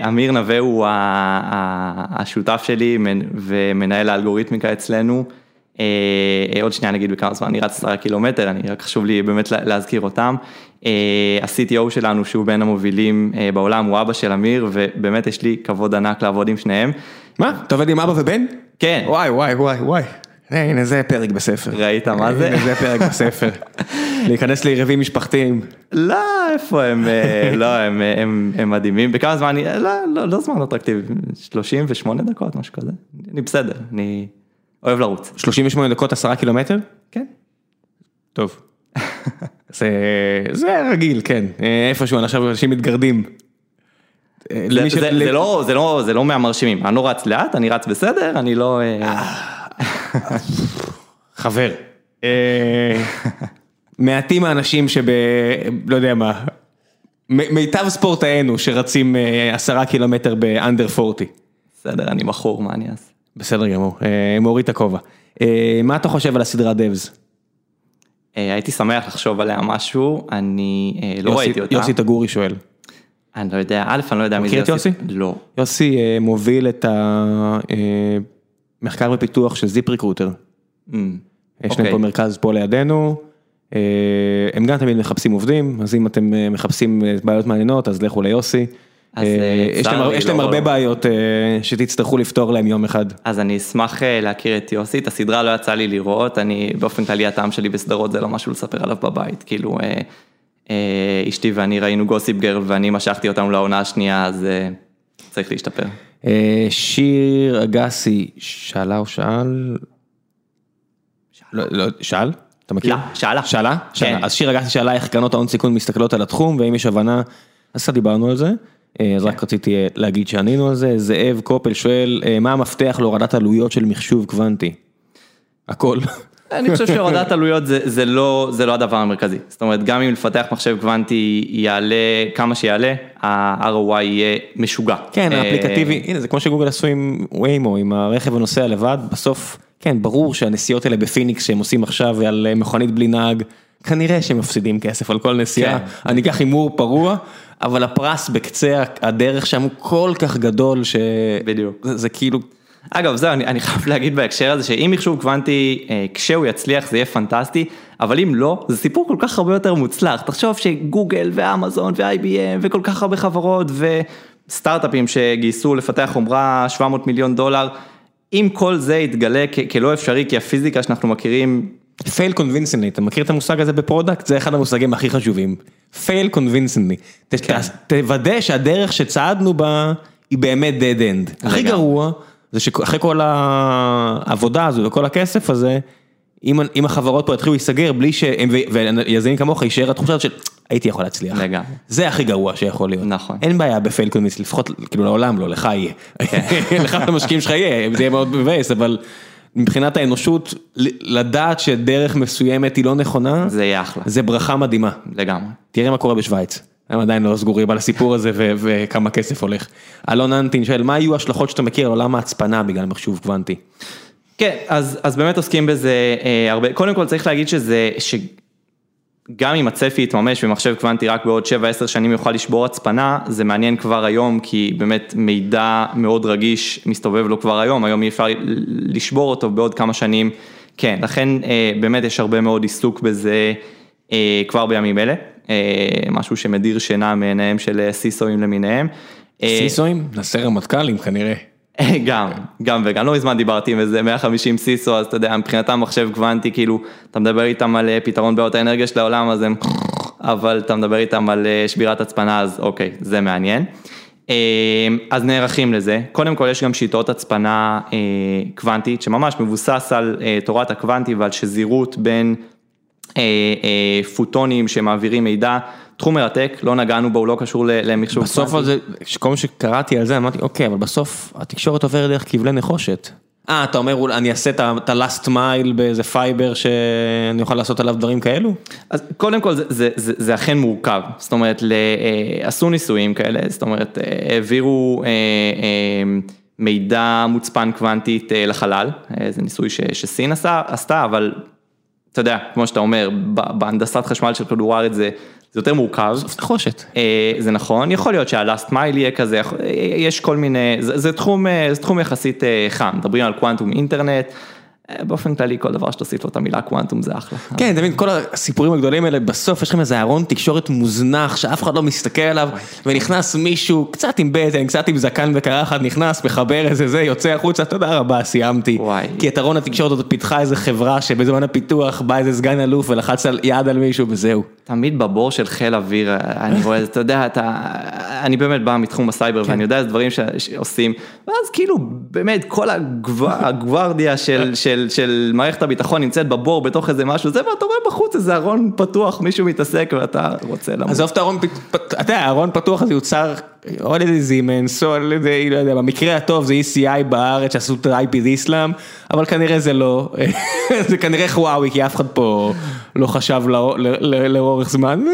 אמיר נווה הוא השותף שלי ומנהל האלגוריתמיקה אצלנו. עוד שנייה נגיד בכמה זמן, אני רץ עשרה קילומטר, אני רק חשוב לי באמת להזכיר אותם. ה-CTO שלנו שהוא בין המובילים בעולם הוא אבא של אמיר ובאמת יש לי כבוד ענק לעבוד עם שניהם. מה? אתה עובד עם אבא ובן? כן. וואי וואי וואי וואי. הנה זה פרק בספר. ראית מה זה? הנה זה פרק בספר. להיכנס ליריבים משפחתיים. לא, איפה הם, אה, לא, הם, אה, הם, הם מדהימים, בכמה זמן, אני, לא, לא, לא זמן אטרקטיבי, 38 דקות, משהו כזה, אני בסדר, אני אוהב לרוץ. 38 דקות 10 קילומטר? כן. טוב. זה, זה רגיל, כן. אה, איפשהו עכשיו אנשים מתגרדים. אה, זה, למי ש- זה, זה, לא, זה, לא, זה לא מהמרשימים, אני לא רץ לאט, אני רץ בסדר, אני לא... אה, חבר. מעטים האנשים שב... לא יודע מה. מיטב ספורטאינו שרצים עשרה קילומטר באנדר 40. בסדר, אני מכור, מה אני אעשה? בסדר גמור, מוריד את הכובע. מה אתה חושב על הסדרה דבס? אה, הייתי שמח לחשוב עליה משהו, אני אה, לא ראיתי אותה. יוסי תגורי שואל. אני לא יודע, א', אני לא יודע מי זה מכיר את יוסי? לא. יוסי אה, מוביל את המחקר ופיתוח של זיפ ריקרוטר. Mm, יש אוקיי. להם פה מרכז פה לידינו. הם גם תמיד מחפשים עובדים, אז אם אתם מחפשים בעיות מעניינות, אז לכו ליוסי. אז, אה, אה, יש להם- לא- הרבה בעיות אה, שתצטרכו לפתור להם יום אחד. אז אני אשמח להכיר את יוסי, את הסדרה לא יצא לי לראות, אני באופן כללי הטעם שלי בסדרות זה לא משהו לספר עליו בבית, כאילו אשתי ואני ראינו גוסיפ גרל ואני משכתי אותנו לעונה השנייה, אז צריך להשתפר. שיר אגסי שאלה או שאל? לא, לא, שאל? אתה מכיר? לא, שאלה. שאלה? שאלה. כן. אז שיר אגסי שאלה איך קרנות ההון סיכון מסתכלות על התחום ואם יש הבנה, אז קצת דיברנו על זה. אה, אז כן. רק רציתי אה, להגיד שענינו על זה. זאב קופל שואל, אה, מה המפתח להורדת עלויות של מחשוב קוונטי? הכל. אני חושב שהורדת עלויות זה, זה, לא, זה לא הדבר המרכזי, זאת אומרת גם אם לפתח מחשב קוונטי יעלה כמה שיעלה, ה-ROI יהיה משוגע. כן, האפליקטיבי, הנה זה כמו שגוגל עשו עם ויימו, עם הרכב הנוסע לבד, בסוף, כן, ברור שהנסיעות האלה בפיניקס שהם עושים עכשיו על מכונית בלי נהג, כנראה שהם מפסידים כסף על כל נסיעה, כן. אני אקח הימור פרוע, אבל הפרס בקצה הדרך שם הוא כל כך גדול, ש... בדיוק. זה, זה כאילו, אגב, זהו, אני, אני חייב להגיד בהקשר הזה שאם מחשוב קוונטי, אה, כשהוא יצליח זה יהיה פנטסטי, אבל אם לא, זה סיפור כל כך הרבה יותר מוצלח. תחשוב שגוגל ואמזון ו-IBM וכל כך הרבה חברות וסטארט-אפים שגייסו לפתח חומרה 700 מיליון דולר, אם כל זה יתגלה כלא אפשרי, כי הפיזיקה שאנחנו מכירים, fail convincingly, אתה מכיר את המושג הזה ב product? זה אחד המושגים הכי חשובים. fail convincingly, כן. תוודא שהדרך שצעדנו בה היא באמת dead end. הכי. גרוע זה שאחרי כל העבודה הזו וכל הכסף הזה, אם, אם החברות פה יתחילו להיסגר בלי שהם, ויזמים כמוך יישאר התחושה של הייתי יכול להצליח. לגמרי. זה הכי גרוע שיכול להיות. נכון. אין בעיה ב fail convincingly, לפחות כאילו לעולם לא, לך יהיה. לך למשקיעים שלך יהיה, זה יהיה מאוד מבאס, אבל מבחינת האנושות, לדעת שדרך מסוימת היא לא נכונה, זה יהיה אחלה, זה ברכה מדהימה. לגמרי. תראה מה קורה בשוויץ. הם עדיין לא סגורים על הסיפור הזה וכמה כסף הולך. אלון אנטין שואל, מה היו ההשלכות שאתה מכיר על עולם ההצפנה בגלל מחשוב קוונטי? כן, אז, אז באמת עוסקים בזה אה, הרבה, קודם כל צריך להגיד שזה, שגם אם הצפי יתממש ומחשב קוונטי רק בעוד 7-10 שנים יוכל לשבור הצפנה, זה מעניין כבר היום, כי באמת מידע מאוד רגיש מסתובב לו כבר היום, היום אי אפשר לשבור אותו בעוד כמה שנים, כן, לכן אה, באמת יש הרבה מאוד עיסוק בזה אה, כבר בימים אלה, אה, משהו שמדיר שינה מעיניהם של אה, סיסואים למיניהם. אה, סיסואים? נעשה רמטכ"לים כנראה. גם, גם וגם, לא מזמן דיברתי עם איזה 150 סיסו, אז אתה יודע, מבחינתם מחשב קוונטי, כאילו, אתה מדבר איתם על אה, פתרון בעיות האנרגיה של העולם, אז הם, אבל אתה מדבר איתם על אה, שבירת הצפנה, אז אוקיי, זה מעניין. אה, אז נערכים לזה, קודם כל יש גם שיטות הצפנה קוונטית, שממש מבוסס על תורת הקוונטי ועל שזירות בין פוטונים שמעבירים מידע, תחום מרתק, לא נגענו בו, הוא לא קשור למחשוב בסוף על זה, כל מה שקראתי על זה אמרתי אוקיי אבל בסוף התקשורת עוברת דרך כבלי נחושת. אה אתה אומר אני אעשה את ה-last mile באיזה fiber שאני אוכל לעשות עליו דברים כאלו? אז קודם כל זה, זה, זה, זה אכן מורכב, זאת אומרת, ל, אה, עשו ניסויים כאלה, זאת אומרת, אה, העבירו אה, מידע מוצפן קוונטית לחלל, זה ניסוי ש, שסין עשה, עשתה, אבל אתה יודע, כמו שאתה אומר, בהנדסת חשמל של כדור הארץ זה, זה יותר מורכב. נחושת. אה, זה נכון, יכול להיות שהלאסט מייל יהיה כזה, אה, יש כל מיני, זה, זה, תחום, אה, זה תחום יחסית חם, מדברים על קוונטום אינטרנט, באופן כללי כל דבר שתוסיף לו את המילה קוונטום זה אחלה. כן, אתה מבין, כל הסיפורים הגדולים האלה, בסוף יש לכם איזה ארון תקשורת מוזנח שאף אחד לא מסתכל עליו, ונכנס מישהו קצת עם בטן, קצת עם זקן וקרחת, נכנס, מחבר איזה זה, יוצא החוצה, תודה רבה, סיימתי. וואי. כי את ארון התקשורת הזאת פיתחה איזה חברה שבזמן הפיתוח בא איזה סגן אלוף ולחץ על יד על מישהו וזהו. תמיד בבור של חיל אוויר, אני רואה, אתה יודע, אתה, אני באמת בא מתחום הסייבר ואני יודע איזה דברים ש- שעושים, ואז כאילו באמת כל הגוורדיה של, של, של מערכת הביטחון נמצאת בבור בתוך איזה משהו, זה ואתה רואה בחוץ איזה ארון פתוח, מישהו מתעסק ואתה רוצה למות. עזוב את הארון, אתה יודע, הארון פתוח הזה יוצר או על ידי זימנס, או על ידי, לא יודע, במקרה הטוב זה ECI בארץ שעשו את ה-IP איסלאם, אבל כנראה זה לא, זה כנראה חוואוי, כי אף אחד פה לא חשב לא- לאורך זמן,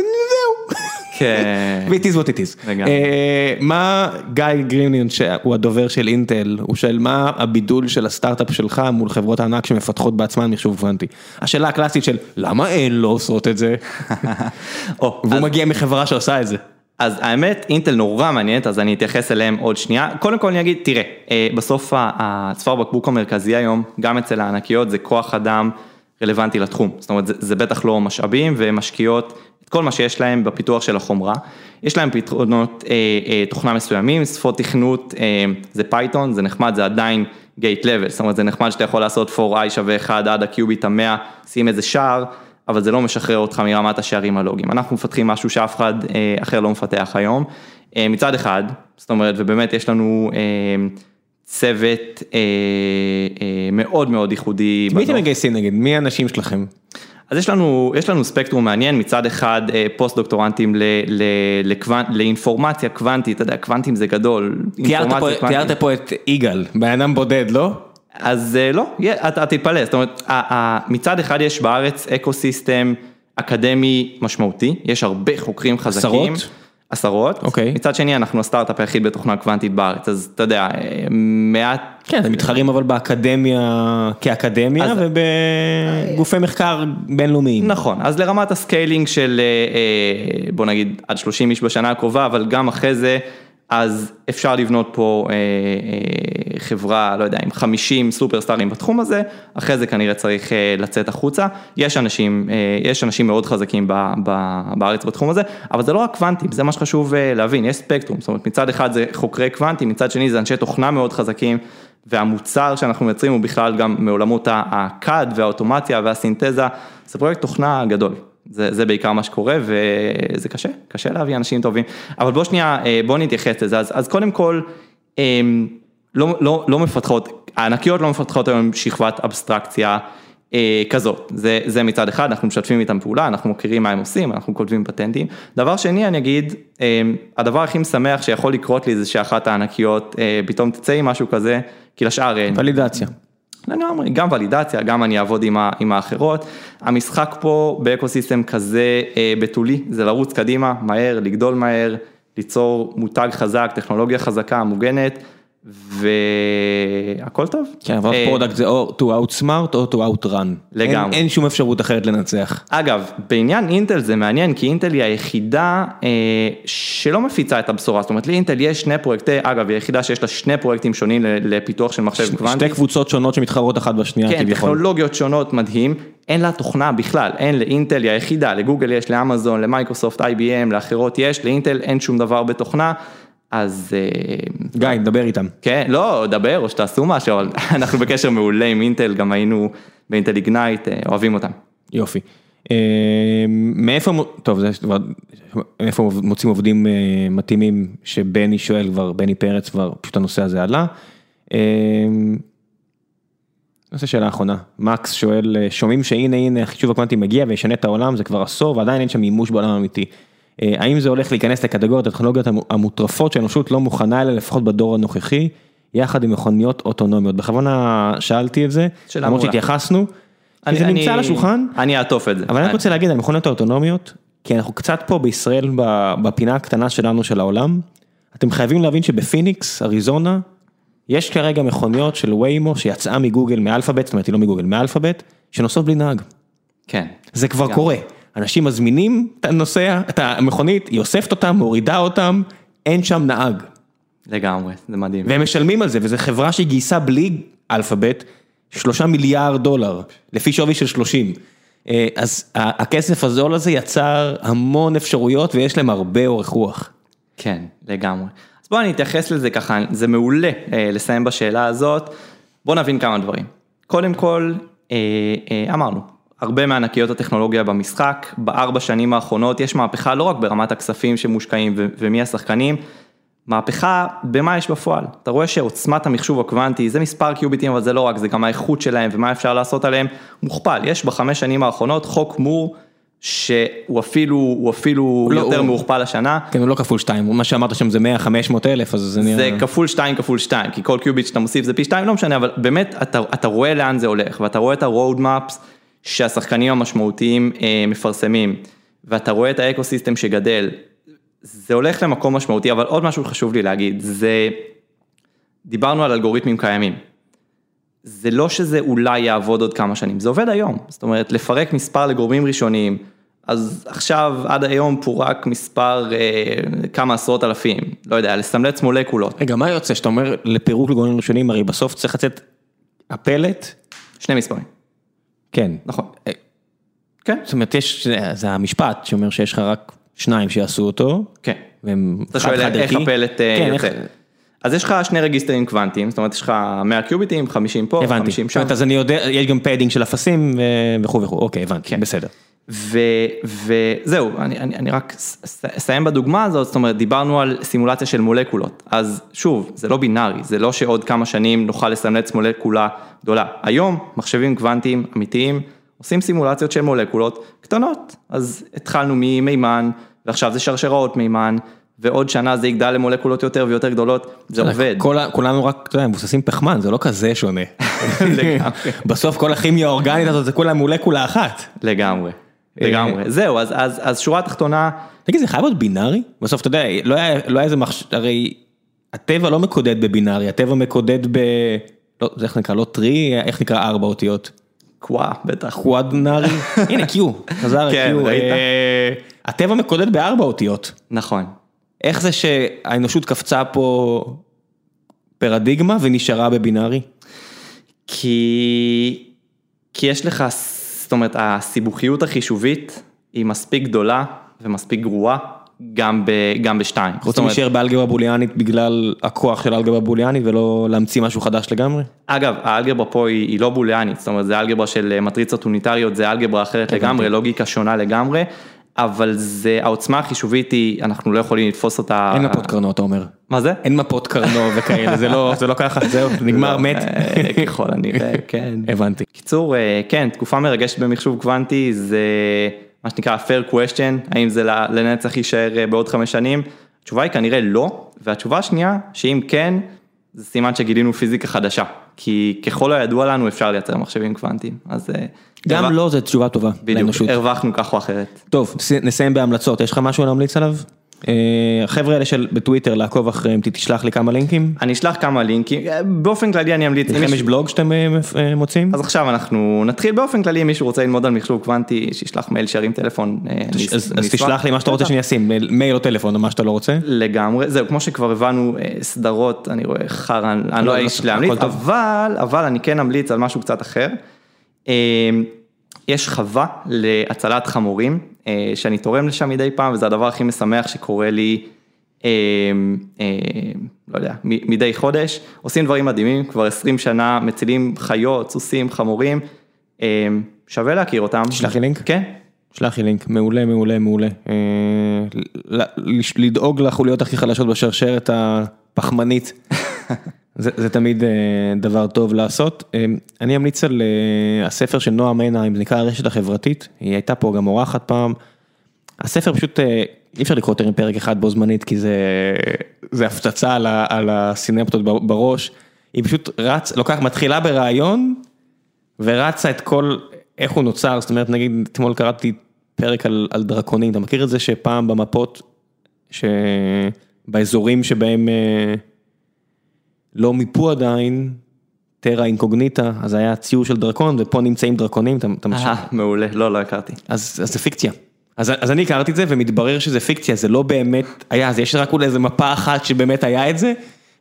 כן. ו-it is what it is. אה, מה גיא גריניון, שהוא הדובר של אינטל, הוא שואל מה הבידול של הסטארט-אפ שלך מול חברות הענק שמפתחות בעצמן מחשוב קוונטי. השאלה הקלאסית של למה הן לא עושות את זה, והוא מגיע מחברה שעושה את זה. אז האמת, אינטל נורא מעניינת, אז אני אתייחס אליהם עוד שנייה. קודם כל אני אגיד, תראה, אה, בסוף הצוואר בקבוק המרכזי היום, גם אצל הענקיות, זה כוח אדם רלוונטי לתחום. זאת אומרת, זה, זה בטח לא משאבים, והן משקיעות את כל מה שיש להם בפיתוח של החומרה. יש להם פתרונות אה, אה, תוכנה מסוימים, שפות תכנות, אה, זה פייתון, זה נחמד, זה עדיין gate level, זאת אומרת, זה נחמד שאתה יכול לעשות for i שווה 1 עד הקיוביט המאה, שים איזה שער. אבל זה לא משחרר אותך מרמת השערים הלוגיים. אנחנו מפתחים משהו שאף אחד אה, אחר לא מפתח היום. אה, מצד אחד, זאת אומרת, ובאמת יש לנו אה, צוות אה, אה, מאוד מאוד ייחודי. מי אתם. מגייסים נגיד? מי האנשים שלכם? אז יש לנו, יש לנו ספקטרום מעניין, מצד אחד אה, פוסט דוקטורנטים ל, ל, לקוונט, לאינפורמציה קוונטית, אתה יודע, קוונטים זה גדול. תיארת פה-. תיארת פה את יגאל, בן אדם בודד, לא? אז אה, לא, אתה תתפלא, זאת אומרת, ה- ה- מצד אחד יש בארץ ecosystem אקדמי משמעותי, יש הרבה חוקרים חזקים. עשרות? עשרות. אוקיי. מצד שני אנחנו הסטארט-אפ היחיד בתוכנה קוונטית בארץ, אז אתה יודע, אה, מעט... כן, אתם מתחרים אבל באקדמיה כאקדמיה אז- ובגופי מחקר בינלאומיים. נכון, אז לרמת ה-scaling של אה, אה, בוא נגיד עד 30 איש בשנה הקרובה, אבל גם אחרי זה, אז אפשר לבנות פה אה, אה, חברה, לא יודע, עם 50 סופרסטארים בתחום הזה, אחרי זה כנראה צריך אה, לצאת החוצה. יש אנשים, אה, יש אנשים מאוד חזקים ב, ב, בארץ בתחום הזה, אבל זה לא רק קוונטים, זה מה שחשוב אה, להבין, יש ספקטרום, זאת אומרת מצד אחד זה חוקרי קוונטים, מצד שני זה אנשי תוכנה מאוד חזקים. והמוצר שאנחנו מייצרים הוא בכלל גם מעולמות ה-CAD והאוטומציה והסינתזה, זה פרויקט תוכנה גדול. זה, זה בעיקר מה שקורה וזה קשה, קשה להביא אנשים טובים. אבל בוא שנייה, אה, בוא נתייחס לזה. אז, אז קודם כל, אמ, לא, לא, לא מפתחות, הענקיות לא מפתחות היום שכבת אבסטרקציה אה, כזאת. זה, זה מצד אחד, אנחנו משתפים איתם פעולה, אנחנו מכירים מה הם עושים, אנחנו כותבים פטנטים. דבר שני, אני אגיד, אה, הדבר הכי משמח שיכול לקרות לי זה שאחת הענקיות אה, פתאום תצא עם משהו כזה, כי לשאר אין. ולידציה. לגמרי, גם ולידציה, גם אני אעבוד עם, ה, עם האחרות. המשחק פה באקוסיסטם כזה אה, בתולי, זה לרוץ קדימה, מהר, לגדול מהר, ליצור מותג חזק, טכנולוגיה חזקה, מוגנת, והכל טוב. כן, אבל אה, product זה או to outsmart או to outrun. לגמרי. אין- שום אפשרות אחרת לנצח. אגב, בעניין אינטל זה מעניין, כי אינטל היא היחידה אה, שלא מפיצה את הבשורה, זאת אומרת לאינטל יש שני פרויקטי, אגב, היא היחידה שיש לה שני פרויקטים שונים לפיתוח של מחשב קוונטי. שתי קבוצות שונות שמתחרות אחת בשנייה כן, כביכול. טכנולוגיות שונות, מדהים, אין לה תוכנה בכלל, אין לאינטל, היא היחידה, לגוגל יש, לאמזון, למייקרוסופט, IBM, לאחרות יש, לאינטל אין שום דבר בתוכנה, אז אה, גיא, דבר איתם. כן, לא, דבר או שתעשו משהו, אבל אנחנו בקשר מעולה עם אינטל, גם היינו באינטל איגנייט, אה, אוהבים אותם. יופי. אה, מאיפה, טוב, זה כבר, מאיפה מוצאים עובדים מתאימים שבני שואל כבר, בני פרץ כבר, פשוט הנושא הזה עלה. נושא שאלה אחרונה, מקס שואל, שומעים שהנה הנה החישוב הקוונטי מגיע וישנה את העולם, זה כבר עשור ועדיין אין שם מימוש בעולם האמיתי. אה, האם זה הולך להיכנס לקטגוריית הטכנולוגיות המו- המוטרפות שהאנושות לא מוכנה אליה לפחות בדור הנוכחי, יחד עם מכוניות אוטונומיות? בכוונה שאלתי את זה, למרות. שהתייחסנו, כי זה נמצא על השולחן. אני אעטוף את זה. אבל אני רוצה להגיד על מכונות האוטונומיות, כי אנחנו קצת פה בישראל בפינה הקטנה שלנו של העולם, אתם חייבים להבין שבפיניקס, אריזונה, יש כרגע מכוניות של ויימו שיצאה מגוגל מאלפאבית, זאת אומרת היא לא מגוגל, מאלפאבית, שנוסעות בלי נהג. כן. זה כבר גם. קורה. אנשים מזמינים את הנוסע, את המכונית, היא אוספת אותם, מורידה אותם, אין שם נהג. לגמרי, זה מדהים. והם משלמים על זה, וזו חברה שגייסה בלי אלפאבית, שלושה מיליארד דולר, לפי שווי של 30. אה, אז הכסף הזול הזה יצר המון אפשרויות ויש להם הרבה אורך רוח. כן, לגמרי. אז בואו אני אתייחס לזה ככה, זה מעולה אה, לסיים בשאלה הזאת. בואו נבין כמה דברים. קודם כל, אה, אה, אמרנו, הרבה מענקיות הטכנולוגיה במשחק, בארבע שנים האחרונות יש מהפכה לא רק ברמת הכספים שמושקעים ומי השחקנים, מהפכה במה יש בפועל. אתה רואה שעוצמת המחשוב הקוונטי זה מספר קיוביטים אבל זה לא רק, זה גם האיכות שלהם ומה אפשר לעשות עליהם, מוכפל. יש בחמש שנים האחרונות חוק מור שהוא אפילו, הוא אפילו לא, יותר הוא... מאוכפל השנה. כן, הוא לא כפול שתיים, מה שאמרת שם זה 100-500 אלף, אז זה נראה... זה כפול שתיים כפול שתיים, כי כל קיוביט שאתה מוסיף זה פי שתיים, לא משנה, אבל באמת אתה, אתה רואה לאן זה הולך, ואתה רואה את ה-road maps שהשחקנים המשמעותיים אה, מפרסמים, ואתה רואה את האקו סיסטם שגדל, זה הולך למקום משמעותי, אבל עוד משהו חשוב לי להגיד, זה, דיברנו על אלגוריתמים קיימים. זה לא שזה אולי יעבוד עוד כמה שנים, זה עובד היום. זאת אומרת, לפרק מספר לגורמים ראשוניים, אז עכשיו עד היום פורק מספר אה, כמה עשרות אלפים, לא יודע, לסמלץ מולקולות. רגע, מה יוצא? שאתה אומר לפירוק לגורמים ראשוניים, הרי בסוף צריך לצאת הפלט? שני מספרים. כן. נכון. אה, כן. זאת אומרת, יש, זה המשפט שאומר שיש לך רק שניים שיעשו אותו. כן. והם אתה שואל איך הפלט אה, כן, יוצא. אז יש לך שני רגיסטרים קוונטיים, זאת אומרת יש לך 100 קיוביטים, 50 פה, הבנתי. 50 שם. אז אני יודע, יש גם padding של אפסים וכו' וכו', אוקיי, הבנתי, כן. בסדר. וזהו, אני, אני, אני רק אסיים בדוגמה הזאת, זאת אומרת, דיברנו על סימולציה של מולקולות, אז שוב, זה לא בינארי, זה לא שעוד כמה שנים נוכל לסמלץ מולקולה גדולה. היום, מחשבים קוונטיים אמיתיים, עושים סימולציות של מולקולות קטנות, אז התחלנו ממימן, ועכשיו זה שרשראות מימן, ועוד שנה זה יגדל למולקולות יותר ויותר גדולות, זה עובד. כולנו רק, אתה יודע, מבוססים פחמן, זה לא כזה שונה. בסוף כל הכימיה האורגנית הזאת זה כולה מולקולה אחת. לגמרי, לגמרי. זהו, אז שורה תחתונה. תגיד, זה חייב להיות בינארי? בסוף, אתה יודע, לא היה לא איזה מחשב, הרי הטבע לא מקודד בבינארי, הטבע מקודד ב... לא, זה איך נקרא, לא טרי, איך נקרא ארבע אותיות? קוואה, בטח. קוואדנרי, הנה קיו, חזר כן, קיו. הטבע מקודד בארבע אותיות. נכון. איך זה שהאנושות קפצה פה פרדיגמה ונשארה בבינארי? כי, כי יש לך, זאת אומרת, הסיבוכיות החישובית היא מספיק גדולה ומספיק גרועה גם, ב, גם בשתיים. רוצים להישאר באלגברה בוליאנית בגלל הכוח של אלגברה בוליאנית ולא להמציא משהו חדש לגמרי? אגב, האלגברה פה היא, היא לא בוליאנית, זאת אומרת, זה אלגברה של מטריצות אוניטריות, זה אלגברה אחרת לגמרי, לוגיקה שונה לגמרי. אבל זה, העוצמה החישובית היא, אנחנו לא יכולים לתפוס אותה. אין מפות קרנו, אתה אומר. מה זה? אין מפות קרנו וכאלה, זה לא, זה לא ככה, זהו, נגמר, מת. אה, ככל הנראה, כן. הבנתי. קיצור, אה, כן, תקופה מרגשת במחשוב קוונטי, זה מה שנקרא fair question, האם זה לנצח יישאר אה, בעוד חמש שנים? התשובה היא כנראה לא, והתשובה השנייה, שאם כן, זה סימן שגילינו פיזיקה חדשה, כי ככל הידוע לנו אפשר לייצר מחשבים קוונטיים, אז... גם לא, זו תשובה טובה לאנושות. בדיוק, הרווחנו כך או אחרת. טוב, נסיים בהמלצות, יש לך משהו להמליץ עליו? אה, החבר'ה האלה של בטוויטר לעקוב אחריהם, תשלח לי כמה לינקים? אני אשלח כמה לינקים, אה, באופן כללי אני אמליץ. לכם יש בלוג שאתם אה, מוצאים? אז עכשיו אנחנו נתחיל באופן כללי, אם מישהו רוצה ללמוד על מחשוב קוונטי, שישלח מייל, שירים טלפון. אז תשלח לי מה שאתה רוצה שאני אשים, מייל או טלפון או מה שאתה לא רוצה. לגמרי, זהו, כמו שכבר הבנו, סדרות, אני רואה חרא, אני לא איש להמליץ, אבל אני כן אמליץ על משהו קצת אחר. יש חווה להצלת חמורים, אה, שאני תורם לשם מדי פעם, וזה הדבר הכי משמח שקורה לי, אה, אה, לא יודע, מדי חודש. עושים דברים מדהימים, כבר 20 שנה מצילים חיות, סוסים, חמורים, שווה להכיר אותם. תשלח לי לינק? כן. שלח לי לינק, מעולה, מעולה, מעולה. לדאוג לחוליות הכי חלשות בשרשרת הפחמנית. זה זה תמיד דבר טוב לעשות. אני אמליץ על הספר של נועה מנהיים, זה נקרא הרשת החברתית, היא הייתה פה גם אורחת פעם. הספר פשוט, אי אפשר לקרוא יותר מפרק אחד בו זמנית, כי זה זה הפצצה על הסינפטות בראש. היא פשוט רץ, לוקח, מתחילה ברעיון, ורצה את כל, איך הוא נוצר, זאת אומרת, נגיד, אתמול קראתי פרק על על דרקונים, אתה מכיר את זה שפעם במפות, שבאזורים שבהם... לא מיפו עדיין, טרה אינקוגניטה, אז היה ציור של דרקון ופה נמצאים דרקונים, אתה משנה. אה, מעולה, לא, לא הכרתי. אז אז זה פיקציה. אז אז אני הכרתי את זה ומתברר שזה פיקציה, זה לא באמת היה, אז יש רק אולי איזה מפה אחת שבאמת היה את זה,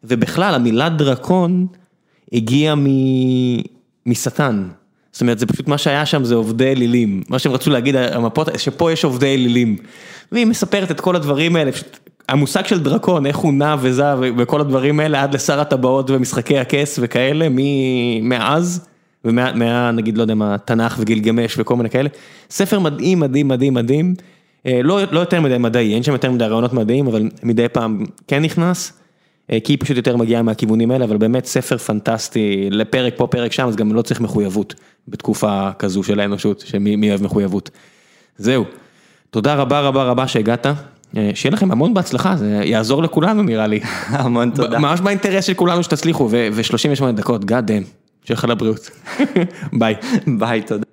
ובכלל המילה דרקון הגיעה משטן. זאת אומרת, זה פשוט מה שהיה שם זה עובדי אלילים. מה שהם רצו להגיד, המפות, שפה יש עובדי אלילים. והיא מספרת את כל הדברים האלה, פשוט, המושג של דרקון, איך הוא נע וזע וכל הדברים האלה, עד לשר הטבעות ומשחקי הכס וכאלה, מאז, ומה, נגיד, לא יודע מה, תנ"ך וגילגמש וכל מיני כאלה. ספר מדהים, מדהים, מדהים, מדהים. אה, לא, לא יותר מדי מדעי, אין שם יותר מדי רעיונות מדעיים, אבל מדי פעם כן נכנס. אה, כי היא פשוט יותר מגיעה מהכיוונים האלה, אבל באמת ספר פנטסטי, לפרק פה, פרק שם, אז גם לא צריך מחויבות בתקופה כזו של האנושות, שמי אוהב מחויבות. זהו, תודה רבה רבה רבה שהגעת, שיהיה לכם המון בהצלחה, זה יעזור לכולנו נראה לי. המון תודה. ממש באינטרס של כולנו שתצליחו, ו-38 דקות, God damn, שיהיה לך לבריאות. ביי. ביי, תודה.